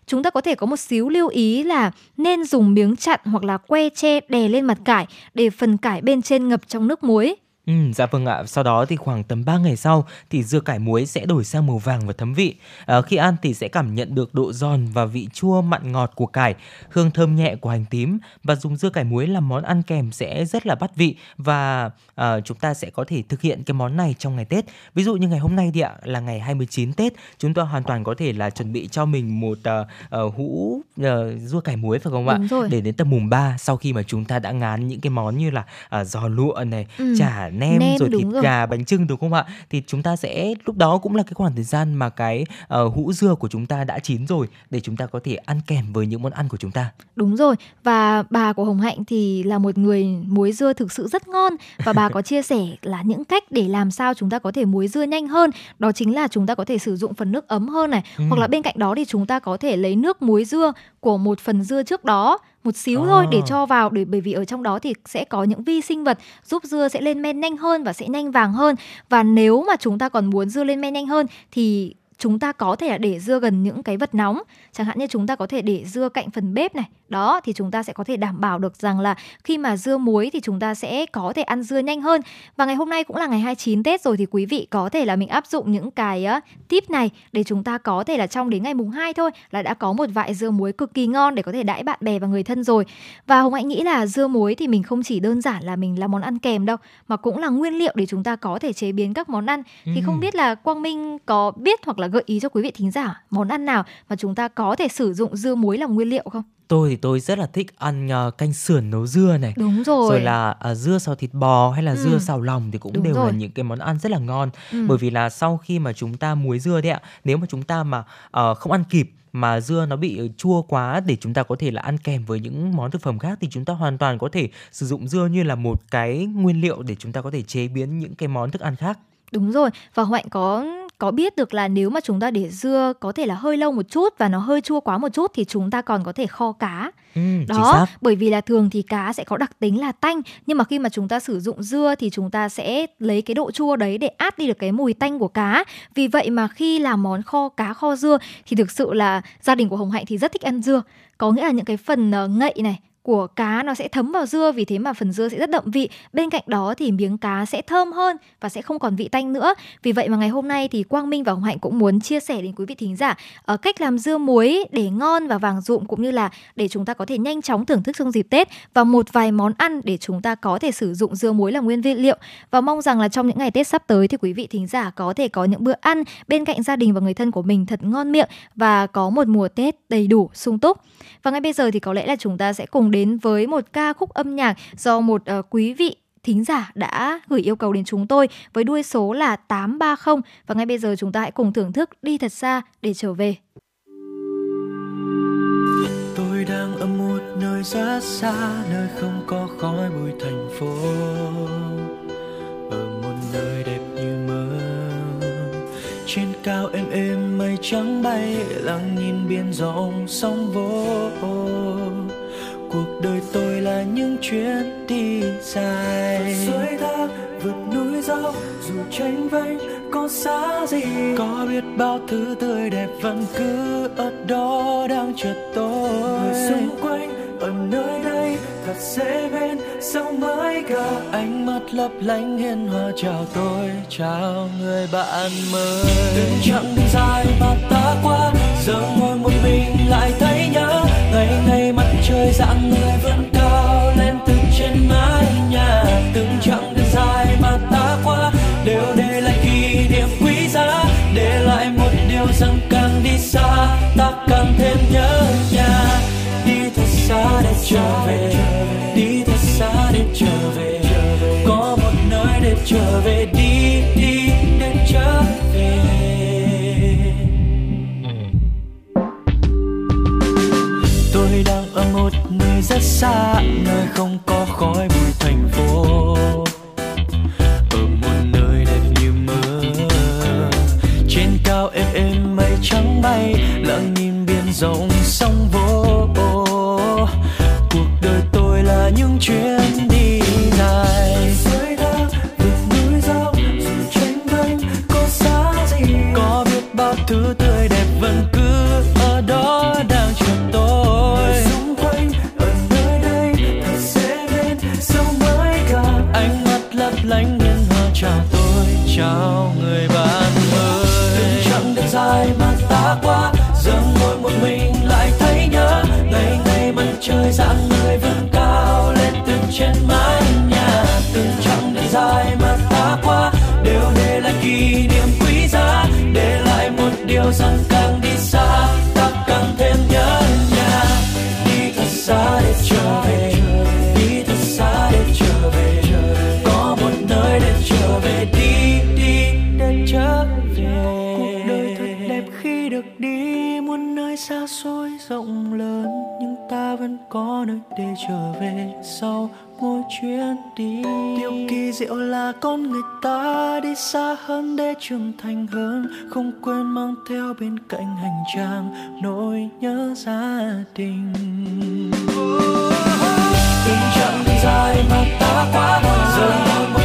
Chúng ta có thể có một xíu lưu ý là nên dùng miếng chặn hoặc là que che đè lên mặt cải để phần cải bên trên ngập trong nước muối
Ừ, dạ vâng ạ. Sau đó thì khoảng tầm 3 ngày sau thì dưa cải muối sẽ đổi sang màu vàng và thấm vị. À, khi ăn thì sẽ cảm nhận được độ giòn và vị chua mặn ngọt của cải, hương thơm nhẹ của hành tím và dùng dưa cải muối làm món ăn kèm sẽ rất là bắt vị và à, chúng ta sẽ có thể thực hiện cái món này trong ngày Tết. Ví dụ như ngày hôm nay đi ạ là ngày 29 Tết, chúng ta hoàn toàn có thể là chuẩn bị cho mình một uh, uh, hũ uh, dưa cải muối phải không ạ?
rồi.
Để đến tầm mùng 3 sau khi mà chúng ta đã ngán những cái món như là uh, giò lụa này,
Ừ.
chả nem,
Nem,
rồi thịt
rồi.
gà bánh trưng đúng không ạ? Thì chúng ta sẽ lúc đó cũng là cái khoảng thời gian mà cái uh, hũ dưa của chúng ta đã chín rồi để chúng ta có thể ăn kèm với những món ăn của chúng ta.
Đúng rồi, và bà của Hồng Hạnh thì là một người muối dưa thực sự rất ngon. Và bà có chia sẻ là những cách để làm sao chúng ta có thể muối dưa nhanh hơn, đó chính là chúng ta có thể sử dụng phần nước ấm hơn này,
Ừ.
hoặc là bên cạnh đó thì chúng ta có thể lấy nước muối dưa của một phần dưa trước đó một xíu thôi để
À.
cho vào để bởi vì ở trong đó thì sẽ có những vi sinh vật giúp dưa sẽ lên men nhanh hơn và sẽ nhanh vàng hơn và nếu mà chúng ta còn muốn dưa lên men nhanh hơn thì chúng ta có thể là để dưa gần những cái vật nóng chẳng hạn như chúng ta có thể để dưa cạnh phần bếp này đó thì chúng ta sẽ có thể đảm bảo được rằng là khi mà dưa muối thì chúng ta sẽ có thể ăn dưa nhanh hơn. Và ngày hôm nay cũng là ngày 29 Tết rồi thì quý vị có thể là mình áp dụng những cái uh, tip này để chúng ta có thể là trong đến ngày mùng 2 thôi là đã có một vại dưa muối cực kỳ ngon để có thể đãi bạn bè và người thân rồi. Và Hồng Hạnh nghĩ là dưa muối thì mình không chỉ đơn giản là mình làm món ăn kèm đâu mà cũng là nguyên liệu để chúng ta có thể chế biến các món ăn. Thì không biết là Quang Minh có biết hoặc là gợi ý cho quý vị thính giả món ăn nào mà chúng ta có thể sử dụng dưa muối làm nguyên liệu không?
Tôi thì tôi rất là thích ăn uh, canh sườn nấu dưa này
Đúng rồi.
rồi là uh, dưa xào thịt bò hay là
Ừ.
dưa xào lòng thì cũng
Đúng
đều
rồi.
là những cái món ăn rất là ngon
Ừ.
bởi vì là sau khi mà chúng ta muối dưa đấy ạ nếu mà chúng ta mà uh, không ăn kịp mà dưa nó bị chua quá để chúng ta có thể là ăn kèm với những món thực phẩm khác thì chúng ta hoàn toàn có thể sử dụng dưa như là một cái nguyên liệu để chúng ta có thể chế biến những cái món thức ăn khác
Đúng rồi và Hồng Hạnh có có biết được là nếu mà chúng ta để dưa có thể là hơi lâu một chút và nó hơi chua quá một chút thì chúng ta còn có thể kho cá.
Ừ,
Đó, bởi vì là thường thì cá sẽ có đặc tính là tanh nhưng mà khi mà chúng ta sử dụng dưa thì chúng ta sẽ lấy cái độ chua đấy để át đi được cái mùi tanh của cá. Vì vậy mà khi làm món kho cá kho dưa thì thực sự là gia đình của Hồng Hạnh thì rất thích ăn dưa. Có nghĩa là những cái phần ờ, ngậy này của cá nó sẽ thấm vào dưa, vì thế mà phần dưa sẽ rất đậm vị. Bên cạnh đó thì miếng cá sẽ thơm hơn và sẽ không còn vị tanh nữa. Vì vậy mà ngày hôm nay thì Quang Minh và Hồng Hạnh cũng muốn chia sẻ đến quý vị thính giả ở cách làm dưa muối để ngon và vàng rụm cũng như là để chúng ta có thể nhanh chóng thưởng thức trong dịp Tết và một vài món ăn để chúng ta có thể sử dụng dưa muối làm nguyên vật liệu. Và mong rằng là trong những ngày Tết sắp tới thì quý vị thính giả có thể có những bữa ăn bên cạnh gia đình và người thân của mình thật ngon miệng và có một mùa Tết đầy đủ, sung túc. Và ngay bây giờ thì có lẽ là chúng ta sẽ cùng đến với một ca khúc âm nhạc do một uh, quý vị thính giả đã gửi yêu cầu đến chúng tôi với đuôi số là 830 và ngay bây giờ chúng ta hãy cùng thưởng thức đi thật xa để trở về.
Tôi đang ở một nơi rất xa Nơi không có khói bụi thành phố. Ở một nơi đẹp như mơ. Trên cao êm êm mây trắng bay Lặng nhìn biển rộng sóng vỗ Cuộc đời tôi là những chuyến đi dài. Suối thác vượt núi dốc Dù tranh vênh có xa gì? Có biết bao thứ tươi đẹp vẫn cứ ở đó đang chờ tôi. Người xung quanh ở nơi đây thật dễ bên sao mới gặp? Ánh mắt lấp lánh hiền hòa chào tôi chào người bạn mới. Từng chặng đường dài mà ta qua giờ ngồi một mình lại thấy nhớ ngày ngày mặt trời dạng người vẫn cao lên từ trên mái nhà. Từng chặng đường dài mà ta qua đều để lại kỷ niệm quý giá. Để lại một điều rằng càng đi xa, ta càng thêm nhớ nhà. Đi thật xa để trở về, đi thật xa để trở về. Có một nơi để trở về, đi đi. rất xa, nơi không có khói bụi thành phố. Ở một nơi đẹp như mơ trên cao êm êm mây trắng bay, lặng nhìn biển rộng sông vô. Cuộc đời tôi là những chuyến đi này có biết bao thứ tươi đẹp vẫn cứ chào tôi, chào người bạn mới. Từng chặng đường dài mà ta qua giờ ngồi một mình lại thấy nhớ. Ngày ngày mặt trời dạng người vươn cao lên từng trên mái nhà. Từng chặng đường dài mà ta qua, đều để lại kỷ niệm quý giá. Để lại một điều rằng càng đi xa, ta càng thêm nhớ nhà. Đi thật xa để trở về, đi thật xa để trở về xa xôi rộng lớn nhưng ta vẫn có nơi để trở về sau mỗi chuyến đi. Điều kỳ diệu là con người ta đi xa hơn để trưởng thành hơn không quên mang theo bên cạnh hành trang nỗi nhớ gia đình. Tình trạng dài mà ta quá giờ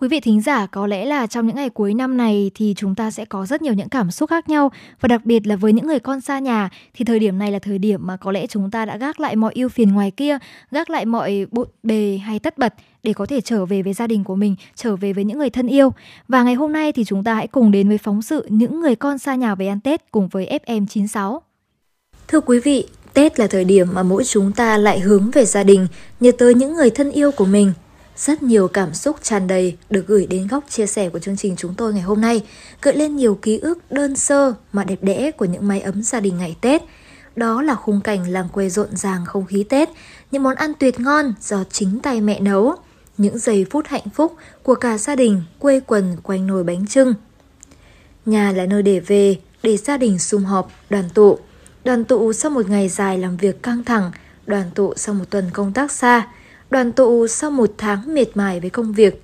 Quý vị thính giả, có lẽ là trong những ngày cuối năm này thì chúng ta sẽ có rất nhiều những cảm xúc khác nhau và đặc biệt là với những người con xa nhà thì thời điểm này là thời điểm mà có lẽ chúng ta đã gác lại mọi ưu phiền ngoài kia, gác lại mọi bộn bề hay tất bật để có thể trở về với gia đình của mình, trở về với những người thân yêu. Và ngày hôm nay thì chúng ta hãy cùng đến với phóng sự những người con xa nhà về ăn Tết cùng với FM96. Thưa quý vị, Tết là thời điểm mà mỗi chúng ta lại hướng về gia đình, nhớ tới những người thân yêu của mình – rất nhiều cảm xúc tràn đầy được gửi đến góc chia sẻ của chương trình chúng tôi ngày hôm nay, gợi lên nhiều ký ức đơn sơ mà đẹp đẽ của những mái ấm gia đình ngày Tết. Đó là khung cảnh làng quê rộn ràng không khí Tết, những món ăn tuyệt ngon do chính tay mẹ nấu, những giây phút hạnh phúc của cả gia đình quê quần quanh nồi bánh trưng. Nhà là nơi để về, để gia đình sum họp, đoàn tụ. Đoàn tụ sau một ngày dài làm việc căng thẳng, đoàn tụ sau một tuần công tác xa, đoàn tụ sau một tháng miệt mài với công việc,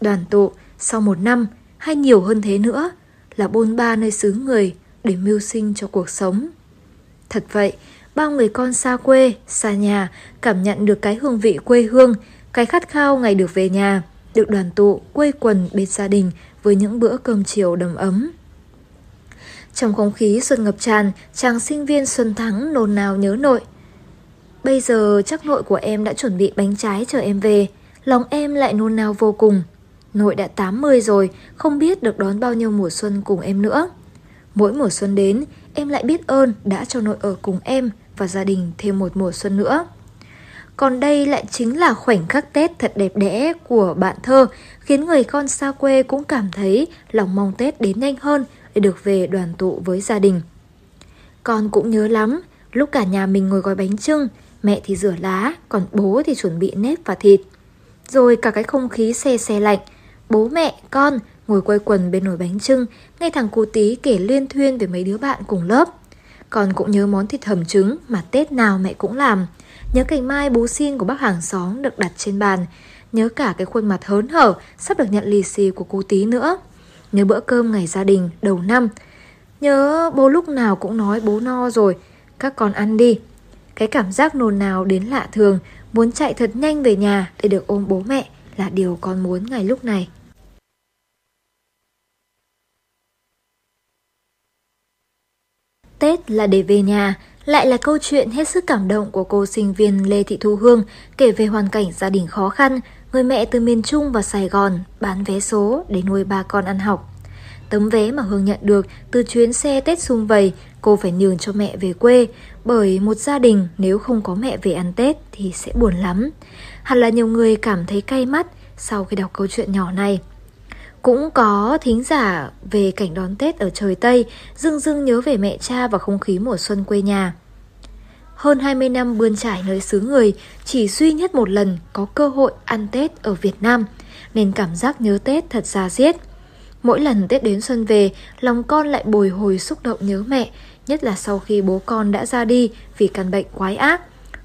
đoàn tụ sau một năm hay nhiều hơn thế nữa là bôn ba nơi xứ người để mưu sinh cho cuộc sống. Thật vậy, bao người con xa quê, xa nhà cảm nhận được cái hương vị quê hương, cái khát khao ngày được về nhà, được đoàn tụ, quây quần bên gia đình với những bữa cơm chiều đầm ấm. Trong không khí xuân ngập tràn, chàng sinh viên Xuân Thắng nôn nao nhớ nội. Bây giờ chắc nội của em đã chuẩn bị bánh trái chờ em về. Lòng em lại nôn nao vô cùng. Nội đã 80 rồi Không biết được đón bao nhiêu mùa xuân cùng em nữa. Mỗi mùa xuân đến Em lại biết ơn đã cho nội ở cùng em Và gia đình thêm một mùa xuân nữa. Còn đây lại chính là khoảnh khắc Tết thật đẹp đẽ của bạn thơ, khiến người con xa quê cũng cảm thấy lòng mong Tết đến nhanh hơn để được về đoàn tụ với gia đình. Con cũng nhớ lắm, lúc cả nhà mình ngồi gói bánh trưng, Mẹ thì rửa lá, còn bố thì chuẩn bị nếp và thịt. Rồi cả cái không khí xe xe lạnh, bố mẹ, con ngồi quay quần bên nồi bánh trưng, nghe thằng cô tí kể liên thuyên về mấy đứa bạn cùng lớp. Con cũng nhớ món thịt hầm trứng mà Tết nào mẹ cũng làm. Nhớ cành mai bố xin của bác hàng xóm được đặt trên bàn. Nhớ cả cái khuôn mặt hớn hở sắp được nhận lì xì của cô tí nữa. Nhớ bữa cơm ngày gia đình đầu năm. Nhớ bố lúc nào cũng nói bố no rồi, các con ăn đi. Cái cảm giác nồn nào đến lạ thường, muốn chạy thật nhanh về nhà để được ôm bố mẹ là điều con muốn ngay lúc này. Tết là để về nhà, lại là câu chuyện hết sức cảm động của cô sinh viên Lê Thị Thu Hương kể về hoàn cảnh gia đình khó khăn, người mẹ từ miền Trung vào Sài Gòn bán vé số để nuôi ba con ăn học. Tấm vé mà Hương nhận được từ chuyến xe Tết xung vầy, cô phải nhường cho mẹ về quê, bởi một gia đình nếu không có mẹ về ăn Tết thì sẽ buồn lắm. Hẳn là nhiều người cảm thấy cay mắt sau khi đọc câu chuyện nhỏ này. Cũng có thính giả về cảnh đón Tết ở trời Tây, dưng dưng nhớ về mẹ cha và không khí mùa xuân quê nhà. Hơn 20 năm bươn trải nơi xứ người, chỉ duy nhất một lần có cơ hội ăn Tết ở Việt Nam, nên cảm giác nhớ Tết thật ra diết. Mỗi lần Tết đến xuân về, lòng con lại bồi hồi xúc động nhớ mẹ, nhất là sau khi bố con đã ra đi vì căn bệnh quái ác.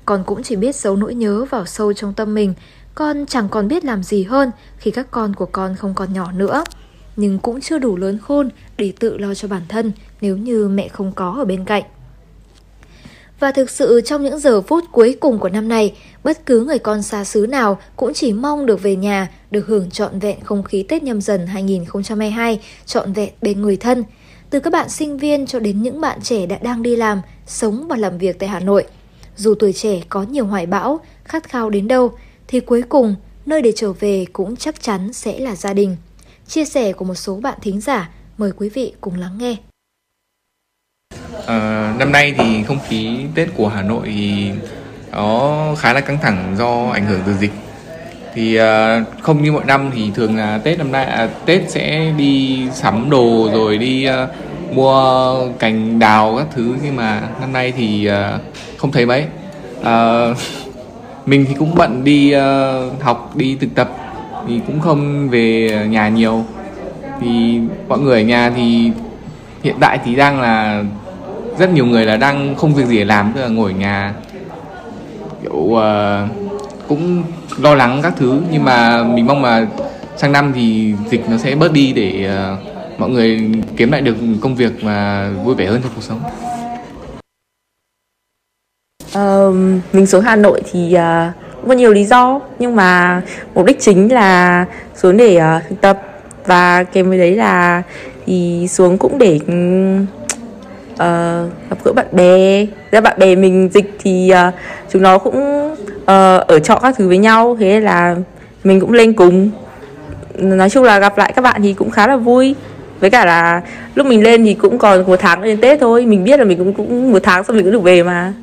Con cũng chỉ biết giấu nỗi nhớ vào sâu trong tâm mình, con chẳng còn biết làm gì hơn khi các con của con không còn nhỏ nữa. Nhưng cũng chưa đủ lớn khôn để tự lo cho bản thân nếu như mẹ không có ở bên cạnh. Và thực sự trong những giờ phút cuối cùng của năm này, bất cứ người con xa xứ nào cũng chỉ mong được về nhà, được hưởng trọn vẹn không khí Tết nhâm dần 2022, trọn vẹn bên người thân. Từ các bạn sinh viên cho đến những bạn trẻ đã đang đi làm, sống và làm việc tại Hà Nội. Dù tuổi trẻ có nhiều hoài bão, khát khao đến đâu, thì cuối cùng nơi để trở về cũng chắc chắn sẽ là gia đình. Chia sẻ của một số bạn thính giả, mời quý vị cùng lắng nghe.
À, năm nay thì không khí Tết của Hà Nội thì nó khá là căng thẳng do ảnh hưởng từ dịch thì uh, không như mọi năm thì thường là Tết năm nay à, Tết sẽ đi sắm đồ rồi đi uh, mua cành đào các thứ. Nhưng mà năm nay thì uh, không thấy mấy. Uh, mình thì cũng bận đi uh, học đi thực tập. Thì cũng không về nhà nhiều. Thì mọi người ở nhà thì hiện tại thì đang là rất nhiều người là đang không việc gì để làm tức là ngồi ở nhà. Kiểu uh, cũng lo lắng các thứ nhưng mà mình mong mà sang năm thì dịch nó sẽ bớt đi để uh, mọi người kiếm lại được công việc và vui vẻ hơn trong cuộc sống.
Uh, mình xuống Hà Nội thì uh, cũng có nhiều lý do nhưng mà mục đích chính là xuống để uh, thực tập và kèm với đấy là thì xuống cũng để ừ, uh, gặp gỡ bạn bè. Ra bạn bè mình dịch thì uh, chúng nó cũng uh, ở trọ các thứ với nhau. Thế là mình cũng lên cùng. Nói chung là gặp lại các bạn thì cũng khá là vui. Với cả là lúc mình lên thì cũng còn một tháng đến tết thôi. Mình biết là mình cũng cũng một tháng xong mình cũng được về mà.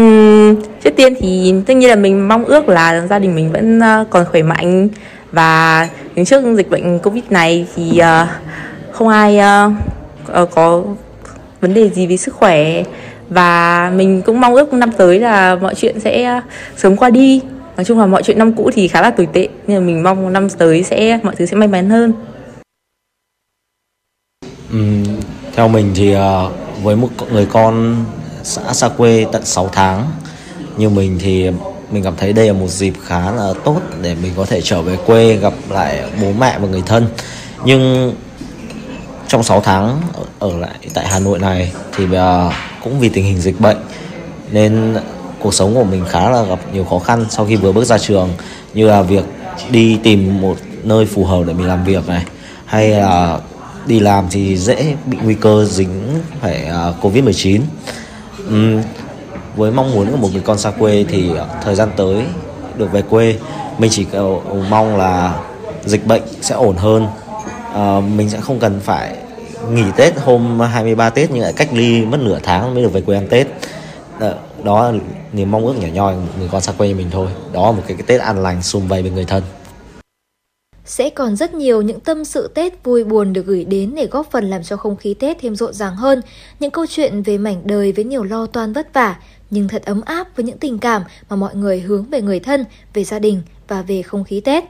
Uhm, trước tiên thì tất nhiên là mình mong ước là gia đình mình vẫn còn khỏe mạnh. Và đứng trước dịch bệnh covid này thì uh, không ai uh, Ờ, có vấn đề gì về sức khỏe? Và mình cũng mong ước năm tới là mọi chuyện sẽ ờ, sớm qua đi. Nói chung là mọi chuyện năm cũ thì khá là tồi tệ nhưng mà mình mong năm tới sẽ mọi thứ sẽ may mắn hơn.
Ừ, theo mình thì ờ, với một người con xã xa quê tận 6 tháng như mình thì mình cảm thấy đây là một dịp khá là tốt để mình có thể trở về quê gặp lại bố mẹ và người thân. Nhưng trong 6 tháng ở lại tại Hà Nội này thì à, cũng vì tình hình dịch bệnh nên cuộc sống của mình khá là gặp nhiều khó khăn sau khi vừa bước ra trường như là việc đi tìm một nơi phù hợp để mình làm việc này hay là đi làm thì dễ bị nguy cơ dính phải à, Covid-19 uhm, với mong muốn của một người con xa quê thì thời gian tới được về quê mình chỉ cầu mong là dịch bệnh sẽ ổn hơn. Uh, mình sẽ không cần phải nghỉ Tết hôm 23 Tết nhưng lại cách ly mất nửa tháng mới được về quê ăn Tết đó là niềm mong ước nhỏ nhoi của người con xa quê mình thôi đó là một cái, cái Tết an lành sum vầy bên người thân
sẽ còn rất nhiều những tâm sự Tết vui buồn được gửi đến để góp phần làm cho không khí Tết thêm rộn ràng hơn. Những câu chuyện về mảnh đời với nhiều lo toan vất vả, nhưng thật ấm áp với những tình cảm mà mọi người hướng về người thân, về gia đình và về không khí Tết.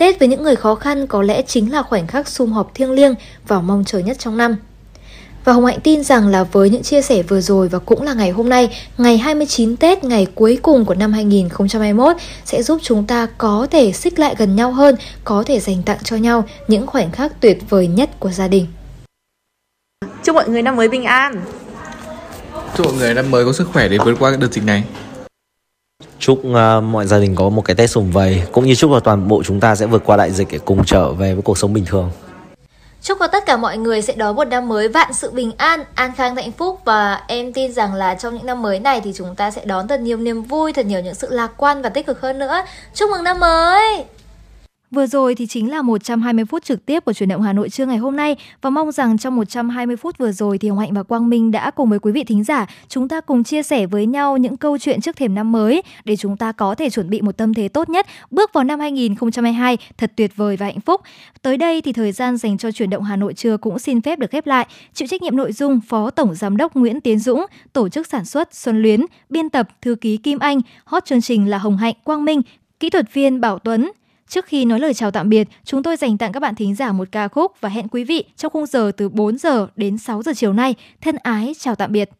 Tết với những người khó khăn có lẽ chính là khoảnh khắc sum họp thiêng liêng và mong chờ nhất trong năm. Và Hồng Hạnh tin rằng là với những chia sẻ vừa rồi và cũng là ngày hôm nay, ngày 29 Tết, ngày cuối cùng của năm 2021 sẽ giúp chúng ta có thể xích lại gần nhau hơn, có thể dành tặng cho nhau những khoảnh khắc tuyệt vời nhất của gia đình.
Chúc mọi người năm mới bình an.
Chúc mọi người năm mới có sức khỏe để vượt qua đợt dịch này.
Chúc uh, mọi gia đình có một cái Tết sùng vầy cũng như chúc là toàn bộ chúng ta sẽ vượt qua đại dịch để cùng trở về với cuộc sống bình thường.
Chúc cho tất cả mọi người sẽ đón một năm mới vạn sự bình an, an khang hạnh phúc và em tin rằng là trong những năm mới này thì chúng ta sẽ đón thật nhiều niềm vui, thật nhiều những sự lạc quan và tích cực hơn nữa. Chúc mừng năm mới! Vừa rồi thì chính là 120 phút trực tiếp của truyền động Hà Nội trưa ngày hôm nay và mong rằng trong 120 phút vừa rồi thì Hồng Hạnh và Quang Minh đã cùng với quý vị thính giả chúng ta cùng chia sẻ với nhau những câu chuyện trước thềm năm mới để chúng ta có thể chuẩn bị một tâm thế tốt nhất bước vào năm 2022 thật tuyệt vời và hạnh phúc. Tới đây thì thời gian dành cho truyền động Hà Nội trưa cũng xin phép được khép lại. Chịu trách nhiệm nội dung Phó Tổng Giám đốc Nguyễn Tiến Dũng, tổ chức sản xuất Xuân Luyến, biên tập thư ký Kim Anh, hot chương trình là Hồng Hạnh, Quang Minh, kỹ thuật viên Bảo Tuấn, Trước khi nói lời chào tạm biệt, chúng tôi dành tặng các bạn thính giả một ca khúc và hẹn quý vị trong khung giờ từ 4 giờ đến 6 giờ chiều nay. Thân ái chào tạm biệt.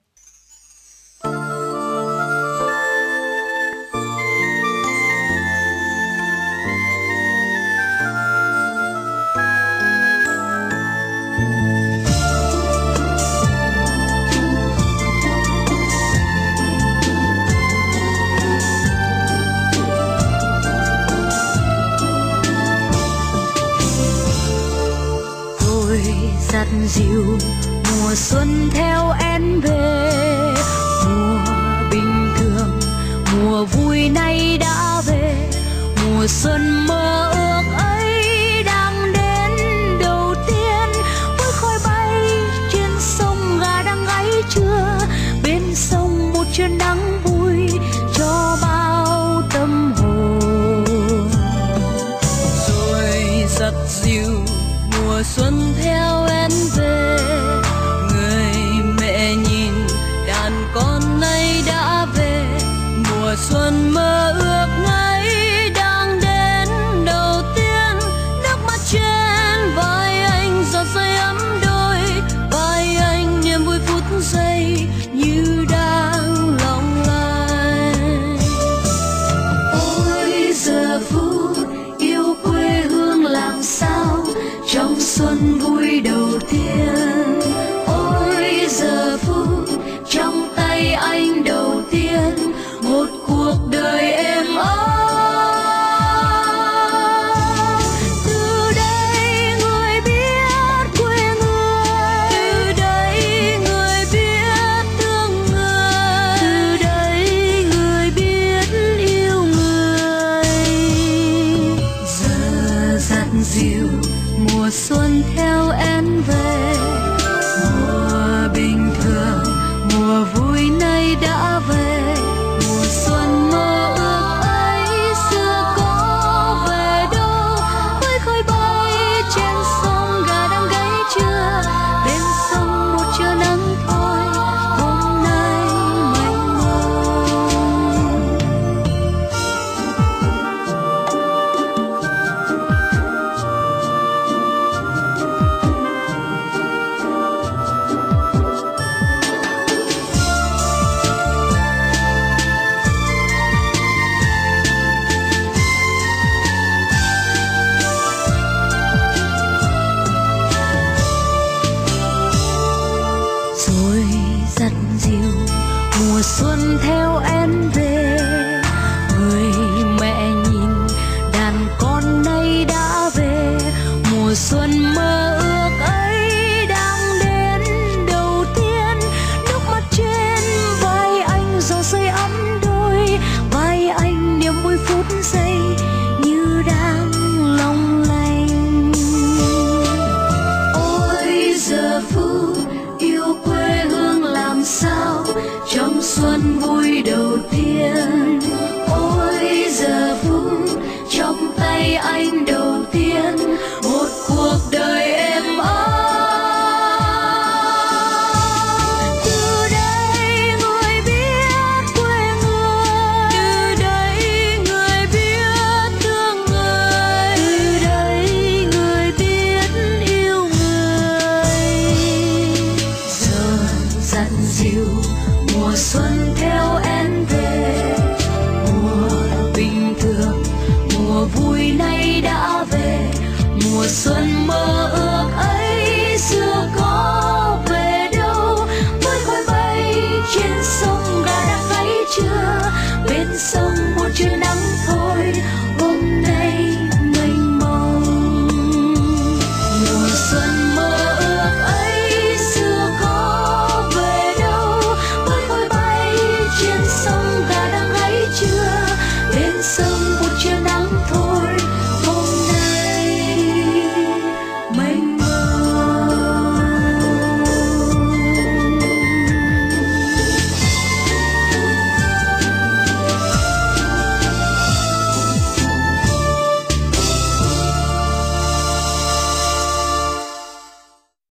Dịu mùa xuân theo em về. Mùa bình thường, mùa vui nay đã về. Mùa xuân mơ ước